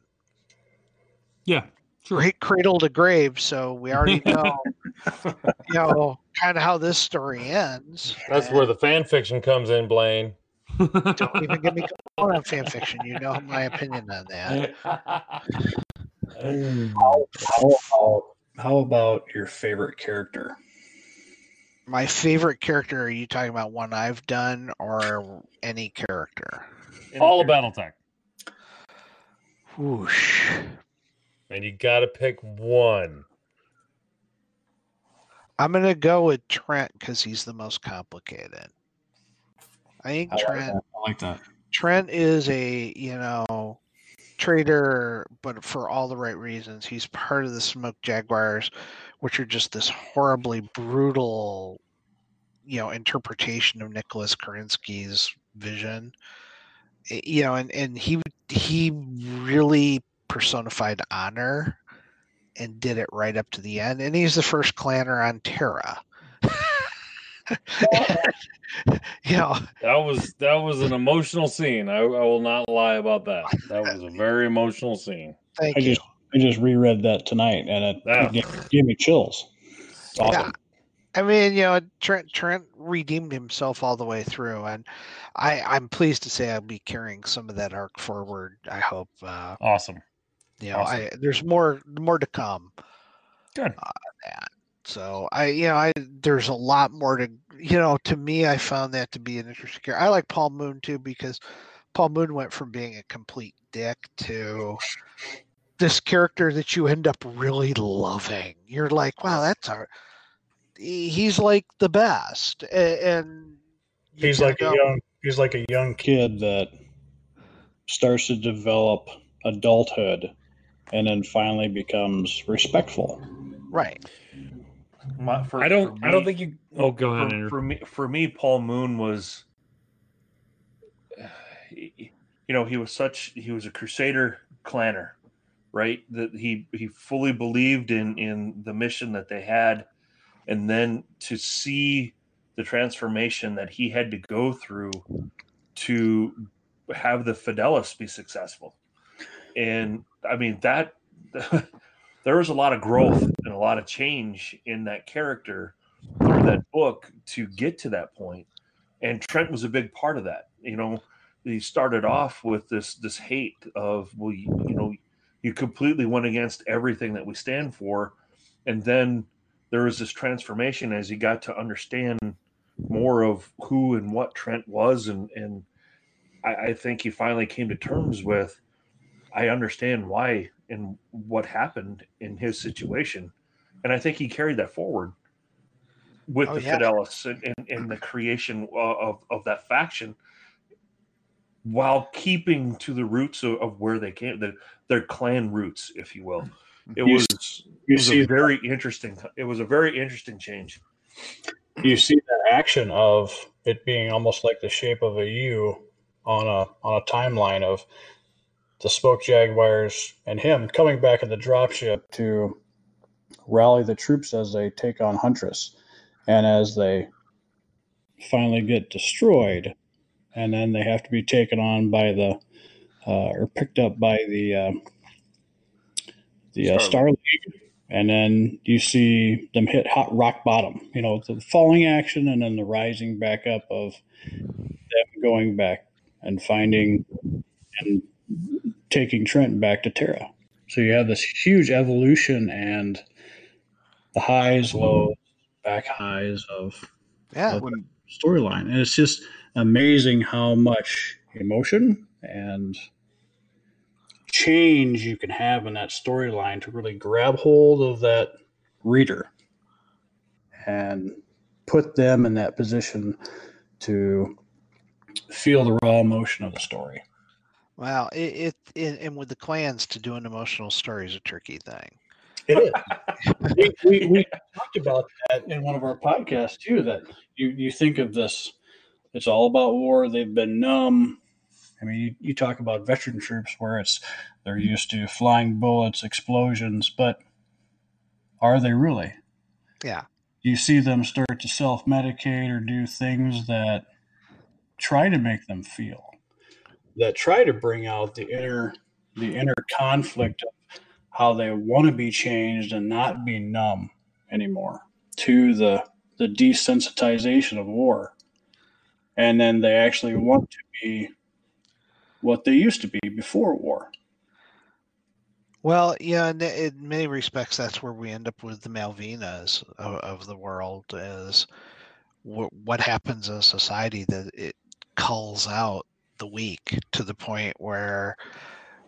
Yeah,
Great cradle to grave, so we already know, you know, kind of how this story ends.
That's
and
where the fan fiction comes in, Blaine.
don't even get me going on fan fiction. You know my opinion on that.
How about, how about your favorite character?
My favorite character, are you talking about one I've done or any character?
All of BattleTech,
Whoosh.
and you got to pick one.
I'm gonna go with Trent because he's the most complicated. I think
I like
Trent
that. I like that.
Trent is a you know trader, but for all the right reasons. He's part of the Smoke Jaguars, which are just this horribly brutal, you know, interpretation of Nicholas Kerensky's vision. I- You know, and and he he really personified honor and did it right up to the end. And he's the first clanner on Terra. you know,
That was that was an emotional scene. I, I will not lie about that. That was a very emotional scene.
thank
I
you.
just I just reread that tonight and it,
Yeah.
it gave, gave me chills. It's awesome.
I mean, you know, Trent Trent redeemed himself all the way through, and I I'm pleased to say I'll be carrying some of that arc forward. I hope. Uh,
Awesome.
you know,
Awesome.
I there's more more to come.
Good.
Uh. So I, you know, I there's a lot more to, you know, to me, I found that to be an interesting character. I like Paul Moon too because Paul Moon went from being a complete dick to this character that you end up really loving. You're like, wow, that's our. He- He's like the best, and
He's
kinda
like a young he's like a young kid that starts to develop adulthood and then finally becomes respectful.
right.
My, for,
I don't.
for
I don't think you. Oh, go ahead,
for, for me for me paul moon was you know he was such he was a crusader clanner right that he he fully believed in in the mission that they had and then to see the transformation that he had to go through to have the fidelis be successful. And i mean that there was a lot of growth and a lot of change in that character through that book to get to that point. And trent was a big part of that. You know he started off with this this hate of well you, you know you completely went against everything that we stand for. And then there was this transformation as he got to understand more of who and what trent was and and i, I think he finally came to terms with i understand why and what happened in his situation and i think he carried that forward with
Oh,
the
yeah.
Fidelis and, and, and the creation of, of, that faction while keeping to the roots of, of where they came, the, their clan roots, if you will. It
You
was,
s-
it
You
was
see
a very interesting. It was a very interesting change.
you see that action of it being almost like the shape of a U on a on a timeline of the smoke jaguars and him coming back in the dropship to rally the troops as they take on Huntress, and as they finally get destroyed, and then they have to be taken on by the uh, or picked up by the uh, the uh,
Star
Star League and then you see them hit hot rock bottom. You know, the falling action and then the rising back up of them going back and finding and taking Trent back to Terra. So you have this huge evolution and the highs, lows, back highs of
Yeah.
of the storyline, and it's just amazing how much emotion and change you can have in that storyline to really grab hold of that reader and put them in that position to feel the raw emotion of the story.
Wow. It, it, it and with the clans to do an emotional story is a tricky thing.
It is. we, we, we talked about that in one of our podcasts too. That you you think of this, it's all about war. They've been numb. I mean, you, you talk about veteran troops where it's they're used to flying bullets, explosions, but are they really?
Yeah.
You see them start to self medicate or do things that try to make them feel, that try to bring out the inner the inner conflict of how they want to be changed and not be numb anymore to the the desensitization of war and then they actually want to be what they used to be before war
Well, yeah, in, in many respects, that's where we end up with the Malvinas of, of the world. Is wh- what happens in a society that it culls out the weak to the point where,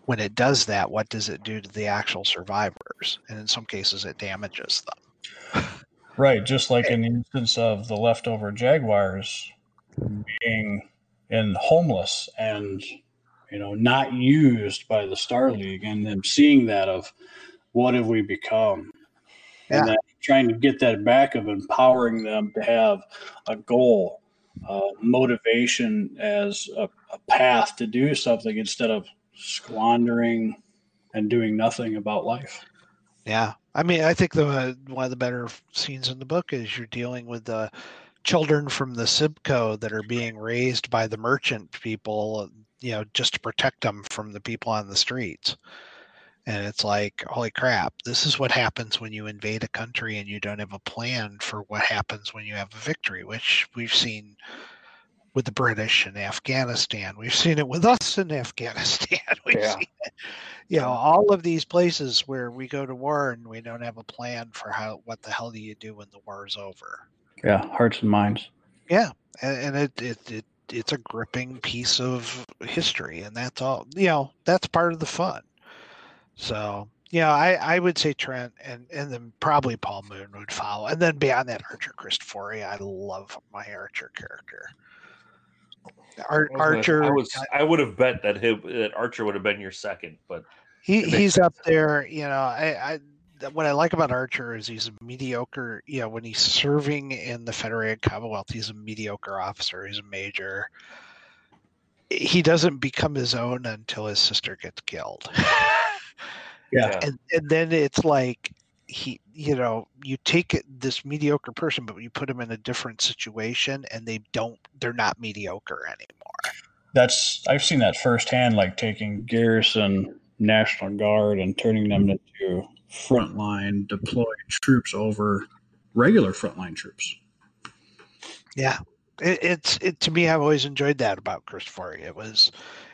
when it does that, what does it do to the actual survivors? And in some cases, it damages them.
right just like in the instance of the leftover jaguars being in homeless and you know not used by the star league and them seeing that of what have we become.
Yeah.
and then trying to get that back of empowering them to have a goal uh, motivation as a, a path to do something instead of squandering and doing nothing about life.
Yeah, I mean, I think the one of the better scenes in the book is you're dealing with the children from the Sibko that are being raised by the merchant people, you know, just to protect them from the people on the streets. And it's like, holy crap, this is what happens when you invade a country and you don't have a plan for what happens when you have a victory, which we've seen with the British in Afghanistan. We've seen it with us in Afghanistan. We've
Yeah.
seen it, you know, all of these places where we go to war and we don't have a plan for how what the hell do you do when the war is over.
Yeah, hearts and minds.
Yeah, and, and it, it it it's a gripping piece of history, and that's all. You know, that's part of the fun. So, yeah, I I would say Trent, and and then probably Paul Moon would follow, and then beyond that, Archer Christifori. I love my Archer character. Ar-
I was gonna-
Archer,
I was I would have bet that he, that Archer would have been your second, but
he he's up there. You know, I I what I like about Archer is he's a mediocre. You know, when he's serving in the Federated Commonwealth, he's a mediocre officer. He's a major. He doesn't become his own until his sister gets killed.
Yeah.
and and then it's like he you know you take this mediocre person but you put him in a different situation and they don't they're not mediocre anymore
That's I've seen that firsthand, like taking Garrison National Guard and turning them mm-hmm. into
Frontline deployed troops over regular frontline troops.
yeah. It, it's it to me i've always enjoyed that about christopher. It was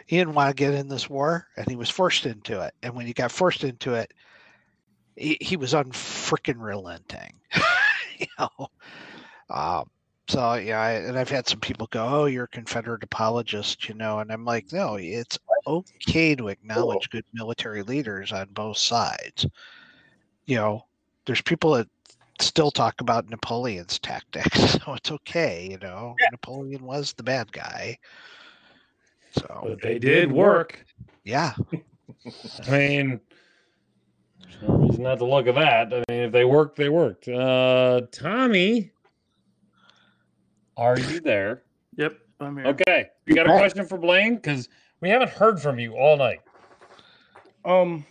he didn't want to get in this war and he was forced into it. And when he got forced into it he, he was unfreaking relenting. You know? Um so yeah I, and i've had some people go oh you're a confederate apologist you know and i'm like no it's okay to acknowledge good military leaders on both sides you know there's people that still talk about napoleon's tactics so it's okay you know napoleon was the bad guy so
But they did work.
yeah
I mean, there's no reason not to look at that. I mean, if they worked, they worked. Uh, Tommy, are you there?
Yep, I'm here.
Okay, you got a question for Blaine? Because we haven't heard from you all night.
Um,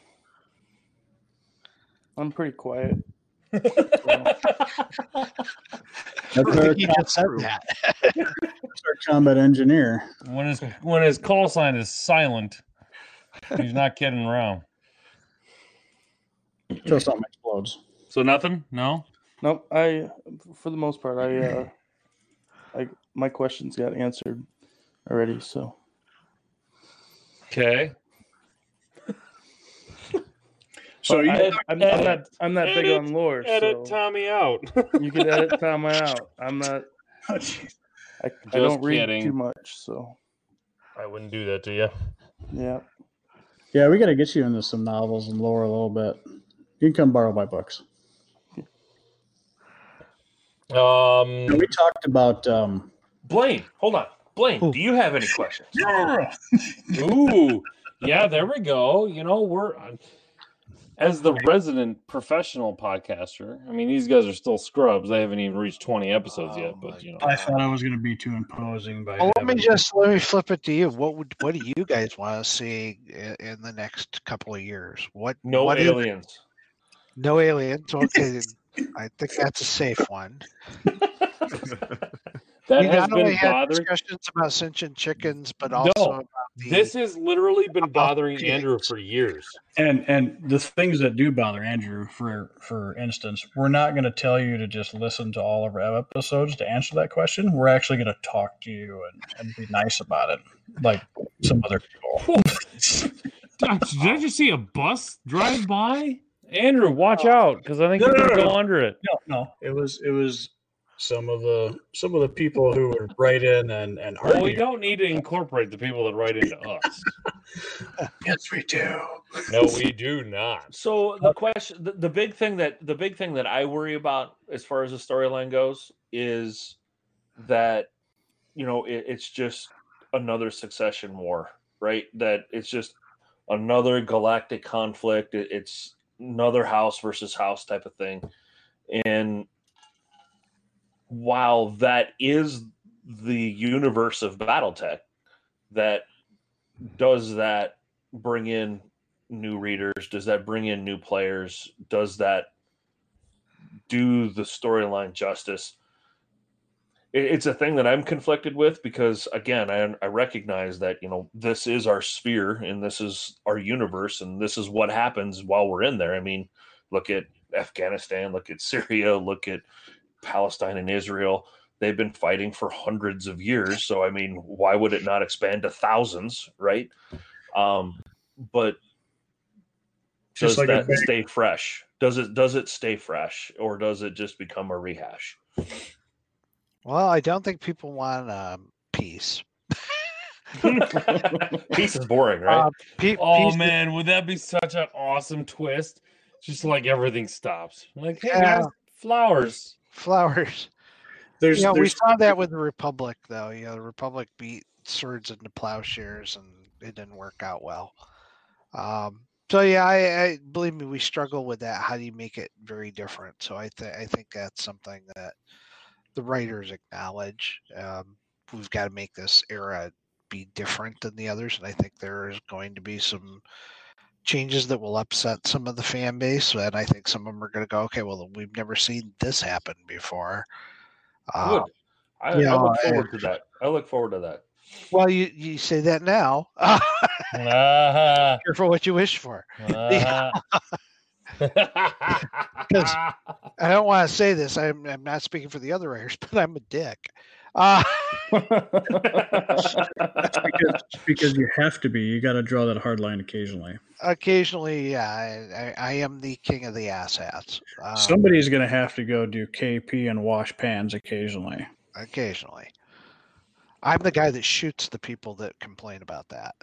I'm pretty quiet.
that's
I
our,
think you just said that
our combat engineer.
when his when his call sign is silent, he's not kidding around.
Until something explodes.
So nothing? No.
Nope. I, for the most part, I, uh, I my questions got answered already. So
Okay.
So you,
I, I'm, I'm not I'm not big on lore.
Edit
so
Tommy out.
you can edit Tom out. I'm not.
oh.
I, I don't read
kidding.
too much. So
I wouldn't do that to you.
yeah.
yeah, we got to get you into some novels and lore a little bit. You can come borrow my books.
Um,
We talked about um,
Blaine, hold on. Blaine,
Ooh.
do you have any questions? Yeah.
Ooh, yeah, there we go. You know, we're as the resident professional podcaster. I mean, these guys are still scrubs. They haven't even reached twenty episodes yet,
Oh
but you know,
I thought I was going to be too imposing by.
Well, let me just let me flip it to you. What would what do you guys want to see in, in the next couple of years? What
No
what is-
aliens.
no aliens. Okay, I think that's a safe one.
that
we
has
not only
been
had
bothering.
discussions about sentient chickens, but also
No,
about the
This has literally been bothering
pigs.
Andrew for years.
And and the things that do bother Andrew, for for instance, we're not going to tell you to just listen to all of our episodes to answer that question. We're actually going to talk to you and, and be nice about it, like some other people.
Did I just see a bus drive by? Andrew, watch out, because I think
No,
you're
no,
gonna
no,
go under it.
No, no, it was it was some of the some of the people who would write in and and
Well, we don't need to incorporate the people that write into us.
Yes, we do.
No, we do not.
So the question, the, the big thing that the big thing that I worry about as far as the storyline goes is that you know it, it's just another succession war, right? That it's just another galactic conflict. It, it's another house versus house type of thing, and while that is the universe of BattleTech, that does that bring in new readers? Does that bring in new players? Does that do the storyline justice? it, it's a thing that I'm conflicted with because again, I, I recognize that you know this is our sphere and this is our universe and this is what happens while we're in there. I mean, look at Afghanistan, look at Syria, look at Palestine and Israel. They've been fighting for hundreds of years, so I mean, why would it not expand to thousands, right? Um, but
Just
does
like
that stay fresh? Does it does it stay fresh, or does it just become a rehash?
Well, I don't think people want um, peace.
Peace is boring, right?
Uh, pe-
Oh
peace-
man, would that be such an awesome twist? Just like everything stops. Like, hey
Yeah.
guys, flowers.
Flowers.
There's,
you know, we saw that with the Republic, though. You know, the Republic beat swords into plowshares, and it didn't work out well. Um, so yeah, I, I believe me, we struggle with that. How do you make it very different? So I think I think that's something that the writers acknowledge. Um, we've got to make this era be different than the others, and I think there is going to be some changes that will upset some of the fan base, and I think some of them are going to go, okay, well, we've never seen this happen before.
Good.
Um,
I,
know,
look forward to that. I look forward to that.
well, you you say that now.
Ah,
Careful what you wish for.
ah.
I don't want to say this. I'm, I'm not speaking for the other writers, but I'm a dick. Uh,
because, because you have to be. You got to draw that hard line occasionally.
occasionally, yeah, I, I, I am the king of the asshats. Um,
Somebody's going to have to go do KP and wash pans occasionally.
occasionally. I'm the guy that shoots the people that complain about that.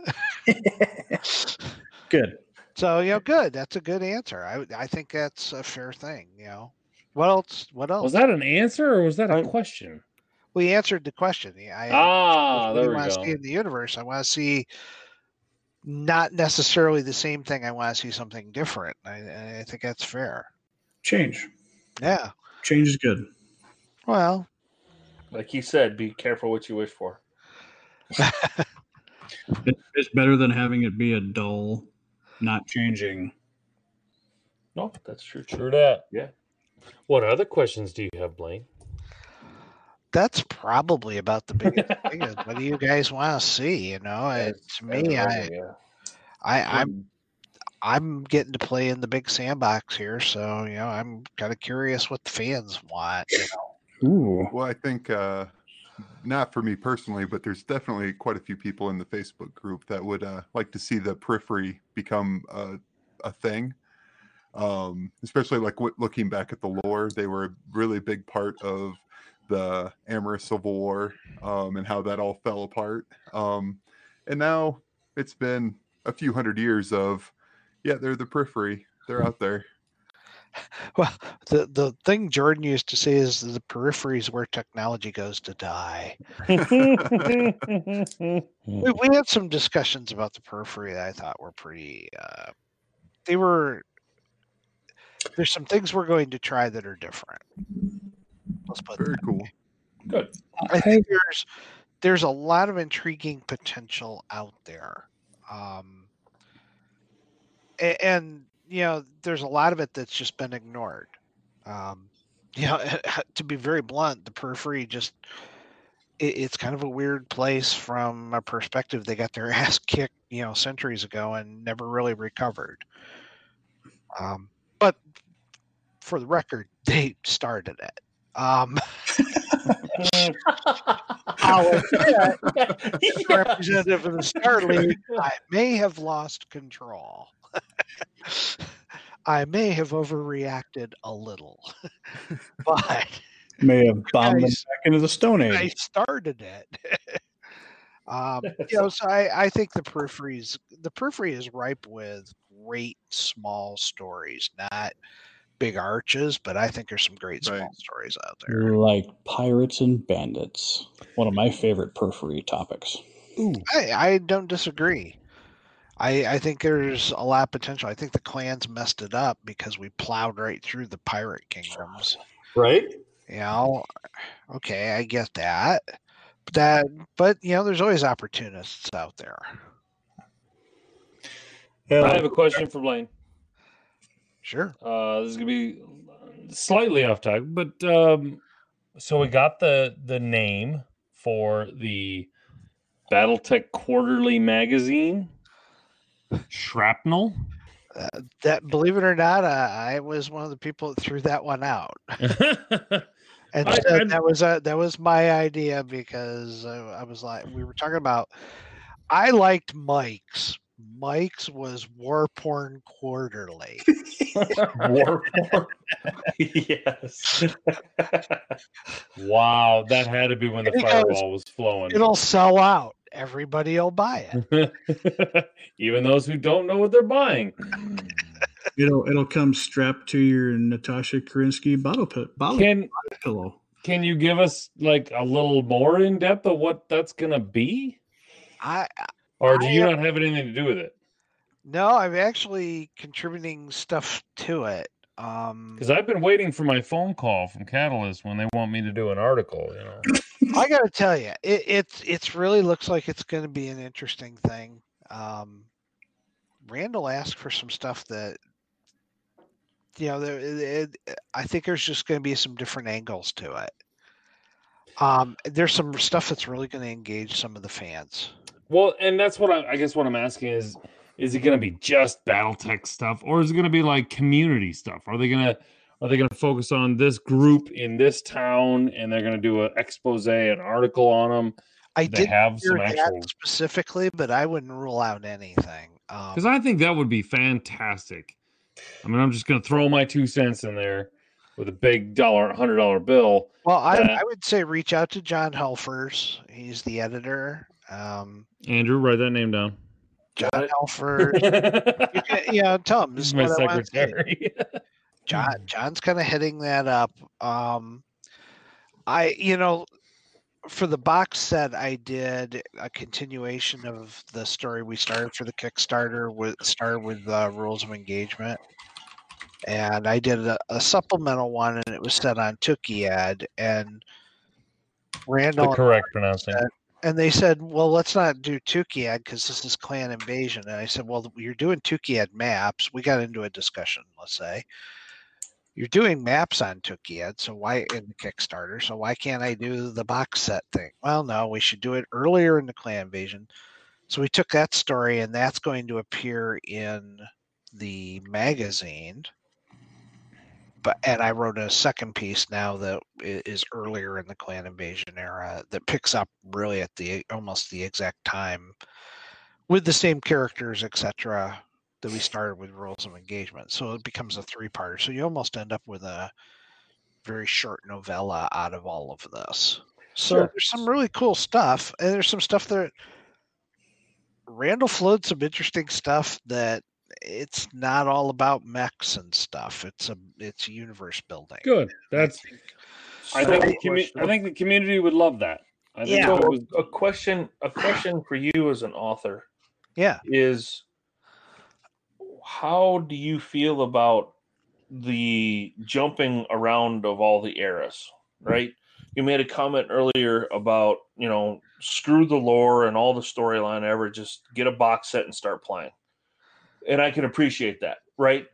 Good.
So you know, good. That's a good answer. I I think that's a fair thing. You know, what else? What else?
was that an answer or was that a
I-
question?
We answered the question. I,
Ah,
what
there we
I want to see in the universe? I want to see not necessarily the same thing. I want to see something different. I, I think that's fair.
Change.
Yeah.
Change is good.
Well,
Like he said, be careful what you wish for.
It's better than having it be a dull, not changing.
No, that's true.
True that.
Yeah.
What other questions do you have, Blaine?
That's probably about the biggest thing. Is what do you guys want to see? You know, it,
As-
to me,
a
I,
writer, yeah.
I, I'm, I'm getting to play in the big sandbox here, so you know, I'm kind of curious what the fans want. You know?
Ooh.
Well, I think uh, not for me personally, but there's definitely quite a few people in the Facebook group that would uh, like to see the periphery become a, a thing. Um, especially like w- looking back at the lore, they were a really big part of the Amaris Civil War um, and how that all fell apart. Um, and now it's been a few hundred years of, yeah, they're the periphery. They're out there.
Well, the the thing Jordan used to say is the periphery is where technology goes to die. We, we had some discussions about the periphery that I thought were pretty. Uh, they were. There's some things we're going to try that are different. Let's put
Very
that
cool.
Good.
I think there's there's a lot of intriguing potential out there, um, a- and, you know there's a lot of it that's just been ignored. Um, you know, to be very blunt, the periphery just it, it's kind of a weird place from a perspective. They got their ass kicked, you know, centuries ago and never really recovered. Um, but for the record, they started it. Um, I'll admit, as a representative of the Star League, I may have lost control. I may have overreacted a little, but
May have bombed them back into the Stone Age.
I started it. um, you know, so I, I think the peripheries, the periphery is ripe with great small stories, not big arches, but I think there's some great small
Right.
stories out there.
Like pirates and bandits. One of my favorite periphery topics.
I, I don't disagree. I, I think there's a lot of potential. I think the clans messed it up because we plowed right through the pirate kingdoms.
Right?
You know, okay, I get that. But that but you know, there's always opportunists out there.
I have a question for Blaine.
Sure.
Uh, this is gonna be slightly off topic, but um, so we got the the name for the BattleTech Quarterly magazine. Shrapnel.
Uh, that believe it or not, uh, I was one of the people that threw that one out, and
I-
that was uh, that was my idea because uh, I was like, we were talking about. I liked Mike's. Mike's was War Porn Quarterly.
War porn. yes.
wow, that had to be when the
Because
fireball was flowing.
It'll sell out. Everybody will buy it.
Even those who don't know what they're buying.
It'll it'll come strapped to your Natasha Kerensky bottle pi- bottle
Can
pillow.
can you give us like a little more in depth of what that's gonna be?
I
Or do
I,
you
uh,
not have anything to do with it?
no, I'm actually contributing stuff to it. Um,
Because I've been waiting for my phone call from Catalyst when they want me to do an article, you know.
I got to tell you, it it's it's really looks like it's going to be an interesting thing. Um, Randall asked for some stuff that you know, there, it, it- I think there's just going to be some different angles to it. Um, there's some stuff that's really going to engage some of the fans.
Well, and that's what I, I guess what I'm asking is is it going to be just BattleTech stuff or is it going to be like community stuff? Are they going to are they going to focus on this group in this town and they're going to do an expose, an article on them?
I
They
did
have some actual
specifically, but I wouldn't rule out anything. Um,
because I think that would be fantastic. I mean, I'm just going to throw my two cents in there with a big dollar, hundred dollar bill.
well, I,
that-
I would say reach out to John Helfers. He's the editor. Um,
Andrew, write that name down.
John
it.
Helfers. you can, yeah, tell him
This
this
is
is
my
what I want to say.
secretary.
John John's kind of hitting that up. Um, I you know, for the box set, I did a continuation of the story we started for the Kickstarter with started with uh, rules of engagement, and I did a, a supplemental one, and it was set on Tukayyid and Randall the
correct pronouncing.
And they said, "Well, let's not do Tukayyid because this is clan invasion." And I said, "Well, you're doing Tukayyid maps. We got into a discussion. Let's say you're doing maps on Tukayyid, so why in the Kickstarter? So why can't I do the box set thing? Well, no, we should do it earlier in the clan invasion." So we took that story, and that's going to appear in the magazine. But and I wrote a second piece now that is earlier in the clan invasion era that picks up really at the almost the exact time with the same characters, etc. That we started with rules of engagement. So it becomes a three-parter. So you almost end up with a very short novella out of all of this. So
Sure.
there's some really cool stuff, and there's some stuff that Randall flowed some interesting stuff that it's not all about mechs and stuff. It's a it's universe building.
Good. That's. I
So,
think the commu- I think the community would love that. I think
Yeah.
so
was
a question a question for you as an author
Yeah.
is how do you feel about the jumping around of all the eras right you made a comment earlier about you know screw the lore and all the storyline ever just get a box set and start playing and i can appreciate that right?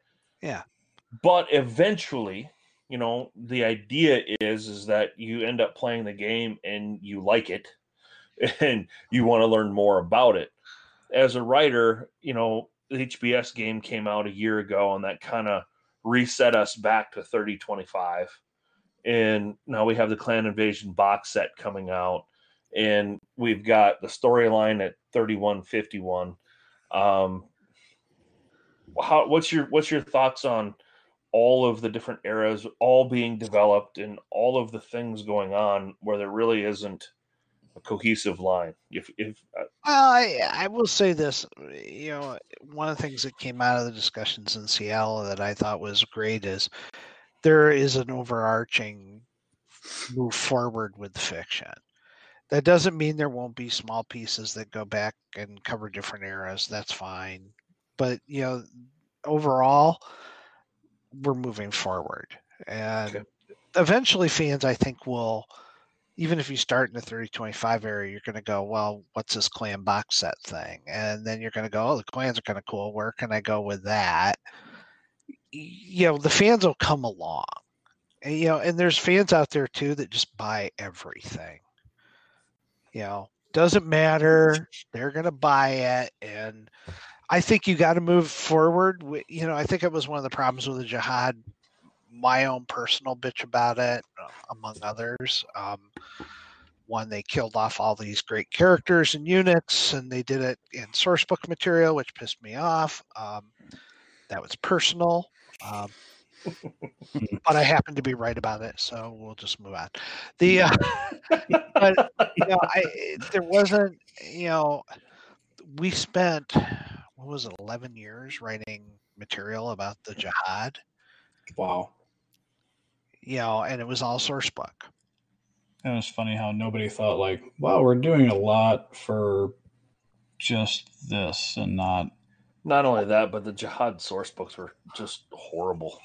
Yeah.
but eventually you know the idea is is that you end up playing the game and you like it and you want to learn more about it. As a writer you know the hbs game came out a year ago and that kind of reset us back to 3025 and now we have the clan invasion box set coming out and we've got the storyline at 3151 um how what's your what's your thoughts on all of the different eras all being developed and all of the things going on where there really isn't a cohesive line if if uh,
Well, I I will say this. You know, one of the things that came out of the discussions in Seattle that I thought was great is there is an overarching move forward with fiction. That doesn't mean there won't be small pieces that go back and cover different eras. That's fine. But you know, overall, we're moving forward, and
Okay.
eventually, fans I think will even if you start in the 3025 area, you're going to go, well, what's this clan box set thing? And then you're going to go, oh, the clans are kind of cool. Where can I go with that? You know, the fans will come along. And, you know, and there's fans out there too that just buy everything. You know, doesn't matter. They're going to buy it. And I think you got to move forward. You know, I think it was one of the problems with the jihad. My own personal bitch about it, uh, among others. Um, one, they killed off all these great characters and units, and they did it in source book material, which pissed me off. Um, that was personal. Um, but I happen to be right about it, so we'll just move on. The uh, but you know, I there wasn't you know we spent what was it eleven years writing material about the jihad,
Wow.
you know, and it was all source book.
And it's funny how nobody thought like, wow, we're doing a lot for just this and not
Not only that, but the jihad source books were just horrible.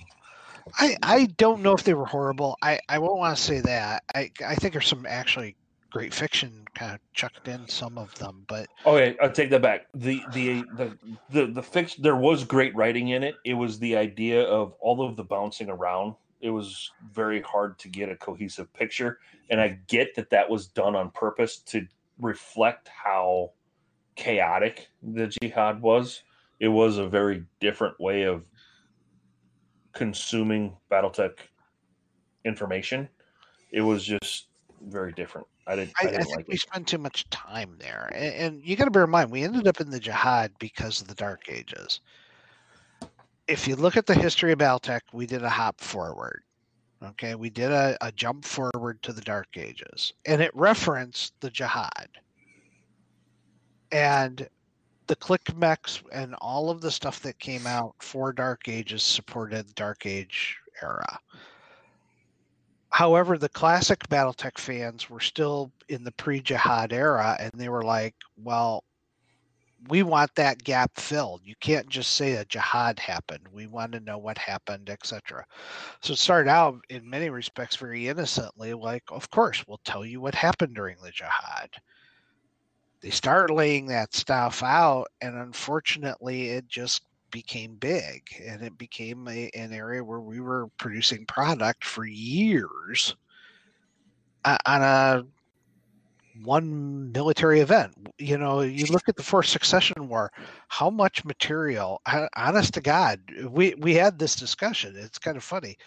I I don't know if they were horrible. I I won't want to say that. I I think there's some actually great fiction kind of chucked in some of them, but
Okay, I'll take that back. The the the the the fiction there was great writing in it. It was the idea of all of the bouncing around. It was very hard to get a cohesive picture, and I get that that was done on purpose to reflect how chaotic the jihad was. It was a very different way of consuming BattleTech information. It was just very different. I didn't. I,
I, I
didn't
think
like
we
it.
spent too much time there. And, and you got to bear in mind, we ended up in the jihad because of the Dark Ages. If you look at the history of BattleTech, we did a hop forward. Okay, we did a, a jump forward to the Dark Ages, and it referenced the jihad. And the click mechs and all of the stuff that came out for Dark Ages supported Dark Age era. However, the classic Battletech fans were still in the pre-jihad era, and they were like, "Well, we want that gap filled. You can't just say a jihad happened. We want to know what happened, etc." So it started out, in many respects, very innocently, like, "Of course, we'll tell you what happened during the jihad." They start laying that stuff out, and unfortunately, it just became big and it became a, an area where we were producing product for years uh, on a one military event. You know you look at the fourth succession war how much material honest to god we we had this discussion it's kind of funny.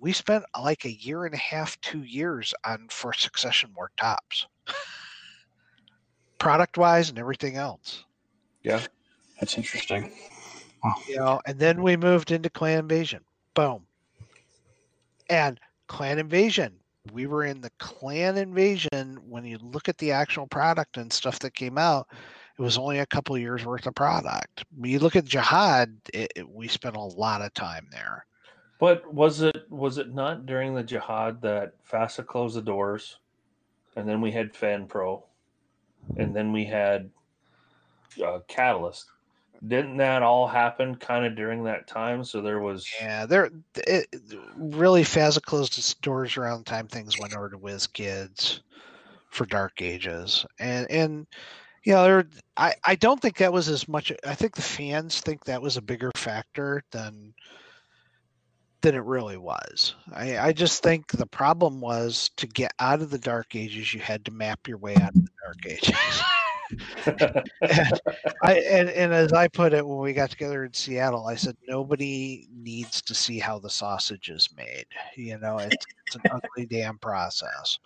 We spent like a year and a half two years on fourth succession war tops. Product wise and everything else
That's interesting.
you know, and then we moved into clan invasion. Boom. And clan invasion, we were in the clan invasion. When you look at the actual product and stuff that came out, it was only a couple years worth of product. When you look at jihad, it, it- we spent a lot of time there.
But was it was it not during the jihad that FASA closed the doors, and then we had Fan Pro, and then we had uh, Catalyst? Didn't that all happen kind of during that time? So there was
Yeah, there. It, really, FASA closed its doors around the time things went over to WizKids for Dark Ages, and and you know, there. I I don't think that was as much. I think the fans think that was a bigger factor than than it really was. I I just think the problem was to get out of the Dark Ages, you had to map your way out of the Dark Ages. and, I, and, and as I put it when we got together in Seattle, I said nobody needs to see how the sausage is made. You know, it's, it's an ugly damn process.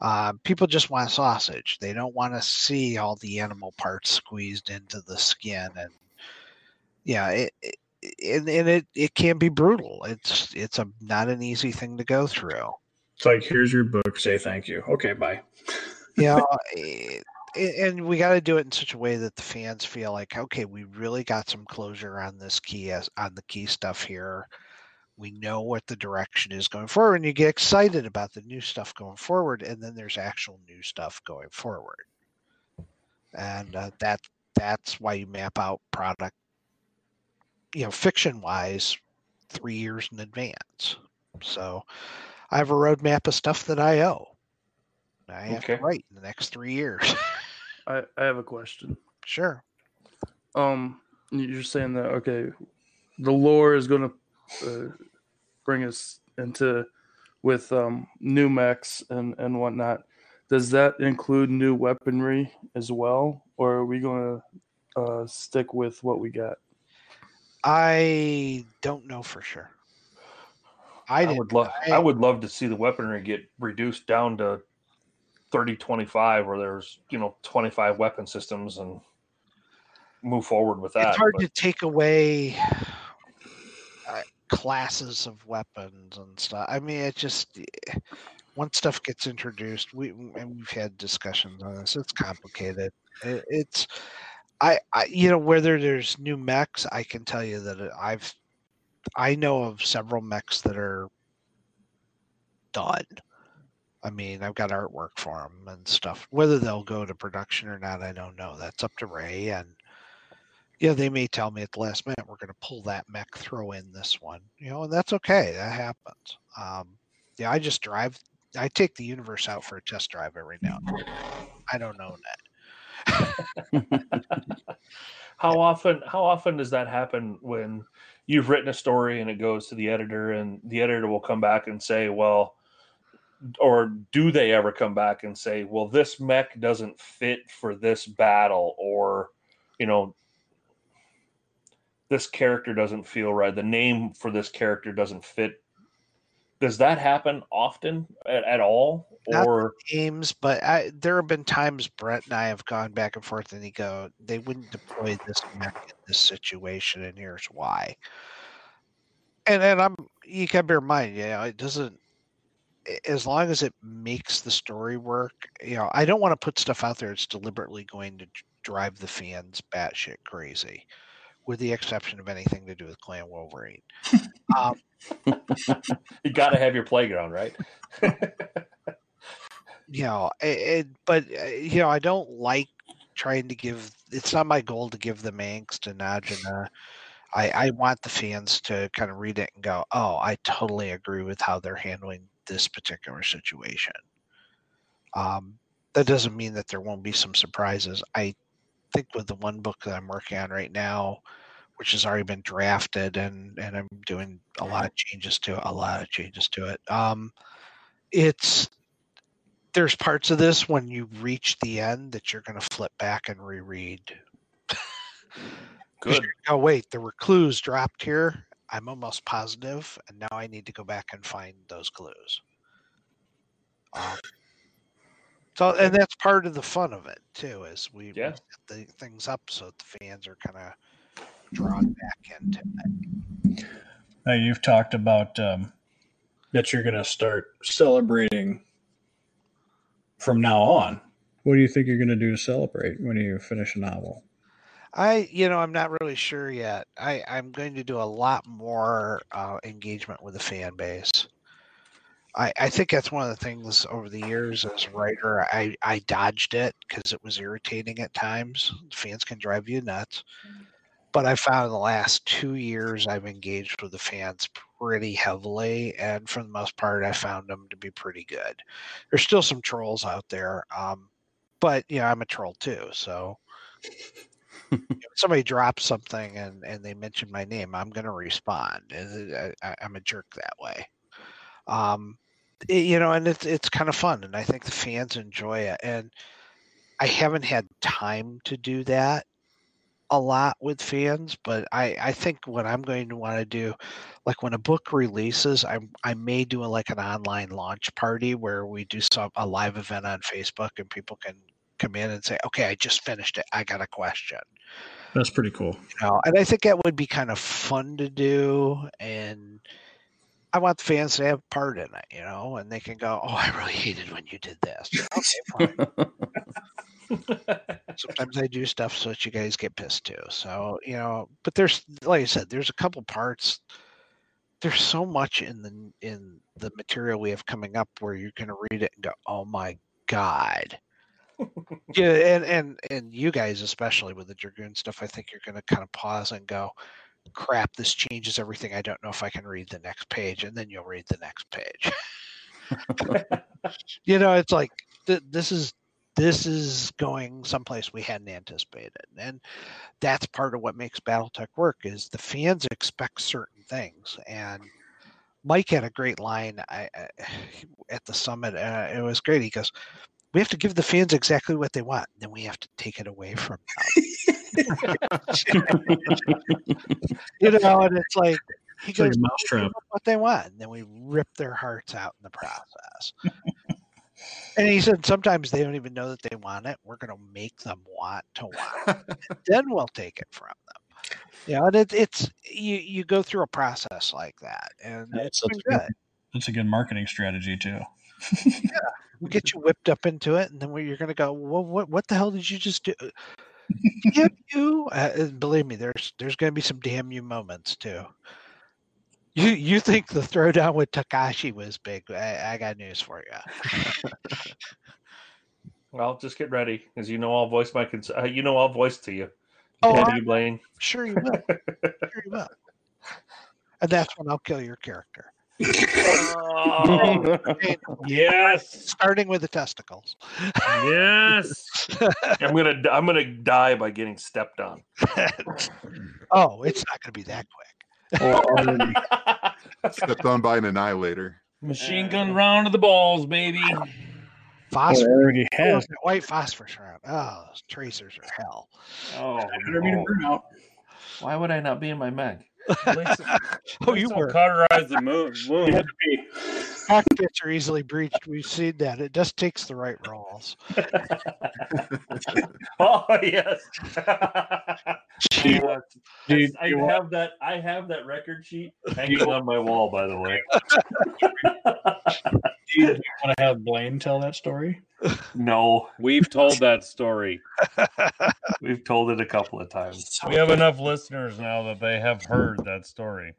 Uh, people just want sausage. They don't want to see all the animal parts squeezed into the skin, and yeah, it, it and, and it it can be brutal. It's it's a not an easy thing to go through.
It's like, here's your book. Say thank you. Okay, bye.
you know, and we got to do it in such a way that the fans feel like, okay, we really got some closure on this key on the key stuff here. We know what the direction is going forward, and you get excited about the new stuff going forward, and then there's actual new stuff going forward, and uh, that that's why you map out product, you know, fiction wise, three years in advance. So, I have a roadmap of stuff that I owe. I have
Okay.
to write in the next three years.
I, I have a question.
sure.
Um, you're saying that okay, the lore is gonna uh, bring us into with um, new mechs and and whatnot. Does that include new weaponry as well, or are we going to uh, stick with what we got?
I don't know for sure. I,
I would love
I-
I would love to see the weaponry get reduced down to 30 25 where there's, you know, 25 weapon systems and move forward with that.
it's hard
but-
to take away uh, classes of weapons and stuff. I mean, it just once stuff gets introduced, we and we've had discussions on this. It's complicated. It, it's I, I you know whether there's new mechs, I can tell you that I've I know of several mechs that are done. I mean, I've got artwork for them and stuff. Whether they'll go to production or not, I don't know. That's up to Ray and yeah, they may tell me at the last minute we're going to pull that mech, throw in this one, you know, and that's okay. That happens. Um, yeah, I just drive. I take the universe out for a test drive every now. I don't know that.
How often how often does that happen when you've written a story and it goes to the editor and the editor will come back and say, well, or do they ever come back and say, well, this mech doesn't fit for this battle or you know this character doesn't feel right. The name for this character doesn't fit. Does that happen often at, at all?
Not
Or
Games, but I, there have been times Brett and I have gone back and forth, and he go, they wouldn't deploy this mech in this situation, and here's why. And and I'm you gotta bear in mind, you know, it doesn't. As long as it makes the story work, you know, I don't want to put stuff out there that's deliberately going to drive the fans batshit crazy, with the exception of anything to do with Clan Wolverine. um,
you got to have your playground, right?
you know, it, but uh, you know, I don't like trying to give. It's not my goal to give them angst and angina. I I want the fans to kind of read it and go, "Oh, I totally agree with how they're handling this particular situation." Um, that doesn't mean that there won't be some surprises. I think with the one book that I'm working on right now, which has already been drafted and and I'm doing a lot of changes to it, a lot of changes to it. Um, it's there's parts of this when you reach the end that you're going to flip back and reread.
Good.
Oh wait, there were clues dropped here. I'm almost positive, and now I need to go back and find those clues. Um, so, and that's part of the fun of it too, is we, we
Yeah.
set the things up so that the fans are kind of drawn back into it.
Now you've talked about um, that you're going to start celebrating from now on. What do you think you're going to do to celebrate when you finish a novel?
I, you know, I'm not really sure yet. I, I'm going to do a lot more uh, engagement with the fan base. I, I think that's one of the things over the years as a writer, I, I dodged it because it was irritating at times. Fans can drive you nuts. But I found in the last two years, I've engaged with the fans pretty heavily. And for the most part, I found them to be pretty good. There's still some trolls out there. Um, but, you know, I'm a troll too. So somebody drops something and, and they mention my name, I'm going to respond. I, I'm a jerk that way. Um, it- you know, and it's it's kind of fun, and I think the fans enjoy it. And I haven't had time to do that a lot with fans, but I I think what I'm going to want to do, like when a book releases, I I may do a, like an online launch party where we do some a live event on Facebook and people can come in and say, okay, I just finished it. I got a question
That's pretty cool.
you know, and I think that would be kind of fun to do. And I want the fans to have a part in it, you know, and they can go, "Oh, I really hated when you did this." Okay, fine. Sometimes I do stuff so that you guys get pissed too. So you know, but there's, like I said, there's a couple parts. There's so much in the in the material we have coming up where you're going to read it and go, "Oh my god." Yeah, and and and you guys, especially with the dragoon stuff, I think you're going to kind of pause and go, "Crap, this changes everything. I don't know if I can read the next page," and then you'll read the next page. you know, it's like th- this is this is going someplace we hadn't anticipated, and that's part of what makes BattleTech work. Is the fans expect certain things, and Mike had a great line I, I, at the summit. Uh, it was great. He goes, "We have to give the fans exactly what they want, and then we have to take it away from them." you know, and it's like he
It's
goes,
mousetrap.
what they want, and then we rip their hearts out in the process. and he said sometimes they don't even know that they want it. We're going to make them want to want it. then we'll take it from them. You know, and it, it's you you go through a process like that, and
That's,
it's
that's,
good.
good, that's a good marketing strategy too.
We get you whipped up into it, and then we- you're going to go, well, what what the hell did you just do? damn you! Uh, and believe me, there's there's going to be some damn you moments too. You you think the throwdown with Takashi was big? I, I got news for you.
Well, just get ready, because you know I'll voice my cons- uh, you know I'll voice to you.
Oh,
you, Blaine?
Sure you will. sure you will. And that's when I'll kill your character.
Oh,
Yes.
starting with the testicles.
Yes.
I'm gonna I'm gonna die by getting stepped on.
oh, it's not going to be that quick.
Stepped on by an annihilator.
Machine gun round to the balls, baby.
Well,
Phosphor.
already
Oh,
has.
that white phosphorus around. Oh, those tracers are hell.
oh,
Better be to
no. why would I not be in my mag?
Oh, you
Don't
were.
cauterize the moon.
You
wound.
had be.
Cockpits are easily breached. We've seen that. It just takes the right rolls.
oh yes.
Do you- do you-
I
do you want-
have that. I have that record sheet hanging on my wall. By the way,
Do you, do you want to have Blaine tell that story?
no,
We've told that story.
we've told it a couple of times.
We have enough listeners now that they have heard that story.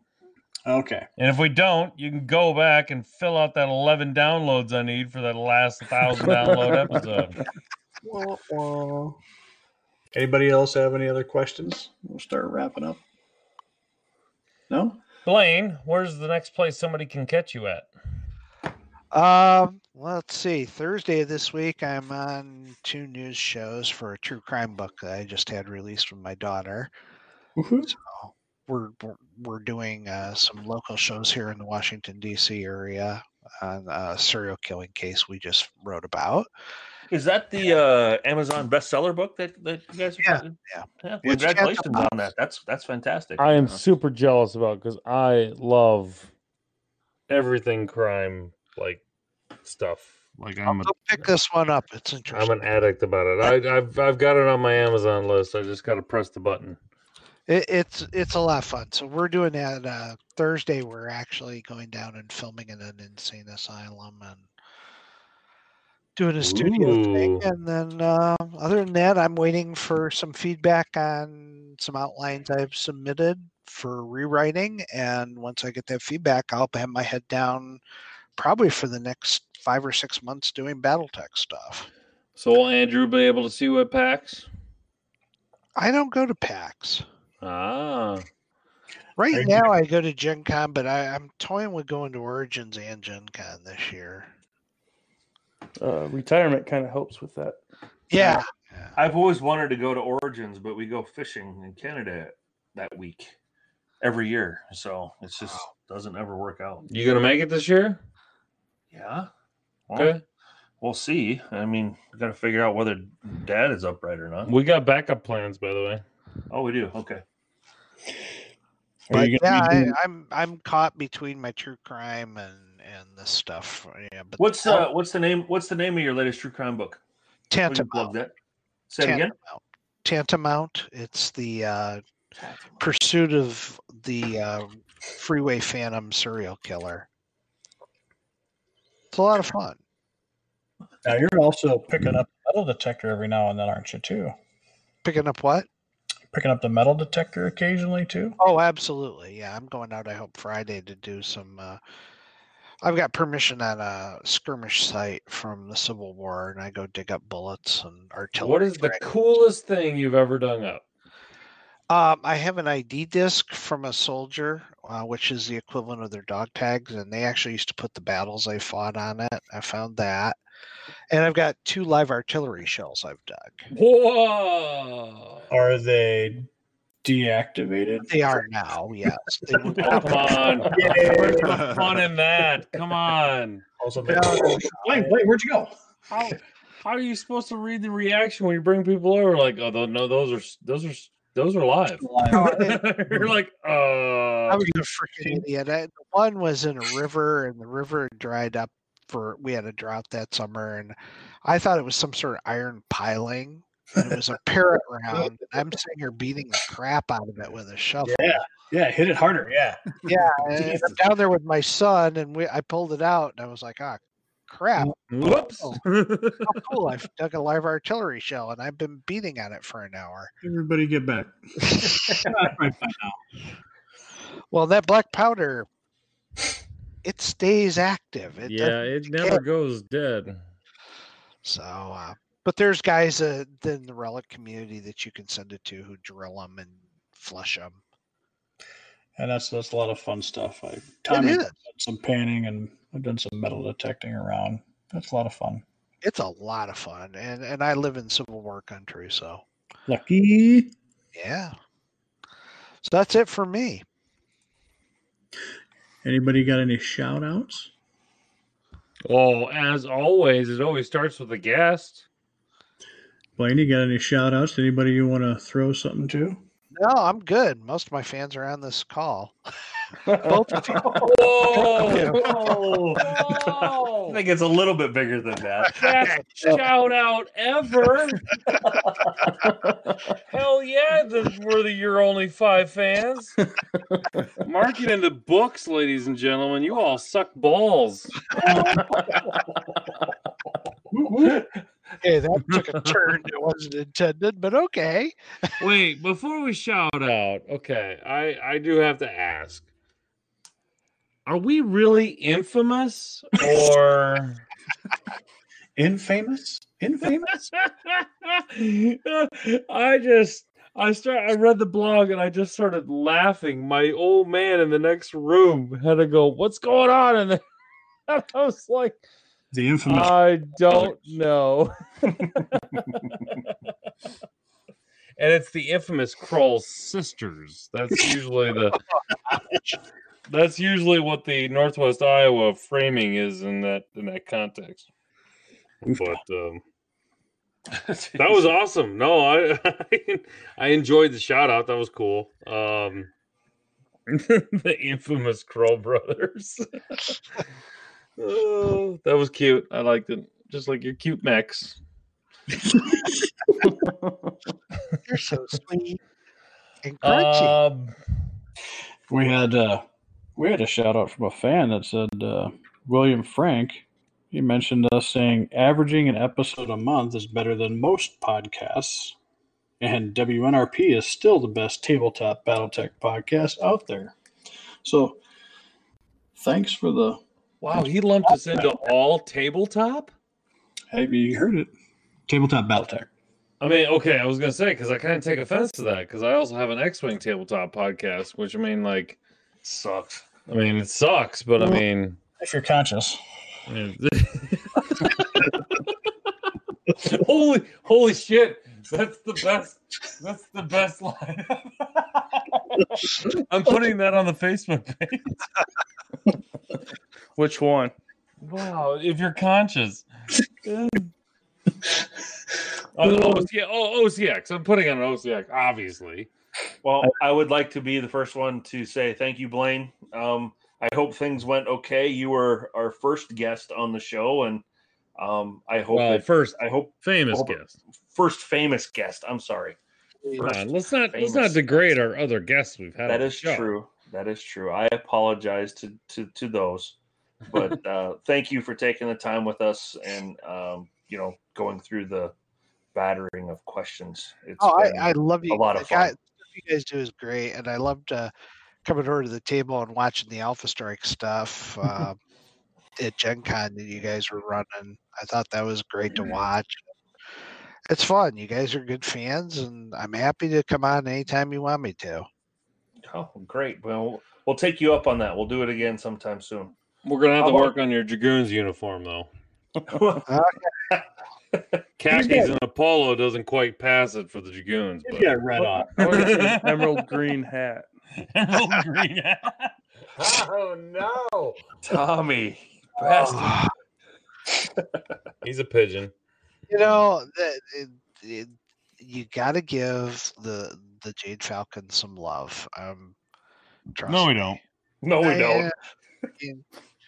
Okay.
And if we don't, you can go back and fill out that 11 downloads I need for that last 1,000 download episode.
Anybody else have any other questions? We'll start wrapping up. No?
Blaine, where's the next place somebody can catch you at?
Um, let's see. Thursday of this week, I'm on two news shows for a true crime book that I just had released with my daughter.
Woohoo.
We're we're, we're doing uh, some local shows here in the Washington D.C. area on a serial killing case we just wrote about.
Is that the uh, Amazon bestseller book that, that you guys are
Yeah,
talking-
yeah.
yeah. Congratulations on that. That's that's fantastic.
I am
Uh,
super jealous about because I love everything crime like stuff. Like I'm a,
Go pick this one up. It's interesting.
I'm an addict about it. I, I've I've got it on my Amazon list. I just got to press the button.
It, it's it's a lot of fun. So we're doing that uh, Thursday. We're actually going down and filming in an insane asylum and doing a studio thing. And then uh, other than that, I'm waiting for some feedback on some outlines I've submitted for rewriting. And once I get that feedback, I'll have my head down probably for the next five or six months doing BattleTech stuff.
So will Andrew be able to see what packs?
I don't go to PAX.
Ah,
Right
Are you
now, I go to Gen Con, but I, I'm toying with going to Origins and Gen Con this year.
Uh, retirement kind of helps with that.
Yeah.
I've always wanted to go to Origins, but we go fishing in Canada that week every year, so it just doesn't ever work out.
you gonna make it this year?
Yeah. Well,
Okay.
We'll see. I mean, we got to figure out whether Dad is upright or not.
We got backup plans, by the way.
Oh, we do. Okay.
But yeah, I,
doing-
I'm I'm caught between my true crime and and this stuff. Yeah, but
What's uh what's the name what's the name of your latest true crime book? Will you plug
tantamount?
that? Say it again.
Tantamount. Tantamount. It's the uh, pursuit of the uh, freeway phantom serial killer. It's a lot of fun.
now you're also picking up metal detector every now and then, aren't you? Too
Picking up what?
picking up the metal detector occasionally too.
Oh, absolutely. Yeah, I'm going out. I hope Friday to do some. Uh, I've got permission on a skirmish site from the Civil War, and I go dig up bullets and artillery.
What is the coolest thing you've ever dug up?
Um, I have an ID disc from a soldier, uh, which is the equivalent of their dog tags, and they actually used to put the battles they fought on it. I found that, and I've got two live artillery shells I've dug.
Whoa!
Are they deactivated.
They are now. Yes. They
Come on. Where's the fun in that? Come on.
Also, Blaine, Blaine, where'd you go?
How how are you supposed to read the reaction when you bring people over? Like, oh no, those are those are those are live. You're like, uh,
I was a freaking idiot. I, one was in a river, and the river dried up for we had a drought that summer, and I thought it was some sort of iron piling. And it was a Parrott round. I'm sitting here beating the crap out of it with a shovel.
Yeah, yeah, hit it harder. Yeah,
Yeah, and I'm down there with my son, and we I pulled it out, and I was like, "Ah, crap!
whoops.
Oh, cool! I dug a live artillery shell, and I've been beating on it for an hour."
everybody get back. right.
Well, that black powder, it stays active. It
yeah, it never goes dead.
So, uh, but there's guys uh, in the relic community that you can send it to who drill them and flush them.
And that's that's a lot of fun stuff. I Tommy
is.
done some panning and I've done some metal detecting around. That's a lot of fun.
It's a lot of fun, and and I live in Civil War country, so
Lucky.
yeah. So that's it for me.
Anybody got any shout outs?
Oh, as always, it always starts with a guest.
Blaine, you got any shout outs? Anybody you want to throw something to?
No, I'm good. Most of my fans are on this call. Both of you.
Whoa!
I think it's a little bit bigger than that.
Best shout out ever. Hell yeah, the, we're the You're Only Five fans. Mark it in the books, ladies and gentlemen. You all suck balls.
Hey, that took a turn that wasn't intended, but okay.
Wait, before we shout out, okay, I, I do have to ask. Are we really infamous or
Infamous? Infamous?
I just I start I read the blog and I just started laughing. My old man in the next room had to go, "What's going on?" And then I was like,
the infamous.
"I don't know." and it's the infamous Kroll sisters. That's usually the that's usually what the Northwest Iowa framing is in that in that context. But um, that was awesome. No, I I enjoyed the shout out. That was cool. Um, the infamous Kroll brothers. Oh, that was cute. I liked it. Just like your cute mechs.
You're so sweet and crunchy.
Um,
We had uh, we had a shout out from a fan that said uh, William Frank. He mentioned us saying averaging an episode a month is better than most podcasts, and WNRP is still the best tabletop BattleTech podcast out there. So, thanks for the.
Wow, he lumped us into all tabletop.
Have you heard it? Tabletop BattleTech.
I mean, okay, I was gonna say because I kind of take offense to that because I also have an X-wing tabletop podcast, which I mean, like,
Sucks.
I mean, it sucks, but I mean,
If you're conscious.
holy, holy shit! That's the best. That's the best line. I'm putting that on the Facebook page.
Which one?
Wow, if you're conscious. oh, OCX, oh, OCX. I'm putting on an OCX, obviously.
Well, I would like to be the first one to say thank you, Blaine. Um, I hope things went okay. You were our first guest on the show, and um, I hope
Well,
that,
first
I hope
famous
hope-
guest.
first famous guest. I'm sorry.
Come on, let's not let's not degrade our other guests we've had.
That
on the show.
true. That is true. I apologize to to to those, but uh, thank you for taking the time with us and um, you know going through the battering of questions. It's
Oh, I, I love you.
a lot of fun.
you guys do is great, and I loved uh, coming over to the table and watching the Alpha Strike stuff uh, at Gen Con that you guys were running. I thought that was great to watch. It's fun. You guys are good fans, and I'm happy to come on anytime you want me to.
Oh, great. Well, we'll take you up on that. We'll do it again sometime soon.
We're gonna have to work on your dragoons uniform though. khakis
got-
and a polo doesn't quite pass it for the Dragoons.
He's
But
got red on.
I want to see an emerald green hat.
emerald green. oh no!
Tommy, bastard.
He's a pigeon.
You know, that it, it, you got to give the the Jade Falcon some love. Um, trust
No, we
me.
don't.
No, we
Uh,
don't.
yeah.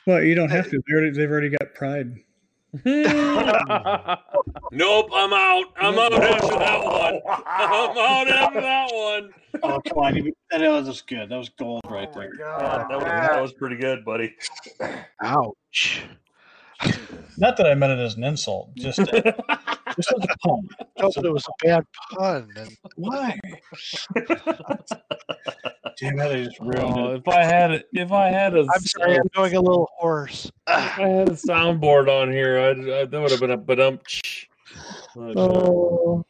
Well, you don't have to. They already, they've already got pride.
Nope, I'm out. I'm out after that one. I'm out after that one.
Oh come on! You, that was good. That was gold right oh there.
Yeah, that, was, that was pretty good, buddy.
Ouch.
Not that I meant it as an insult. Just, just as a pun.
No, but it was a bad pun. And
Why? Damn it! I just ruined
Oh,
it.
if I had it, if I had a,
I'm sorry, I'm going a little hoarse.
if I had a soundboard on here, I'd, I, that would have been a but um.
Oh.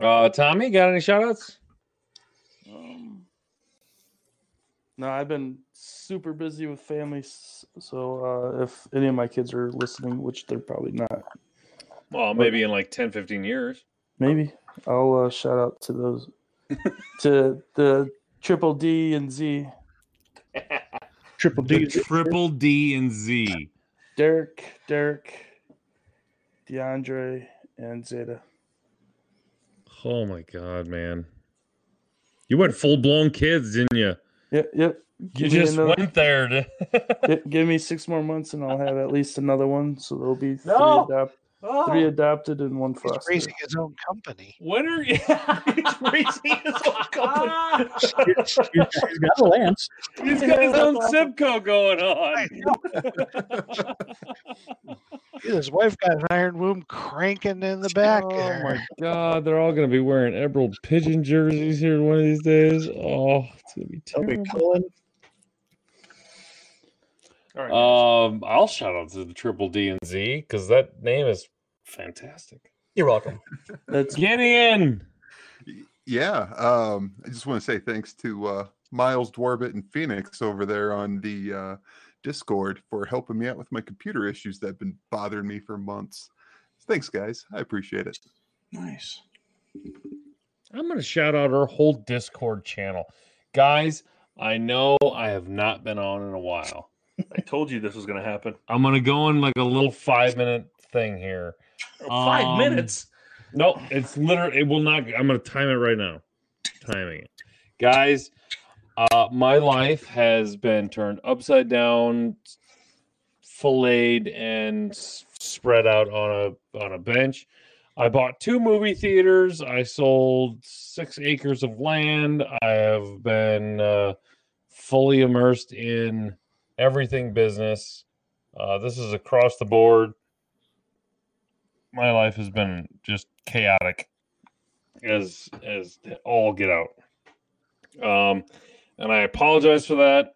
Uh, Tommy, got any shout outs?
Um, no, I've been super busy with family, so uh, if any of my kids are listening, which they're probably not,
Well, maybe in like 10, 15 years.
maybe I'll uh, shout out to those to the Triple D and Z,
Triple
The
D.
triple D and Z.
Derek, Derek, DeAndre, and Zeta.
Oh my god, man! You went full blown kids, didn't you?
Yep, yep.
You
Give me
just
another-
went there. To...
Gi- Give me six more months, and I'll have at least another one. So there'll be three,
No.
Adopt- three adopted and one
He's raising his own company.
when are you? He's raising his own company.
He's got a lance.
He's got his own Sibko going on.
His wife got an iron womb cranking in the back.
Oh
there.
my god, they're all gonna be wearing Emerald Pigeon jerseys here one of these days. Oh, it's gonna be
They'll
terrible.
culling.
All right.
Um, I'll shout out to the Triple D and Z because that name is fantastic.
You're welcome.
That's
Get in.
Yeah, um, I just want to say thanks to uh, Miles Dwarbit and Phoenix over there on the uh, Discord for helping me out with my computer issues that have been bothering me for months. Thanks, guys. I appreciate it.
Nice.
I'm going to shout out our whole Discord channel. Guys, I know I have not been on in a while.
I told you this was going to happen.
I'm going to go in like a little five minute thing here.
Five
Um,
minutes.
No, it's literally, it will not, I'm going to time it right now. Timing it. Guys, uh, my life has been turned upside down, filleted, and spread out on a on a bench. I bought two movie theaters. I sold six acres of land. I have been uh, fully immersed in everything business. Uh, this is across the board. My life has been just chaotic as as all get out. Um, and I apologize for that,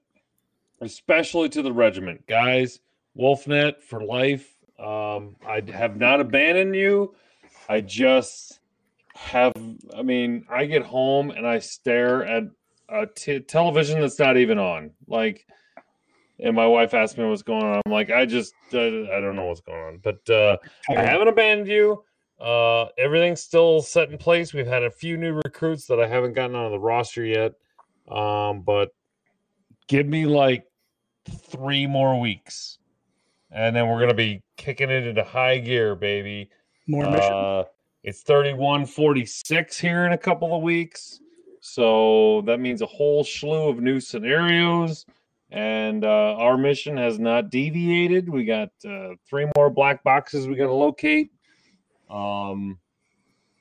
especially to the regiment, guys. Wolfnet for life. Um, I have not abandoned you. I just have. I mean, I get home and I stare at a t- television that's not even on. Like, and my wife asked me what's going on. I'm like, I just, I, I don't know what's going on. But uh, I haven't abandoned you. Uh, everything's still set in place. We've had a few new recruits that I haven't gotten on the roster yet. Um, but give me like three more weeks, and then we're gonna be kicking it into high gear, baby.
More mission.
Uh, it's 31 46 here in a couple of weeks. So that means a whole slew of new scenarios. And uh, our mission has not deviated. We got uh, three more black boxes we got to locate. Um,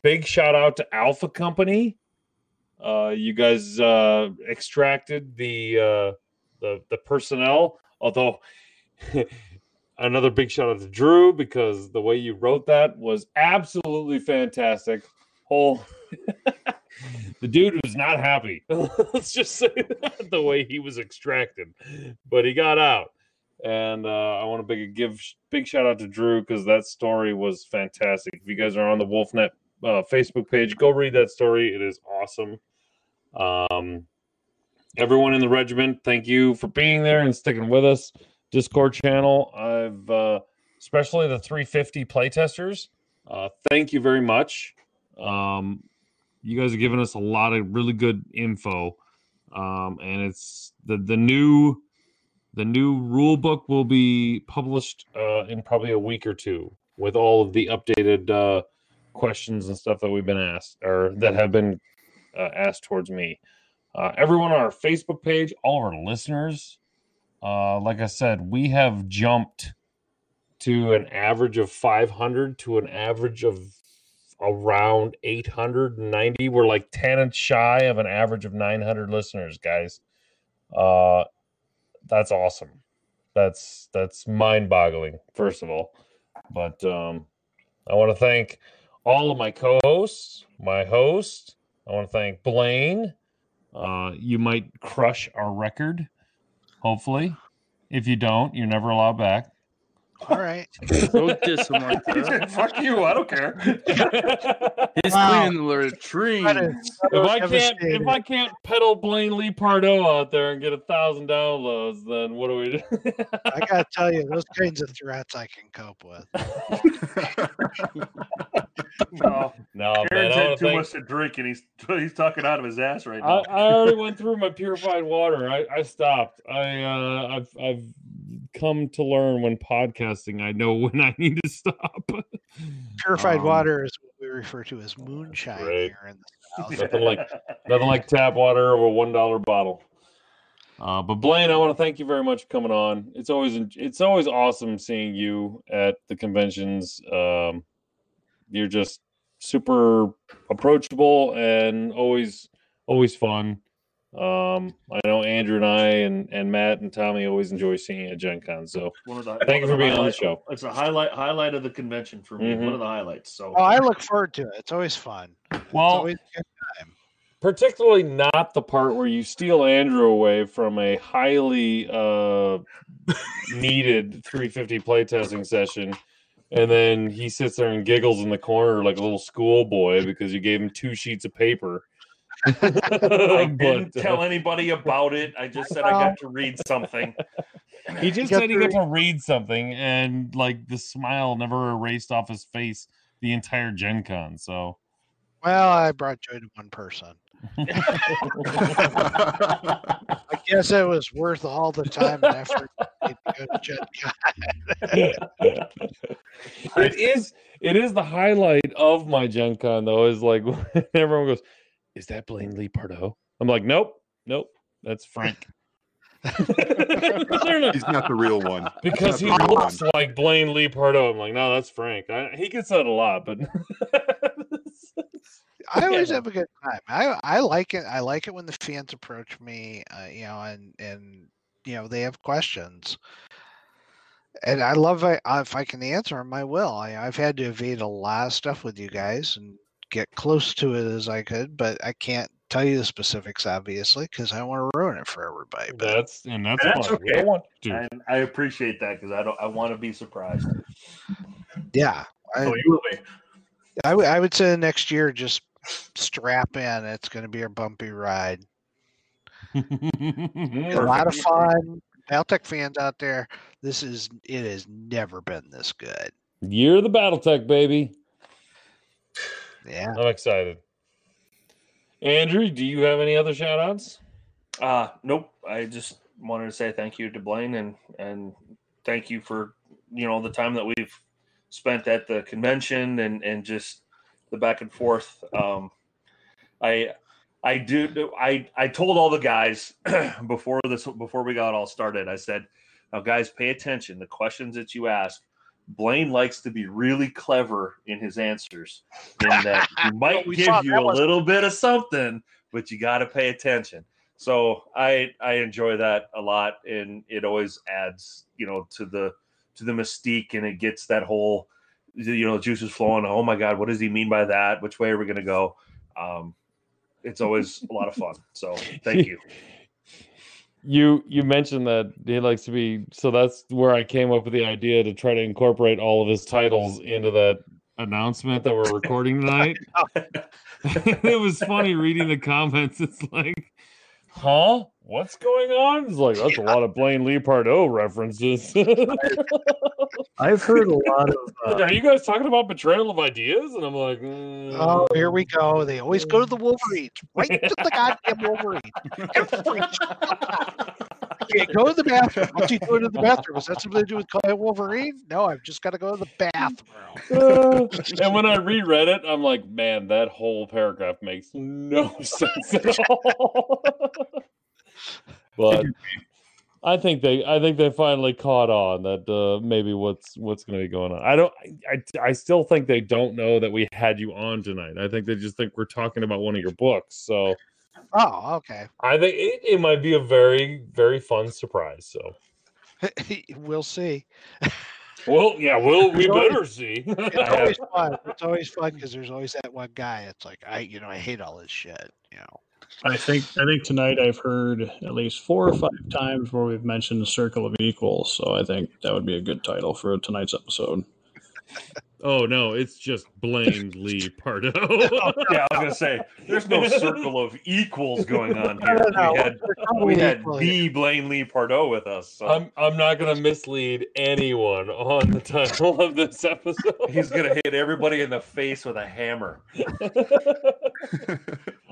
big shout out to Alpha Company. Uh, you guys uh, extracted the, uh, the the personnel, although another big shout out to Drew because the way you wrote that was absolutely fantastic. Whole the dude was not happy. Let's just say that, the way he was extracted, but he got out. And uh, I want to give big shout out to Drew because that story was fantastic. If you guys are on the Wolfnet uh, Facebook page, go read that story. It is awesome. Um, everyone in the regiment, thank you for being there and sticking with us. Discord channel. I've uh, especially the 350 playtesters. Uh, thank you very much. Um, you guys are giving us a lot of really good info, um, and it's the the new the new rule book will be published uh, in probably a week or two with all of the updated uh, questions and stuff that we've been asked or that have been uh, asked towards me. Uh, everyone on our Facebook page, all our listeners, uh, like I said, we have jumped to an average of 500 to an average of around 890. We're like 10 and shy of an average of 900 listeners, guys. Uh, that's awesome. That's that's mind-boggling. First of all, but um, I want to thank all of my co-hosts, my host. I want to thank Blaine. Uh, you might crush our record, hopefully. If you don't, you're never allowed back.
All right.
Don't diss him like
He said,
that.
Fuck you, I don't care.
He's
Wow.
cleaning the latrine.
That is so
if I can't if. I can't pedal Blaine Lee Pardoe out there and get a thousand downloads, then what do we do?
I gotta tell you, those kinds of threats I can cope with.
No,
no, man,
Aaron's
I
had
want
too
to
much to drink, and he's he's talking out of his ass right
I,
now.
I already went through my purified water. I, I stopped. I uh, I've I've come to learn when podcasting. I know when I need to stop.
Purified
Um,
water is what we refer to as moonshine
Right.
here in the south.
Nothing like nothing like tap water of a one dollar bottle. Uh, but Blaine, I want to thank you very much for coming on. It's always it's always awesome seeing you at the conventions. Um, you're just super approachable and always always fun. Um, I know Andrew and I and, and Matt and Tommy always enjoy seeing you at Gen Con. So
One of the,
Thank you
one of
for being on the show.
It's a highlight highlight of the convention for me.
Mhm.
One of the highlights. So
Oh, I look forward to it. It's always fun. It's
well,
always good.
particularly not the part where you steal Andrew away from a highly uh, needed 350 playtesting session, and then he sits there and giggles in the corner like a little schoolboy because you gave him two sheets of paper.
I didn't
But, uh,
tell anybody about it. I just said I got to read something.
he just
got
said he got to read something, and like the smile never erased off his face the entire Gen Con. So
Well, I brought joy to one person. I guess it was worth all the time and effort to go to Gen Con.
it is it is the highlight of my Gen Con though, is like everyone goes, Is that Blaine Lee Pardoe? I'm like, Nope, nope, that's Frank.
He's not the real one.
because he
That's not the real
looks like Blaine Lee Pardoe. I'm like, no, that's Frank. I, he gets that a lot, but
I always
Yeah.
have a good time. I I like it. I like it when the fans approach me, uh, you know, and and you know they have questions, and I love I, if I can answer them. I will. I, I've had to evade a lot of stuff with you guys and get close to it as I could, but I can't tell you the specifics obviously because I don't want to ruin it for everybody. But
that's and that's,
And that's
fine. We
okay.
don't want to.
And I appreciate that because I don't. I want to be surprised.
yeah, I,
So you will be.
I would I would say next year just strap in. It's going to be a bumpy ride. a lot of fun. Battletech fans out there, this is it has never been this good.
You're the BattleTech, baby.
Yeah.
I'm excited. Andrew, do you have any other shout outs?
Uh nope. I just wanted to say thank you to Blaine and and thank you for you know the time that we've spent at the convention and and just the back and forth. Um, I I do I I told all the guys before this before we got all started. I said, now guys, pay attention. The questions that you ask. Blaine likes to be really clever in his answers. In that he might
we
give you a
was-
little bit of something, but you got to pay attention. So I I enjoy that a lot, and it always adds you know to the to the mystique, and it gets that whole you know juices flowing. Oh my God, what does he mean by that? Which way are we going to go? Um, it's always a lot of fun. So thank you.
You you mentioned that he likes to be so that's where I came up with the idea to try to incorporate all of his titles into that announcement that we're recording tonight. it was funny reading the comments. It's like huh? What's going on? It's like that's a lot of Blaine Lee Pardoe references.
I've heard a lot of. Uh,
Are you guys talking about betrayal of ideas? And I'm like, mm,
Oh, here we go. They always go to the Wolverines. Right to the goddamn Wolverine. Every Okay, go to the bathroom. What's he doing in the bathroom? Is that something to do with calling Wolverine? No, I've just got to go to the bathroom.
and when I reread it, I'm like, man, that whole paragraph makes no sense at all. But I think they, I think they finally caught on that uh, maybe what's what's going to be going on. I don't, I, I still think they don't know that we had you on tonight. I think they just think we're talking about one of your books. So
Oh, okay.
I think it, it might be a very, very fun surprise. So.
we'll see.
Well, yeah, well, we
always-
better see.
It's always fun. It's always fun because there's always that one guy. It's like I, you know, I hate all this shit. You know.
I think I think tonight I've heard at least four or five times where we've mentioned the circle of equals. So I think that would be a good title for tonight's episode.
oh no, it's just Blaine Lee Pardoe.
Oh, yeah, I was gonna say there's no circle of equals going on here.
No, no,
We had
no.
we had the Blaine Lee Pardoe with us. So
I'm I'm not gonna mislead anyone on the title of this episode.
he's gonna hit everybody in the face with a hammer.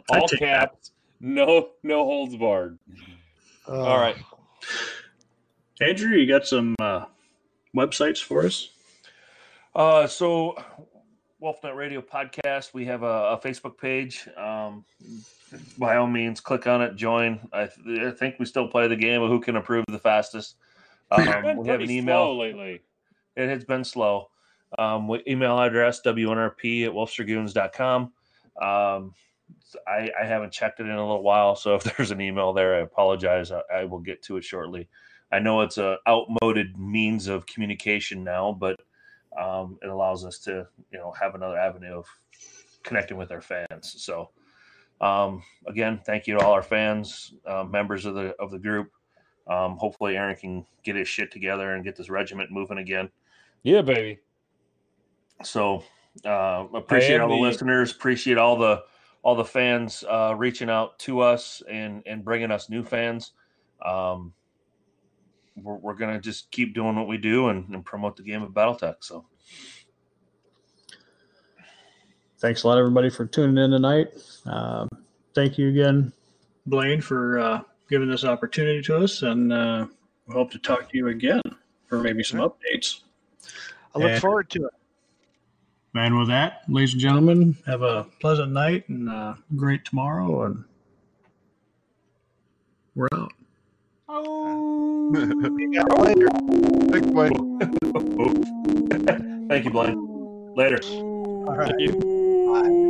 All
take
caps, no no holds barred.
All right.
Andrew, you got some uh, websites for us?
Uh, so Wolfnet Radio podcast. We have a, a Facebook page. Um, by all means, click on it, join. I, th- I think we still play the game of who can approve the fastest. Um,
Been
we have an email.
slow lately.
It has been slow. Um, we- email address wnrp at wolfsdragoons.com. Um, I, I haven't checked it in a little while, so if there's an email there, I apologize. I, I will get to it shortly. I know it's a outmoded means of communication now, but um, it allows us to you know have another avenue of connecting with our fans. So um, again, thank you to all our fans, uh, members of the of the group. Um, hopefully, Aaron can get his shit together and get this regiment moving again.
Yeah, baby.
So uh, appreciate all the
the-
listeners. Appreciate all the all the fans uh, reaching out to us and and bringing us new fans. Um, we're, we're gonna just keep doing what we do and, and promote the game of BattleTech. So
Thanks a lot, everybody, for tuning in tonight. Um, thank you again, Blaine, for uh, giving this opportunity to us, and uh, we hope to talk to you again for maybe some updates.
I look
And-
forward to it.
And with that, ladies and gentlemen, have a pleasant night and uh, great tomorrow, and we're out.
See you later.
Thanks, Blaine.
thank you, Blaine. Later.
All right.
Bye.